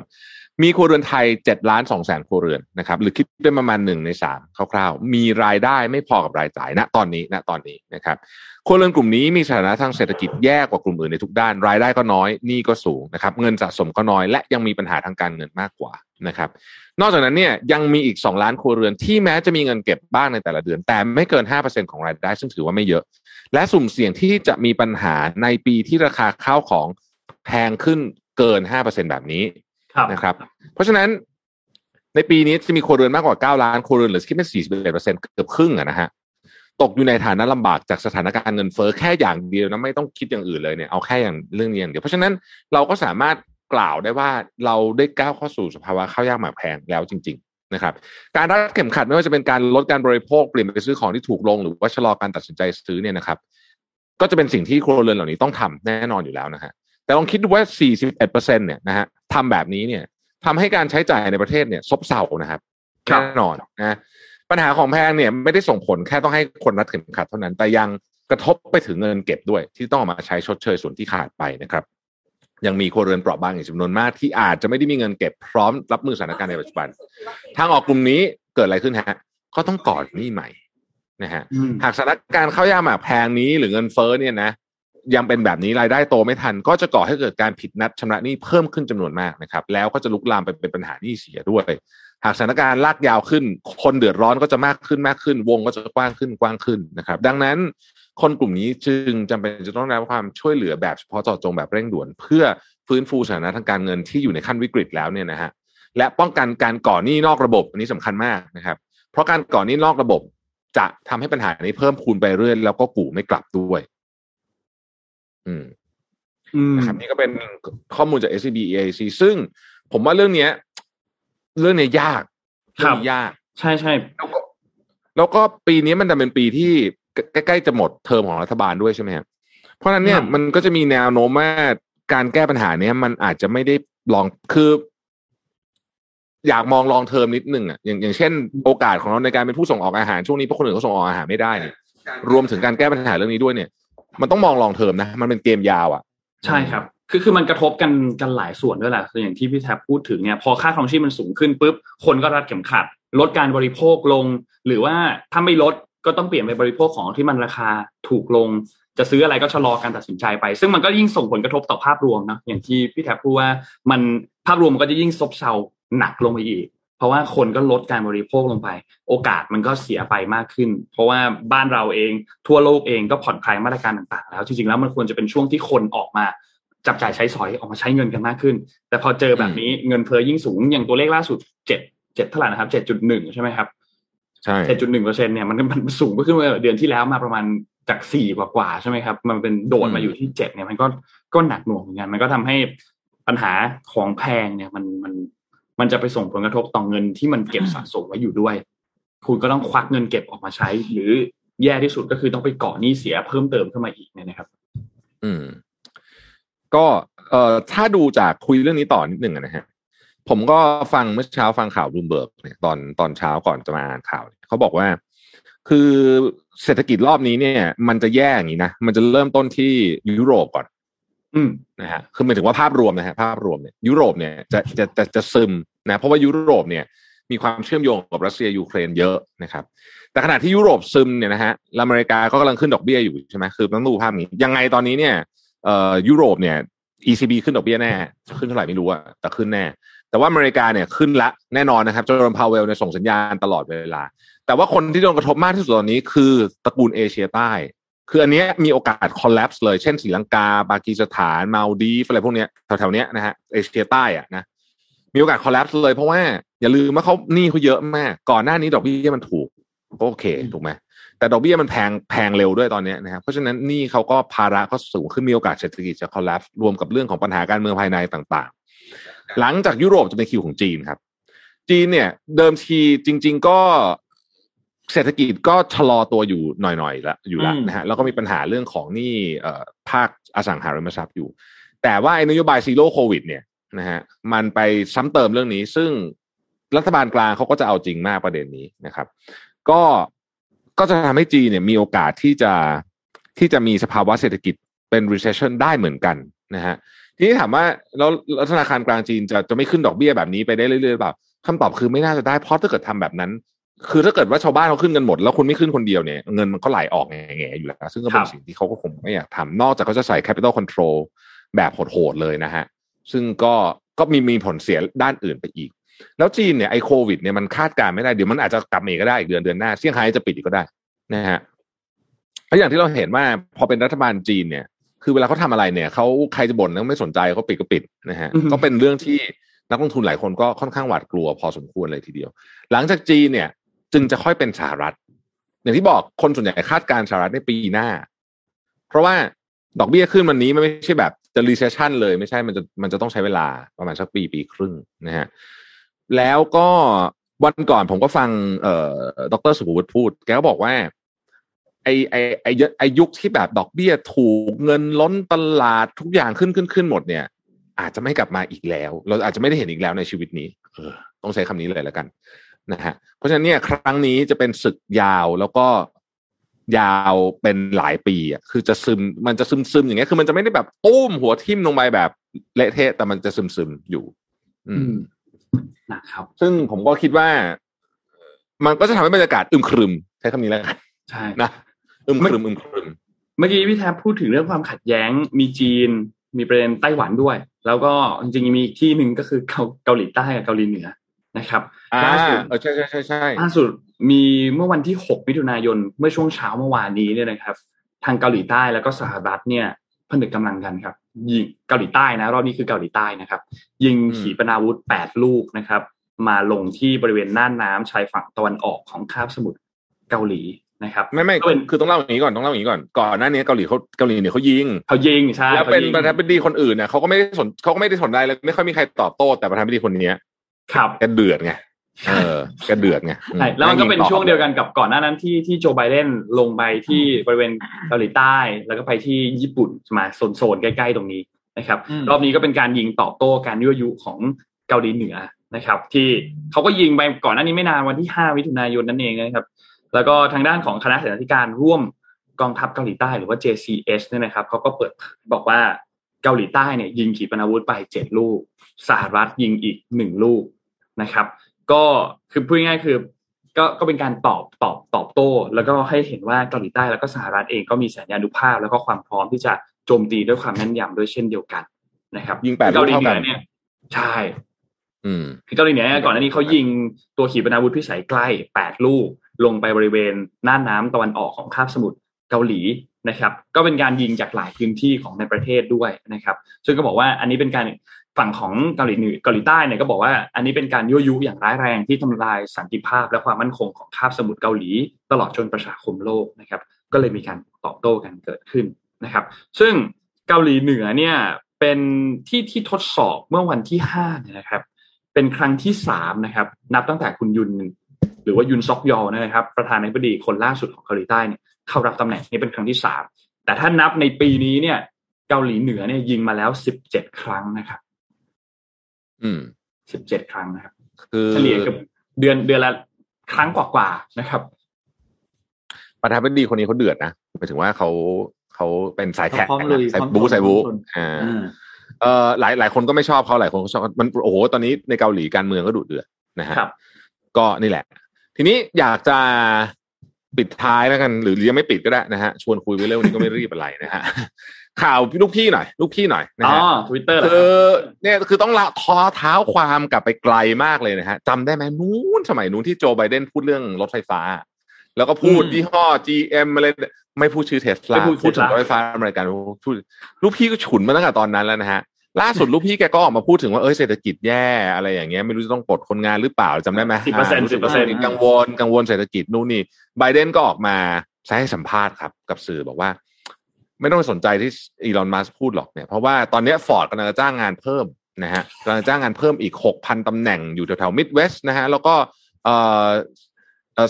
มีครัวเรือนไทยเจ็ดล้านสองแสนครัวเรือนนะครับหรือคิดเป็นประมาณหนึ่งในสามคร่าวๆ มีรายได้ไม่พอกับรายจ่ายณตอนนี้ณตอนนี้นะครับครัวเรือนกลุ่มนี้มีสถานะทางเศรษฐกิจแย่กว่ากลุ่มอื่นในทุกด้าน รายได้ก็น้อยหนี้ก็สูงนะครับเงินสะสมก็น้อย และยังมีปัญหาทางการเงินมากกว่านะครับนอกจากนั้นเนี่ยยังมีอีก 2 ล้านครัวเรือนที่แม้จะมีเงินเก็บบ้างในแต่ละเดือน แต่ไม่เกิน 5%ของรายได้ ซึ่งถือว่าไม่เยอะ และสุ่มเสี่ยงที่จะมีปัญหาในปีที่ราคาข้าวของแพงขึ้นเกิน 5%แบบนี้ นะครับ เพราะฉะนั้นในปีนี้จะมีครัวเรือนมากกว่า 9 ล้านครัวเรือนหรือคิดเป็น41%เกือบครึ่งอะนะฮะตกอยู่ในฐานะลำบากจากสถานการณ์เงินเฟ้อแค่อย่างเดียวนะไม่ต้องคิดอย่างอื่นเลยเนี่ยเอาแค่อย่างเรื่องนี้อย่างเดียวเพราะฉะนั้นเราก็สามารถกล่าวได้ว่าเราได้ก้าวเข้าสู่สภาวะข้าวยากหมากแพงแล้วจริง ๆนะครับ การรัดเข็มขัดไม่ว่าจะเป็นการลดการบริโภคเปลี่ยนไปซื้อของที่ถูกลง หรือว่าชะลอการตัดสินใจซื้อเนี่ยนะครับ ก็จะเป็นสิ่งที่ครัวเรือนเหล่านี้ต้องทำแน่นอนอยู่แล้วนะฮะ แต่ลองคิดดูว่า 41เปอร์เซ็นเนี่ยนะฮะทำแบบนี้เนี่ยทำให้การใช้จ่ายในประเทศเนี่ยซบเซานะครับครับแน่นอนนะปัญหาของแพงเนี่ยไม่ได้ส่งผลแค่ต้องให้คนรัดเข็มขัดเท่านั้น แต่ยังกระทบไปถึงเงินเก็บด้วย ที่ต้องเอามาใช้ชดเชยส่วนที่ขาดไปนะครับ ยังมีครัวเรือนเปราะบางอีกจำนวนมากที่อาจจะไม่ได้มีเงินเก็บพร้อมรับมือสถานการณ์ในปัจจุบัน ทางออกกลุ่มนี้เกิดอะไรขึ้นฮะ ก็ต้องก่อนหนี้ใหม่นะฮะอืมหากสถานการณ์ข้าวยากหมากแพงนี้หรือเงินเฟ้อเนี่ยนะ ยังเป็นแบบนี้รายได้โตไม่ทัน ก็จะก่อให้เกิดการผิดนัดชำระหนี้เพิ่มขึ้นจำนวนมากนะครับ แล้วก็จะลุกลามไปเป็นปัญหาหนี้เสียด้วย หากสถานการณ์ลากยาวขึ้น คนเดือดร้อนก็จะมากขึ้นมากขึ้น วงก็จะกว้างขึ้นกว้างขึ้นนะครับ ดังนั้นคนกลุ่มนี้จึงจำเป็นจะต้องได้รับความช่วยเหลือแบบเฉพาะเจาะจงแบบเร่งด่วน เพื่อฟื้นฟูสถานะทางการเงินที่อยู่ในขั้นวิกฤตแล้วเนี่ยนะฮะและป้องกันการก่อหนี้นอกระบบอันนี้สำคัญมากนะครับ เพราะการก่อหนี้นอกระบบจะทำให้ปัญหานี้เพิ่มพูนไปเรื่อยแล้วก็กู่ไม่กลับด้วย อืมอืมนะครับนี่ก็เป็นข้อมูลจาก SCB EAC ซึ่งผมว่าเรื่องเนี้ย เรื่องเนี้ยยากครับเองนี้ยาก ใช่ใช่แล้วก็แล้วก็ปีนี้มันจะเป็นปีที่ใกล้ๆจะหมดเทอมของรัฐบาลด้วยใช่ไหมครับเพราะฉะนั้นเนี่ยมันก็จะมีแนวโน้มว่าการแก้ปัญหาเนี้ยมันอาจจะไม่ได้ลองคือ อยากมองลองเทอมนิดนึงอะอย่างอย่างเช่น โอกาสของเราในการเป็นผู้ส่งออกอาหารช่วงนี้เพราะคนอื่นเขาส่งออกอาหารไม่ได้เนี่ยรวมถึงการแก้ปัญหาเรื่องนี้ด้วยเนี่ย มันต้องมองลองเทอมนะ มันเป็นเกมยาวอะ ใช่ครับ คือคือมันกระทบกันกันหลายส่วนด้วยแหละออย่างที่พี่แท็บพูดถึงเนี่ยพอค่าครองชีพมันสูงขึ้นปุ๊บคนก็รัดเข็มขัด ลดการบริโภคลง หรือว่าถ้าไม่ลดก็ต้องเปลี่ยนไปบริโภคของที่มันราคาถูกลง จะซื้ออะไรก็ชะลอการตัดสินใจไป ซึ่งมันก็ยิ่งส่งผลกระทบต่อภาพรวมนะอย่างที่พี่แท็บพูดว่ามันภาพรวมมันก็จะยิ่งซบเซาหนักลงไปอีก เพราะว่าคนก็ลดการบริโภคลงไป โอกาสมันก็เสียไปมากขึ้น เพราะว่าบ้านเราเองทั่วโลกเองก็ผ่อนคลายมาตรการต่างๆ แล้วจริงๆแล้วมันควรจะเป็นช่วงที่คนออกมาจับจ่ายใช้สอยออกมาใช้เงินกันมากขึ้น แต่พอเจอแบบนี้เงินเฟ้อยิ่งสูงอย่างตัวเลขล่าสุดเจ็ดเจ็ดเท่าไหร่นะครับเจ็ดจุดหนึ่งใช่ไหมครับใช่เจ็ดจุดหนึ่งเปอร์เซ็นเนี่ยมันมันสูงก็ขึ้นมาเดือนที่แล้วมาประมาณจากสี่กว่ากว่าๆใช่ไหมครับ มันเป็นโดดมาอยู่ที่เจ็ดเนี่ยมันก็ก็หนักหน่วงเหมือนกันมันก็ทำให้ปัญหาของแพงเนี่ยมันมัน มันจะไปส่งผลกระทบต่อเงินที่มันเก็บสะสมไว้อยู่ด้วย คุณก็ต้องควักเงินเก็บออกมาใช้ หรือแย่ที่สุดก็คือต้องไปก่อหนี้เสียเพิ่มเติมขึ้นมาอีกเนี่ยนะครับ อืม ก็เอ่อถ้าดูจากคุยเรื่องนี้ต่อนิดหนึ่งนะฮะผมก็ฟังเมื่อเช้าฟังข่าวบลูมเบิร์กเนี่ยตอนตอนเช้าก่อนจะมาอ่านข่าวเขาบอกว่า คือเศรษฐกิจรอบนี้เนี่ย มันจะแย่อย่างนี้นะ มันจะเริ่มต้นที่ยุโรปก่อน อืมนะฮะคือหมายถึงว่าภาพรวมนะฮะภาพรวมเนี่ยยุโรปเนี่ยจะจะจะจะซึมนะเพราะว่ายุโรปเนี่ยมีความเชื่อมโยงกับรัสเซียยูเครนเยอะนะครับ แต่ขณะที่ยุโรปซึมเนี่ยนะฮะอเมริกาก็กำลังขึ้นดอกเบี้ยอยู่ใช่ไหมคือต้องดูภาพนี้ยังไงตอนนี้เนี่ยเอ่อยุโรปเนี่ย ECB ขึ้นดอกเบี้ยแน่ ขึ้นเท่าไหร่ไม่รู้อะแต่ขึ้นแน่ แต่ว่าอเมริกาเนี่ยขึ้นละแน่นอนนะครับเจอโรมพาวเวลเนี่ยส่งสัญญาณตลอดเวลา แต่ว่าคนที่โดนกระทบมากที่สุดตอนนี้คือตระกูลเอเชียใต้ คืออันเนี้ยมีโอกาส collapse เลย เช่นศรีลังกา ปากีสถานมาลดีฟอะไรพวกเนี้ยแถวๆเนี้ยนะฮะเอเชียใต้อะนะมีโอกาส collapse เลยเพราะว่าอย่าลืมว่าเขาหนี้เขาเยอะมาก ก่อนหน้านี้ดอกเบี้ยมันถูกก็โอเคถูกไหมแต่ดอกเบี้ยมันแพงแพงเร็วด้วยตอนเนี้ยนะครับเพราะฉะนั้นหนี้เขาก็ภาระก็สูงขึ้นมีโอกาสเศรษฐกิจจะ collapse รวมกับเรื่องของปัญหาการเมืองภายในต่างๆ หลังจากยุโรปจะเป็นคิวของจีนครับ จีนเนี่ย เดิมทีจริง ๆ ก็ เศรษฐกิจก็ชะลอตัวอยู่หน่อยๆแล้วอยู่แล้วอืมนะฮะแล้วก็มีปัญหาเรื่องของหนี้เอ่อภาคอสังหาริมทรัพย์อยู่ แต่ว่าไอ้นโยบาย zero โควิด เนี่ยนะฮะมันไปซ้ำเติมเรื่องนี้ ซึ่งรัฐบาลกลางเขาก็จะเอาจริงมากประเด็นนี้นะครับ ก็ก็จะทำให้จีนเนี่ยมีโอกาสที่จะที่จะมีสภาวะเศรษฐกิจเป็น recession ได้เหมือนกันนะฮะทีนี้ถามว่าแล้วแล้วธนาคารกลางจีนจะจะไม่ขึ้นดอกเบี้ยแบบนี้ไปได้เรื่อยๆหรือเปล่าคำตอบคือไม่น่าจะได้เพราะถ้าเกิดทำแบบนั้น คือถ้าเกิดว่าชาวบ้านเขาขึ้นกันหมด แล้วคุณไม่ขึ้นคนเดียวเนี่ยเงินมันก็ไหลออกแง่ๆอยู่แล้ว ซึ่งก็เป็ครันบสิ่งที่เขาก็คงไม่อยากทำนอกจากเขาจะใส่ capital control แบบโหดๆเลยนะฮะ ซึ่งก็ก็มีมีผลเสียด้านอื่นไปอีก แล้วจีนเนี่ยไอโควิดเนี่ยมันคาดการณ์ไม่ได้ เดี๋ยวมันอาจจะกลับมาอีกก็ได้อีกเดือนเดือนหน้าเซี่ยงไฮ้จะปิดอีกก็ได้นะฮะแล้วอย่างที่เราเห็นว่าพอเป็นรัฐบาลจีนเนี่ย คือเวลาเขาทำอะไรเนี่ยเขาใครจะบ่นก็ไม่สนใจเขาปิดก็ปิดนะฮะอือฮึก็เป็นเรื่องที่นักลงทุนหลายคนก็ค่อนข้างหวาดกลัวพอสมควรเลยทีเดียว หลังจากจีนเนี่ย จึงจะค่อยเป็นสหรัฐ อย่างที่บอกคนส่วนใหญ่คาดการสหรัฐในปีหน้า เพราะว่าดอกเบี้ยขึ้นวันนี้มันไม่ใช่แบบจะ recession เลยไม่ใช่มันจะมันจะต้องใช้เวลาประมาณสักปีปีครึ่งนะฮะแล้วก็วันก่อนผมก็ฟังเอ่อดรสุภวุฒิพูด แกก็บอกว่าไอไอไอไอยุคที่แบบดอกเบี้ยถูกเงินล้นตลาดทุกอย่างขึ้นขึ้นขึ้นหมดเนี่ย อาจจะไม่กลับมาอีกแล้ว เราอาจจะไม่ได้เห็นอีกแล้วในชีวิตนี้ เออ ต้องใช้คำนี้เลยแล้วกัน นะฮะเพราะฉะนั้นเนี่ยครั้งนี้จะเป็นศึกยาวแล้วก็ยาวเป็นหลายปีอะคือจะซึมมันจะซึมซึมอย่างเงี้ยคือมันจะไม่ได้แบบตุ้มหัวทิ่มลงไปแบบเละเทะแต่มันจะซึมซึมอยู่ อือืมมนะครับ ซึ่งผมก็คิดว่า มันก็จะทำให้บรรยากาศอึมครึม ใช้คำนี้แล้วกันใช่นะอึมครึมอึมครึม เมื่อกี้พี่แทบพูดถึงเรื่องความขัดแย้งมีจีน มีประเด็นไต้หวันด้วย แล้วก็จริงๆมีอีกที่หนึ่งก็คือเกาเกาหลีใต้กับเกาหลีเหนือ นะครับอ่าล่าสุดเออใช่ใช่ใช่ใช่ล่าสุดมีเมื่อวันที่ 6 มิถุนายนเมื่อช่วงเช้าเมื่อวานนี้เนี่ยนะครับ ทางเกาหลีใต้แล้วก็สหรัฐเนี่ยผนึกกำลังกันครับ ยิงเกาหลีใต้นะรอบนี้คือเกาหลีใต้นะครับ ยิงขีปนาวุธ 8 ลูกนะครับ มาลงที่บริเวณน่านน้ำชายฝั่งตะวันออกของคาบสมุทรเกาหลีนะครับไม่ไม่ก็เป็นคือต้องเล่าอย่างนี้ก่อนต้องเล่าอย่างนี้ก่อนก่อนหน้านี้เกาหลีเขาเกาหลีเนี่ยเขายิงเขายิงใช่แล้วเป็นขายิงประธานาธิบดีคนอื่นเนี่ยเขาก็ไม่ได้สนเขาก็ไม่ได้สนใจเลยไม่ค่อยมีใครตอบโต้แต่ประธานาธิบดีคนเนี้ย ครับแกเดือดไงเออแกเดือดไงอืมใช่แล้วมันก็เป็นยิต่อช่วงเดียวกันกับก่อนหน้านั้นที่ที่โจไบเดนลงไปที่บริเวณเกาหลีใต้ แล้วก็ไปที่ญี่ปุ่นมาโซนๆใกล้ๆตรงนี้นะครับอืมรอบนี้ก็เป็นการยิงตอบโต้การยั่วยุของเกาหลีเหนือนะครับ ที่เขาก็ยิงไปก่อนหน้านี้ไม่นานวันที่ 5 มิถุนายนนั่นเองนะครับ แล้วก็ทางด้านของคณะเสนาธิการร่วมกองทัพเกาหลีใต้หรือว่า JCS เนี่ยนะครับเขาก็เปิดเผยบอกว่าเกาหลีใต้เนี่ยยิงขีปนาวุธไปเจ็ดลูก สหรัฐยิงอีกหนึ่งลูกนะครับ ก็คือพูดง่ายๆคือก็ก็เป็นการตอบตอบตอบโต้ แล้วก็ให้เห็นว่าเกาหลีใต้แล้วก็สหรัฐเองก็มีสัญญาณุภาพ แล้วก็ความพร้อมที่จะโจมตีด้วยความแม่นยำด้วยเช่นเดียวกันนะครับ ยิงแปดลูเกากหลีเท่าเหกันืนอเนี่ยใช่อืมคือเกาหลีเหนือเนี่ยก่อนหน้านี้เขายิงตัวขีปนาวุธพิสัยใกล้แปดลูก ลงไปบริเวณน่านน้ำตะวันออกของคาบสมุทรเกาหลีนะครับ ก็เป็นการยิงจากหลายพื้นที่ของในประเทศด้วยนะครับ ซึ่งก็บอกว่าอันนี้เป็นการ ฝั่งของเกาหลีเหนือเกาหลีใต้เนี่ยก็บอกว่าอันนี้เป็นการยั่วยุอย่างร้ายแรงที่ทำลายสันติภาพและความมั่นคงของคาบสมุทรเกาหลี ตลอดจนประชาคมโลกนะครับ ก็เลยมีการตอบโต้กันเกิดขึ้นนะครับ ซึ่งเกาหลีเหนือเนี่ยเป็นที่ที่ทดสอบเมื่อวันที่ห้านะครับ เป็นครั้งที่สามนะครับ นับตั้งแต่คุณยุนหรือว่ายุนซอกยอนะครับ ประธานาธิบดีคนล่าสุดของเกาหลีใต้เนี่ยเข้ารับตำแหน่งนี้เป็นครั้งที่สามแต่ถ้านับในปีนี้เนี่ยเกาหลีเหนือเนี่ยยิงมาแล้วสิบเจ็ดครั้งนะครับ สิบเจ็ดครั้งนะครับ คือเฉลี่ยเกับเดือนเดือนละครั้งกว่าๆนะครับ ประธานาธิบดีคนนี้เขาเดือดนะหมายถึงว่าเขาเขาเป็นสายแท็กพร้อมลุยสายพร้อมบูชนสายบูพร้อมชนอ่าอ่าเออหลายหลายคนก็ไม่ชอบเขาหลายคนก็ชอบมันโอ้โหตอนนี้ในเกาหลีการเมืองก็ดุเดือดนะฮะครับก็นี่แหละ ทีนี้อยากจะปิดท้ายแล้วกัน หรือยังไม่ปิดก็ได้นะฮะชวนคุยไปเรื่องนี้ก็ไม่รีบอะไรนะฮะ ข่าวลูกพี่หน่อย ลูกพี่หน่อยนะอ๋อฮะทวิตเตอร์เหรอคืครับอเนี่ยคือต้องละท้อเท้าความกลับไปไกลมากเลยนะฮะจำได้ไหมนู้นสมัยนู้นที่โจไบเดนพูดเรื่องรถไฟฟ้า แล้วก็พูดอืมยี่ห้อ GM อะไรไม่พูดชื่อเทสลาไม่พูดพูดถึง Tesla รถไฟฟ้าอเมริกันพูดลูกพี่ก็ฉุนมาตั้งแต่ตอนนั้นแล้วนะฮะล่าสุดลูกพี่แกก็ออกมาพูดถึงว่าเอ้ยเศรษฐกิจแย่อะไรอย่างเงี้ยไม่รู้จะต้องปลดคนงานหรือเปล่าจำได้ไหม10% รู้สึกว่า10%กังวลกังวลเศรษฐกิจนู่นนี่ไบเดนก็ออกมาใช้ให้สัมภาษณ์ครับ กับสื่อบอกว่า ไม่ต้องไปสนใจที่อีลอนมัสก์พูดหรอกเนี่ยเพราะว่าตอนเนี้ยฟอร์ดกำลังจะจ้างงานเพิ่มนะฮะกำลังจะจ้างงานเพิ่มอีกหกพันตำแหน่งอยู่แถวๆมิดเวสต์นะฮะแล้วก็เอ่อเอ่อ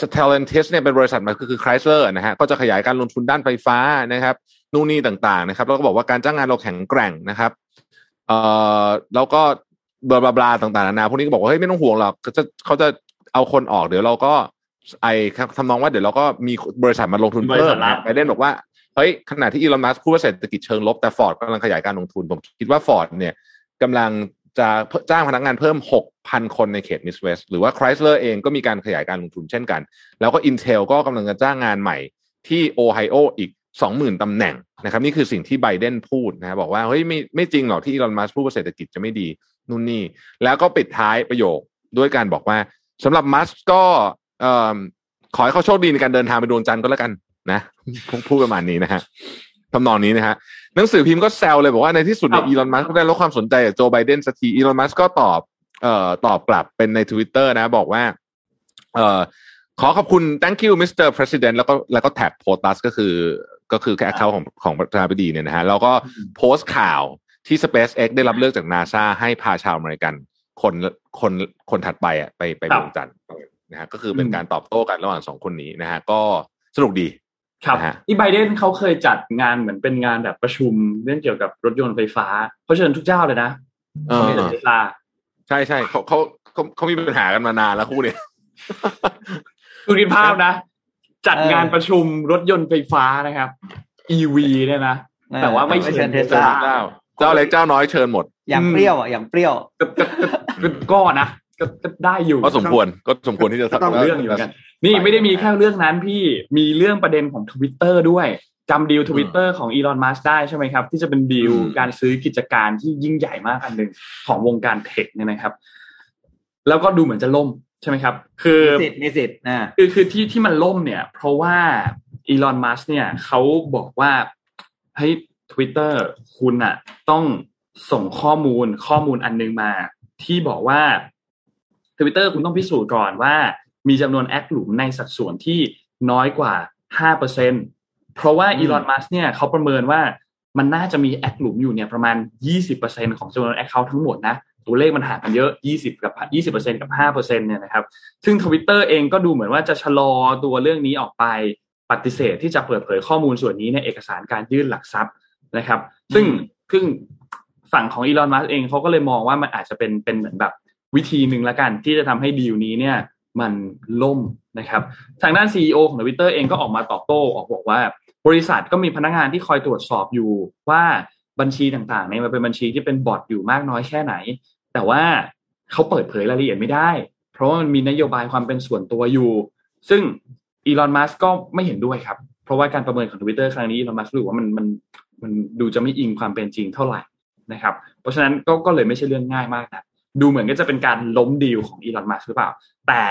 Stellantis เนี่ยเป็นบริษัทมันคือคือ Chrysler นะฮะก็จะขยายการลงทุนด้านไฟฟ้านะครับนู่นนี่ต่างๆนะครับแล้วก็บอกว่าการจ้างงานเราแข็งแกร่งนะครับเอ่อแล้วก็ blah blah blah ต่างๆนานาพวกนี้ก็บอกว่าเฮ้ยไม่ต้องห่วงหรอกเขาจะเขาจะเอาคนออกเดี๋ยวเราก็ไอครับทำนองว่าเดี๋ยวเราก็มีบริษัทมาลงทุนบริเพิ่มครับไบเดนบอกว่า เฮ้ยขณะที่อีลอนมัสก์พูดว่าเศรษฐกิจเชิงลบแต่ฟอร์ดกำลังขยายการลงทุน ผมคิดว่าฟอร์ดเนี่ยกำลังจะจ้างพนักงานเพิ่ม 6,000 คนในเขตมิดเวสต์หรือว่า Chrysler เองก็มีการขยายการลงทุนเช่นกัน แล้วก็ Intel ก็กำลังจะจ้างงานใหม่ที่โอไฮโออีก 20,000 ตำแหน่งนะครับนี่คือสิ่งที่ไบเดนพูดนะครับบอกว่าเฮ้ยไม่ไม่จริงหรอกที่อีลอนมัสพูดว่าเศรษฐกิจจะไม่ดีนู่นนี่แล้วก็ปิดท้ายประโยคด้วยการบอกว่าสำหรับมัสก็ขอให้เขาโชคดีในการเดินทางไปดวงจันทร์ก็แล้วกัน นะพูดประมาณนี้นะฮะทำนองนี้นะฮะหนังสือพิมพ์ก็แซวเลยบอกว่าในที่สุดเนี่ยอีลอนมัสก็ได้รับความสนใจจากโจไบเดนสักทีอีลอนมัสก็ตอบเอ่อตอบกลับเป็นใน Twitter นะ บอกว่า เอ่อขอขอบคุณ thank you Mr. President แล้วก็แล้วก็แท็ก POTUS ก็คือก็คือแค่ account ของของประธานาธิบดีเนี่ยนะฮะแล้วก็โพสต์ข่าวที่ SpaceX ได้รับเลือกจากนาซาให้พาชาวอเมริกันคนคนคนถัดไปอะไปไปดบวงจันทร์ครับนะฮะก็คือเป็นอืมการตอบโต้กันระหว่างสองคนนี้นะฮะก็สนุกดี ครับนะฮะที่ไบเดนเขาเคยจัดงานเหมือนเป็นงานแบบประชุมเรื่องเกี่ยวกับรถยนต์ไฟฟ้าเขาเชิญทุกเจ้าเลยนะเออไม่แต่เทสลาใช่ใช่เขาเขาเขาเขามีปัญหากันมานานแล้วคู่เนี่ยคุณคิดภาพนะ จัดเอองานประชุมรถยนต์ไฟฟ้านะครับ EV เนี่ยนะแต่ว่าไม่เชิญเทสเทสลาลาเจ้าเจ้าเล็กเจ้าน้อยเชิญหมด อย่างเปรี้ยวอะอย่างเปรี้ยวก็ก็ก็ก็ก็นะ ก็ก็ได้อยู่ก็สมควรก็สมควรที่จะก็ต้องเรื่องอยู่เหมือนกัน นี่ไม่ได้มีแค่เรื่องนั้นพี่มีเรื่องประเด็นของทวิตเตอร์ด้วยจำดีลทวิตเตอร์ของอีลอนมัสก์ได้ใช่ไหมครับ ที่จะเป็นดีลการซื้อกิจการที่ยิ่งใหญ่มากอันหนึ่งของวงการ tech เนี่ยนะครับ แล้วก็ดูเหมือนจะล่มใช่ไหมครับ คือมีสิทธิ์มีสิทธิ์นะคือคือที่ที่มันล่มเนี่ย เพราะว่าอีลอนมัสก์เนี่ยเขาบอกว่าเฮ้ยทวิตเตอร์คุณอะต้องส่งข้อมูลข้อมูลอันนึงมา ที่บอกว่า ทวิตเตอร์คุณต้องพิสูจน์ก่อนว่า มีจำนวนแอคหลุมในสัดส่วนที่น้อยกว่าห้าเปอร์เซ็นเพราะว่าอืมอีลอนมัสก์เนี่ยเขาประเมินว่ามันน่าจะมีแอคหลุมอยู่เนี่ยประมาณยี่สิบเปอร์เซ็นของจำนวน account ทั้งหมดนะ ตัวเลขมันห่างกันเยอะยี่สิบกับยี่สิบเปอร์เซ็นกับห้าเปอร์เซ็นเนี่ยนะครับ ซึ่งทวิตเตอร์เองก็ดูเหมือนว่าจะชะลอตัวเรื่องนี้ออกไปปฏิเสธที่จะเปิดเผยข้อมูลส่วนนี้ในเอกสารการยื่นหลักทรัพย์นะครับ ซึ่งซึ่งฝั่งของอีลอนมัสเองเขาก็เลยมองว่ามันอาจจะเป็นเป็นเหมือนแบบ วิธีหนึ่งละกันที่จะทำให้ดีลนี้เนี่ยมันล่มนะครับ ทางด้าน CEO ของทวิตเตอร์เองก็ออกมาตอบโต้ออกบอกว่า บริษัทก็มีพนักงานที่คอยตรวจสอบอยู่ว่าบัญชีต่างๆเนี่ยมันเป็นบัญชีที่เป็นบอทอยู่มากน้อยแค่ไหน แต่ว่าเขาเปิดเผยรายละเอียดไม่ได้ เพราะว่ามันมีนโยบายความเป็นส่วนตัวอยู่ ซึ่งอีลอนมัสก็ไม่เห็นด้วยครับ เพราะว่าการประเมินของทวิตเตอร์ครั้งนี้อีลอนมัสรู้ว่ามันมันมันดูจะไม่อิงความเป็นจริงเท่าไหร่นะครับ เพราะฉะนั้นก็ก็เลยไม่ใช่เรื่องง่ายมากนะ ดูเหมือนก็จะเป็นการล้มดีลของอีลอนมัสหรือเปล่า แต่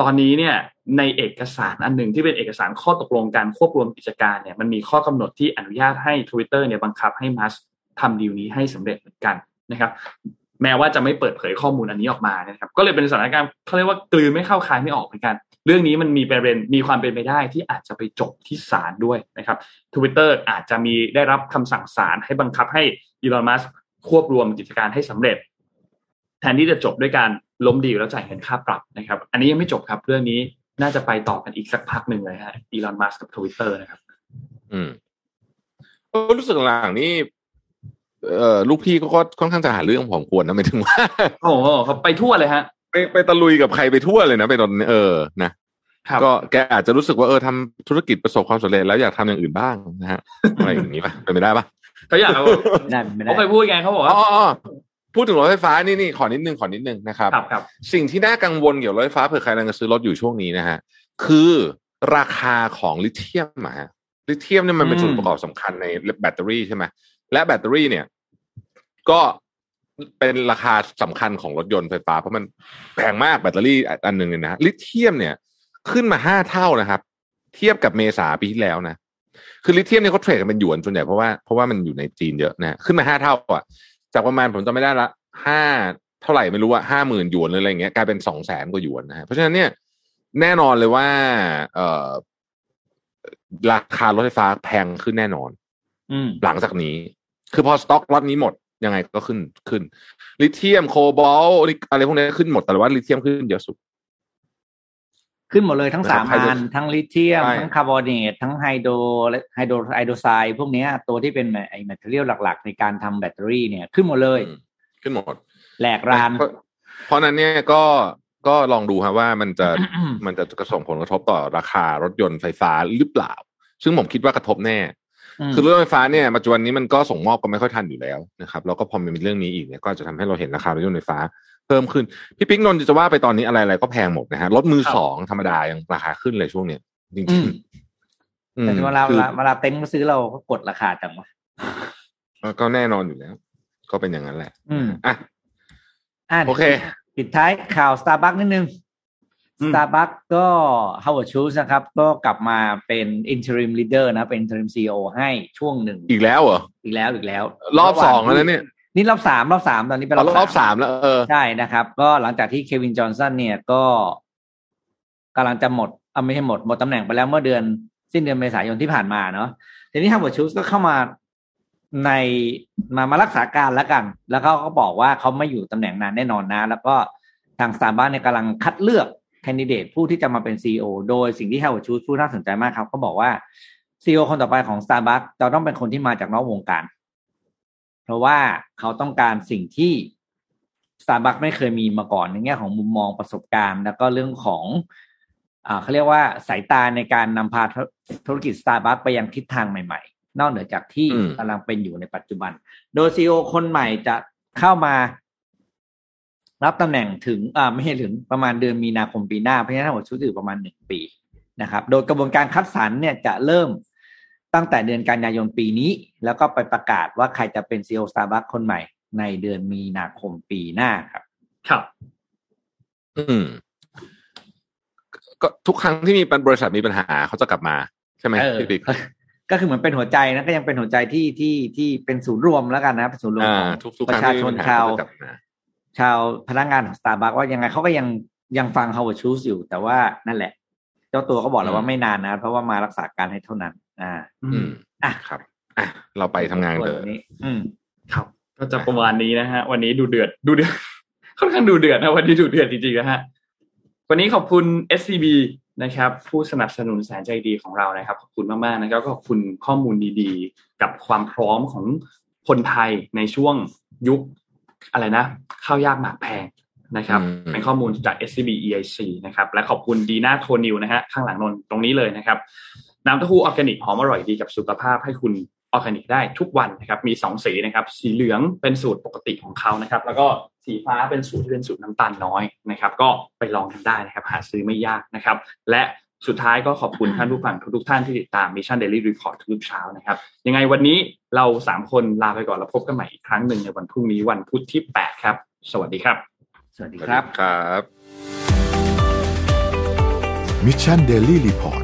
ตอนนี้เนี่ยในเอกสารอันหนึ่งที่เป็นเอกสารข้อตกลงการควบรวมกิจการเนี่ยมันมีข้อกำหนดที่อนุญาตให้ Twitter เนี่ยบังคับให้มัสทำดีลนี้ให้สำเร็จเหมือนกันนะครับ แม้ว่าจะไม่เปิดเผยข้อมูลอันนี้ออกมานะครับ ก็เลยเป็นสถานการณ์เขาเรียกว่ากลืนไม่เข้าคายไม่ออกเหมือนกัน เรื่องนี้มันมีประเด็นมีความเป็นไปได้ที่อาจจะไปจบที่ศาลด้วยนะครับทวิตเตอร์อาจจะมีได้รับคำสั่งศาลให้บังคับให้อีลอนมัสก์ควบรวมกิจการให้สำเร็จ แทนที่จะจบด้วยการล้มดีลแล้วจ่ายเงินค่าปรับนะครับ อันนี้ยังไม่จบครับ เรื่องนี้น่าจะไปต่อกันอีกสักพักหนึ่งเลยฮะอีลอนมัสก์กับทวิตเตอร์นะครับ อืมก็รู้สึกหลังๆนี่เอ่อลูกพี่ก็ค่อนข้างจะหาเรื่องพอสมควรนะหมายถึงว่าโอ้โหเขาไปทั่วเลยฮะ ไปไปตะลุยกับใครไปทั่วเลยนะไปตอนเออนะครับก็แกอาจจะรู้สึกว่าเออทำธุรกิจประสบความสำเร็จแล้วอยากทำอย่างอื่นบ้างนะฮะอะไรอย่างนี้ป่ะเป็นไปได้ป่ะเขาอยากเอาไม่ได้ไม่ได้เขาเคยพูดไงเขาบอกอ๋ว่าออ๋อ พูดถึงรถไฟฟ้านี่นี่ขอนิดนึงขอนิดนึงนะครับครับครับ สิ่งที่น่ากังวลเกี่ยวกับรถไฟฟ้าเผื่อใครกำลังจะซื้อรถอยู่ช่วงนี้นะฮะคือราคาของลิเธียมอะฮะลิเธียมเนี่ยมันเป็นอืมส่วนประกอบสำคัญในแบตเตอรี่ใช่ไหมและแบตเตอรี่เนี่ย ก็เป็นราคาสำคัญของรถยนต์ไฟฟ้าเพราะมันแพงมากแบตเตอรี่อันหนึ่งเนี่ยนะลิเธียมเนี่ย ขึ้นมาห้าเท่านะครับ เทียบกับเมษาปีที่แล้วนะคือลิเธียมเนี่ยเขาเทรดกันเป็นหยวนส่วนใหญ่เพราะว่าเพราะว่ามันอยู่ในจีนเยอะนะขึ้นมาห้าเท่าอะ จากประมาณผมจำไม่ได้ละห้าเท่าไหร่ไม่รู้ว่าห้าหมื่นหยวนหรืออะไรเงี้ยกลายเป็นสองแสนกว่าหยวนนะฮะเพราะฉะนั้นเนี่ยแน่นอนเลยว่าเอ่อราคารถไฟฟ้าแพงขึ้นแน่นอน อืมหลังจากนี้ คือพอสต็อกล็อตนี้หมดยังไงก็ขึ้นขึ้น ลิเธียมโคบอลต์อะไรพวกนี้ขึ้นหมดแต่ว่าลิเธียมขึ้นเยอะสุด ขึ้นหมดเลยทั้งนะครับสามใครจะอันทั้งลิเธียมใช่ทั้งคาร์บอเนตทั้งไฮโดรและไฮโดร hydroxide พวกเนี้ยตัวที่เป็นไอ้ material หลักๆ ในการทำแบตเตอรี่เนี่ยขึ้นหมดเลยอืมขึ้นหมด แหลกรานเพราะเพราะฉะนั้นเนี่ยก็ก็ลองดูครับว่ามันจะมันจะกระส่งผลกระทบต่อราคารถยนต์ไฟฟ้าหรือเปล่า ซึ่งผมคิดว่ากระทบแน่อืมคือรถไฟฟ้าเนี่ยปัจจุบันนี้มันก็ส่งมอบกันไม่ค่อยทันอยู่แล้วนะครับแล้วก็พอมันมีเรื่องนี้อีกเนี่ยก็จะทำให้เราเห็นราคารถยนต์ไฟฟ้า เพิ่มขึ้น พี่ปิ๊กนนท์จะว่าไปตอนนี้อะไรอะไรก็แพงหมดนะฮะรถมือสองธรรมดายังราคาขึ้นเลยช่วงเนี้ยจริงอืมๆอืมแต่เวลาเวคือลาเวลาเต็นท์มาซื้อเราก็กดราคาจังวะก็แน่นอนอยู่แล้ว ก็เป็นอย่างนั้นแหละ อืมอะอะโอเค ปิดท้ายข่าว Starbucks นิดนึงอืม Starbucks ก็ Howard Schultz นะครับ ก็กลับมาเป็น interim leader นะ เป็น interim CEO ให้ช่วงหนึ่ง อีกแล้วเหรอ อีกแล้วอีกแล้ว รอบสองแล้วเนี่ย นี่รอบสามรอบสามตอนนี้เป็นรอบรอบสามแล้วเออใช่นะครับ ก็หลังจากที่เควินจอห์นสันเนี่ยก็กำลังจะหมดเอาไม่ใช่หมด หมดตำแหน่งไปแล้วเมื่อเดือนสิ้นเดือนเมษายนที่ผ่านมาเนาะทีนี้ Howard Schultz ก็เข้ามาในมามารักษาการแล้วกัน แล้วเขาก็บอกว่าเขาไม่อยู่ตำแหน่งนานแน่นอนนะ แล้วก็ทางสตาร์บัคเนี่ยกำลังคัดเลือก candidate ผู้ที่จะมาเป็น CEO โดยสิ่งที่ Howard Schultz พูดน่าสนใจมากครับเขาบอกว่า CEO คนต่อไปของ Starbucks จะต้องเป็นคนที่มาจากนอกวงการ เพราะว่าเขาต้องการสิ่งที่ Starbucks ไม่เคยมีมาก่อนในแง่ของมุมมองประสบการณ์ แล้วก็เรื่องของอ่าเขาเรียกว่าสายตาในการนำพาธุธุรกิจ Starbucks ไปยังทิศทางใหม่ ๆ นอกเหนือจากที่อืมกำลังเป็นอยู่ในปัจจุบัน โดยซีอคนใหม่จะเข้ามารับตำแหน่งถึงอ่าไม่ใช่ถึงประมาณเดือนมีนาคมปีหน้าเพราะฉะนั้นทั้งหมดชุดอยู่ประมาณหนึ่งปีนะครับ โดยกระบวนการคัดสรรเนี่ยจะเริ่ม ตั้งแต่เดือนกันยายนปีนี้ แล้วก็ไปประกาศว่าใครจะเป็นซีอ Starbucks คนใหม่ ในเดือนมีนาคมปีหน้าครับ ครับ อืม ก็ทุกครั้งที่มีบริษัทมีปัญหาเขาจะกลับมา ใช่ไหมเออพี่ปิ๊กก็คือเหมือนเป็นหัวใจนะก็ยังเป็นหัวใจที่ที่ที่เป็นศูนย์รวมแล้วกันนะเป็นศูนย์รวมอ่าของทุกทุกปครั้ระงชาที่ชมีนปัญหาชาวเขาจะกลับมาชาวพนักงานของ Starbucks ว่ายังไงเขาก็ยังยังฟัง Howard Schultz อยู่ แต่ว่านั่นแหละ เจ้าตัวก็บอกแล้วว่าไม่นานนะ เพราะว่ามารักษาการให้เท่านั้น อ่า อืมอะครับ อะเราไปทำงานส่วนเถอะนี้อืมครับ ก็จะประมาณนี้นะฮะ วันนี้ดูเดือดดูเดือดค่อนข้างดูเดือดนะวันนี้ดูเดือดจริงๆนะฮะวันนี้ขอบคุณ SCB นะครับ ผู้สนับสนุนแสนใจดีของเรานะครับ ขอบคุณมากๆนะครับก็ขอบคุณข้อมูลดีๆ กับความพร้อมของคนไทยในช่วงยุคอะไรนะข้าวยากหมากแพงนะครับอืมเป็นข้อมูลจาก SCB EIC นะครับ และขอบคุณดีน่าโทนิวนะฮะข้างหลังนนตรงนี้เลยนะครับ น้ำเต้าหู้ออร์แกนิกหอมอร่อยดีกับสุขภาพให้คุณออร์แกนิกได้ทุกวันนะครับ มีสองสีนะครับ สีเหลืองเป็นสูตรปกติของเขานะครับ แล้วก็สีฟ้าเป็นสูตรที่เป็นสูตรน้ำตาลน้อยนะครับ ก็ไปลองกันได้นะครับ หาซื้อไม่ยากนะครับ และสุดท้ายก็ขอบคุณท่านผู้ฟังทุกๆท่านที่ติดตาม Mission Daily Report ทุกๆเช้านะครับ ยังไงวันนี้เราสามคนลาไปก่อนแล้วพบกันใหม่อีกครั้งหนึ่งในวันพรุ่งนี้วันพุธที่ 8 ครับ สวัสดีครับ สวัสดีครับครับ Mission Daily Report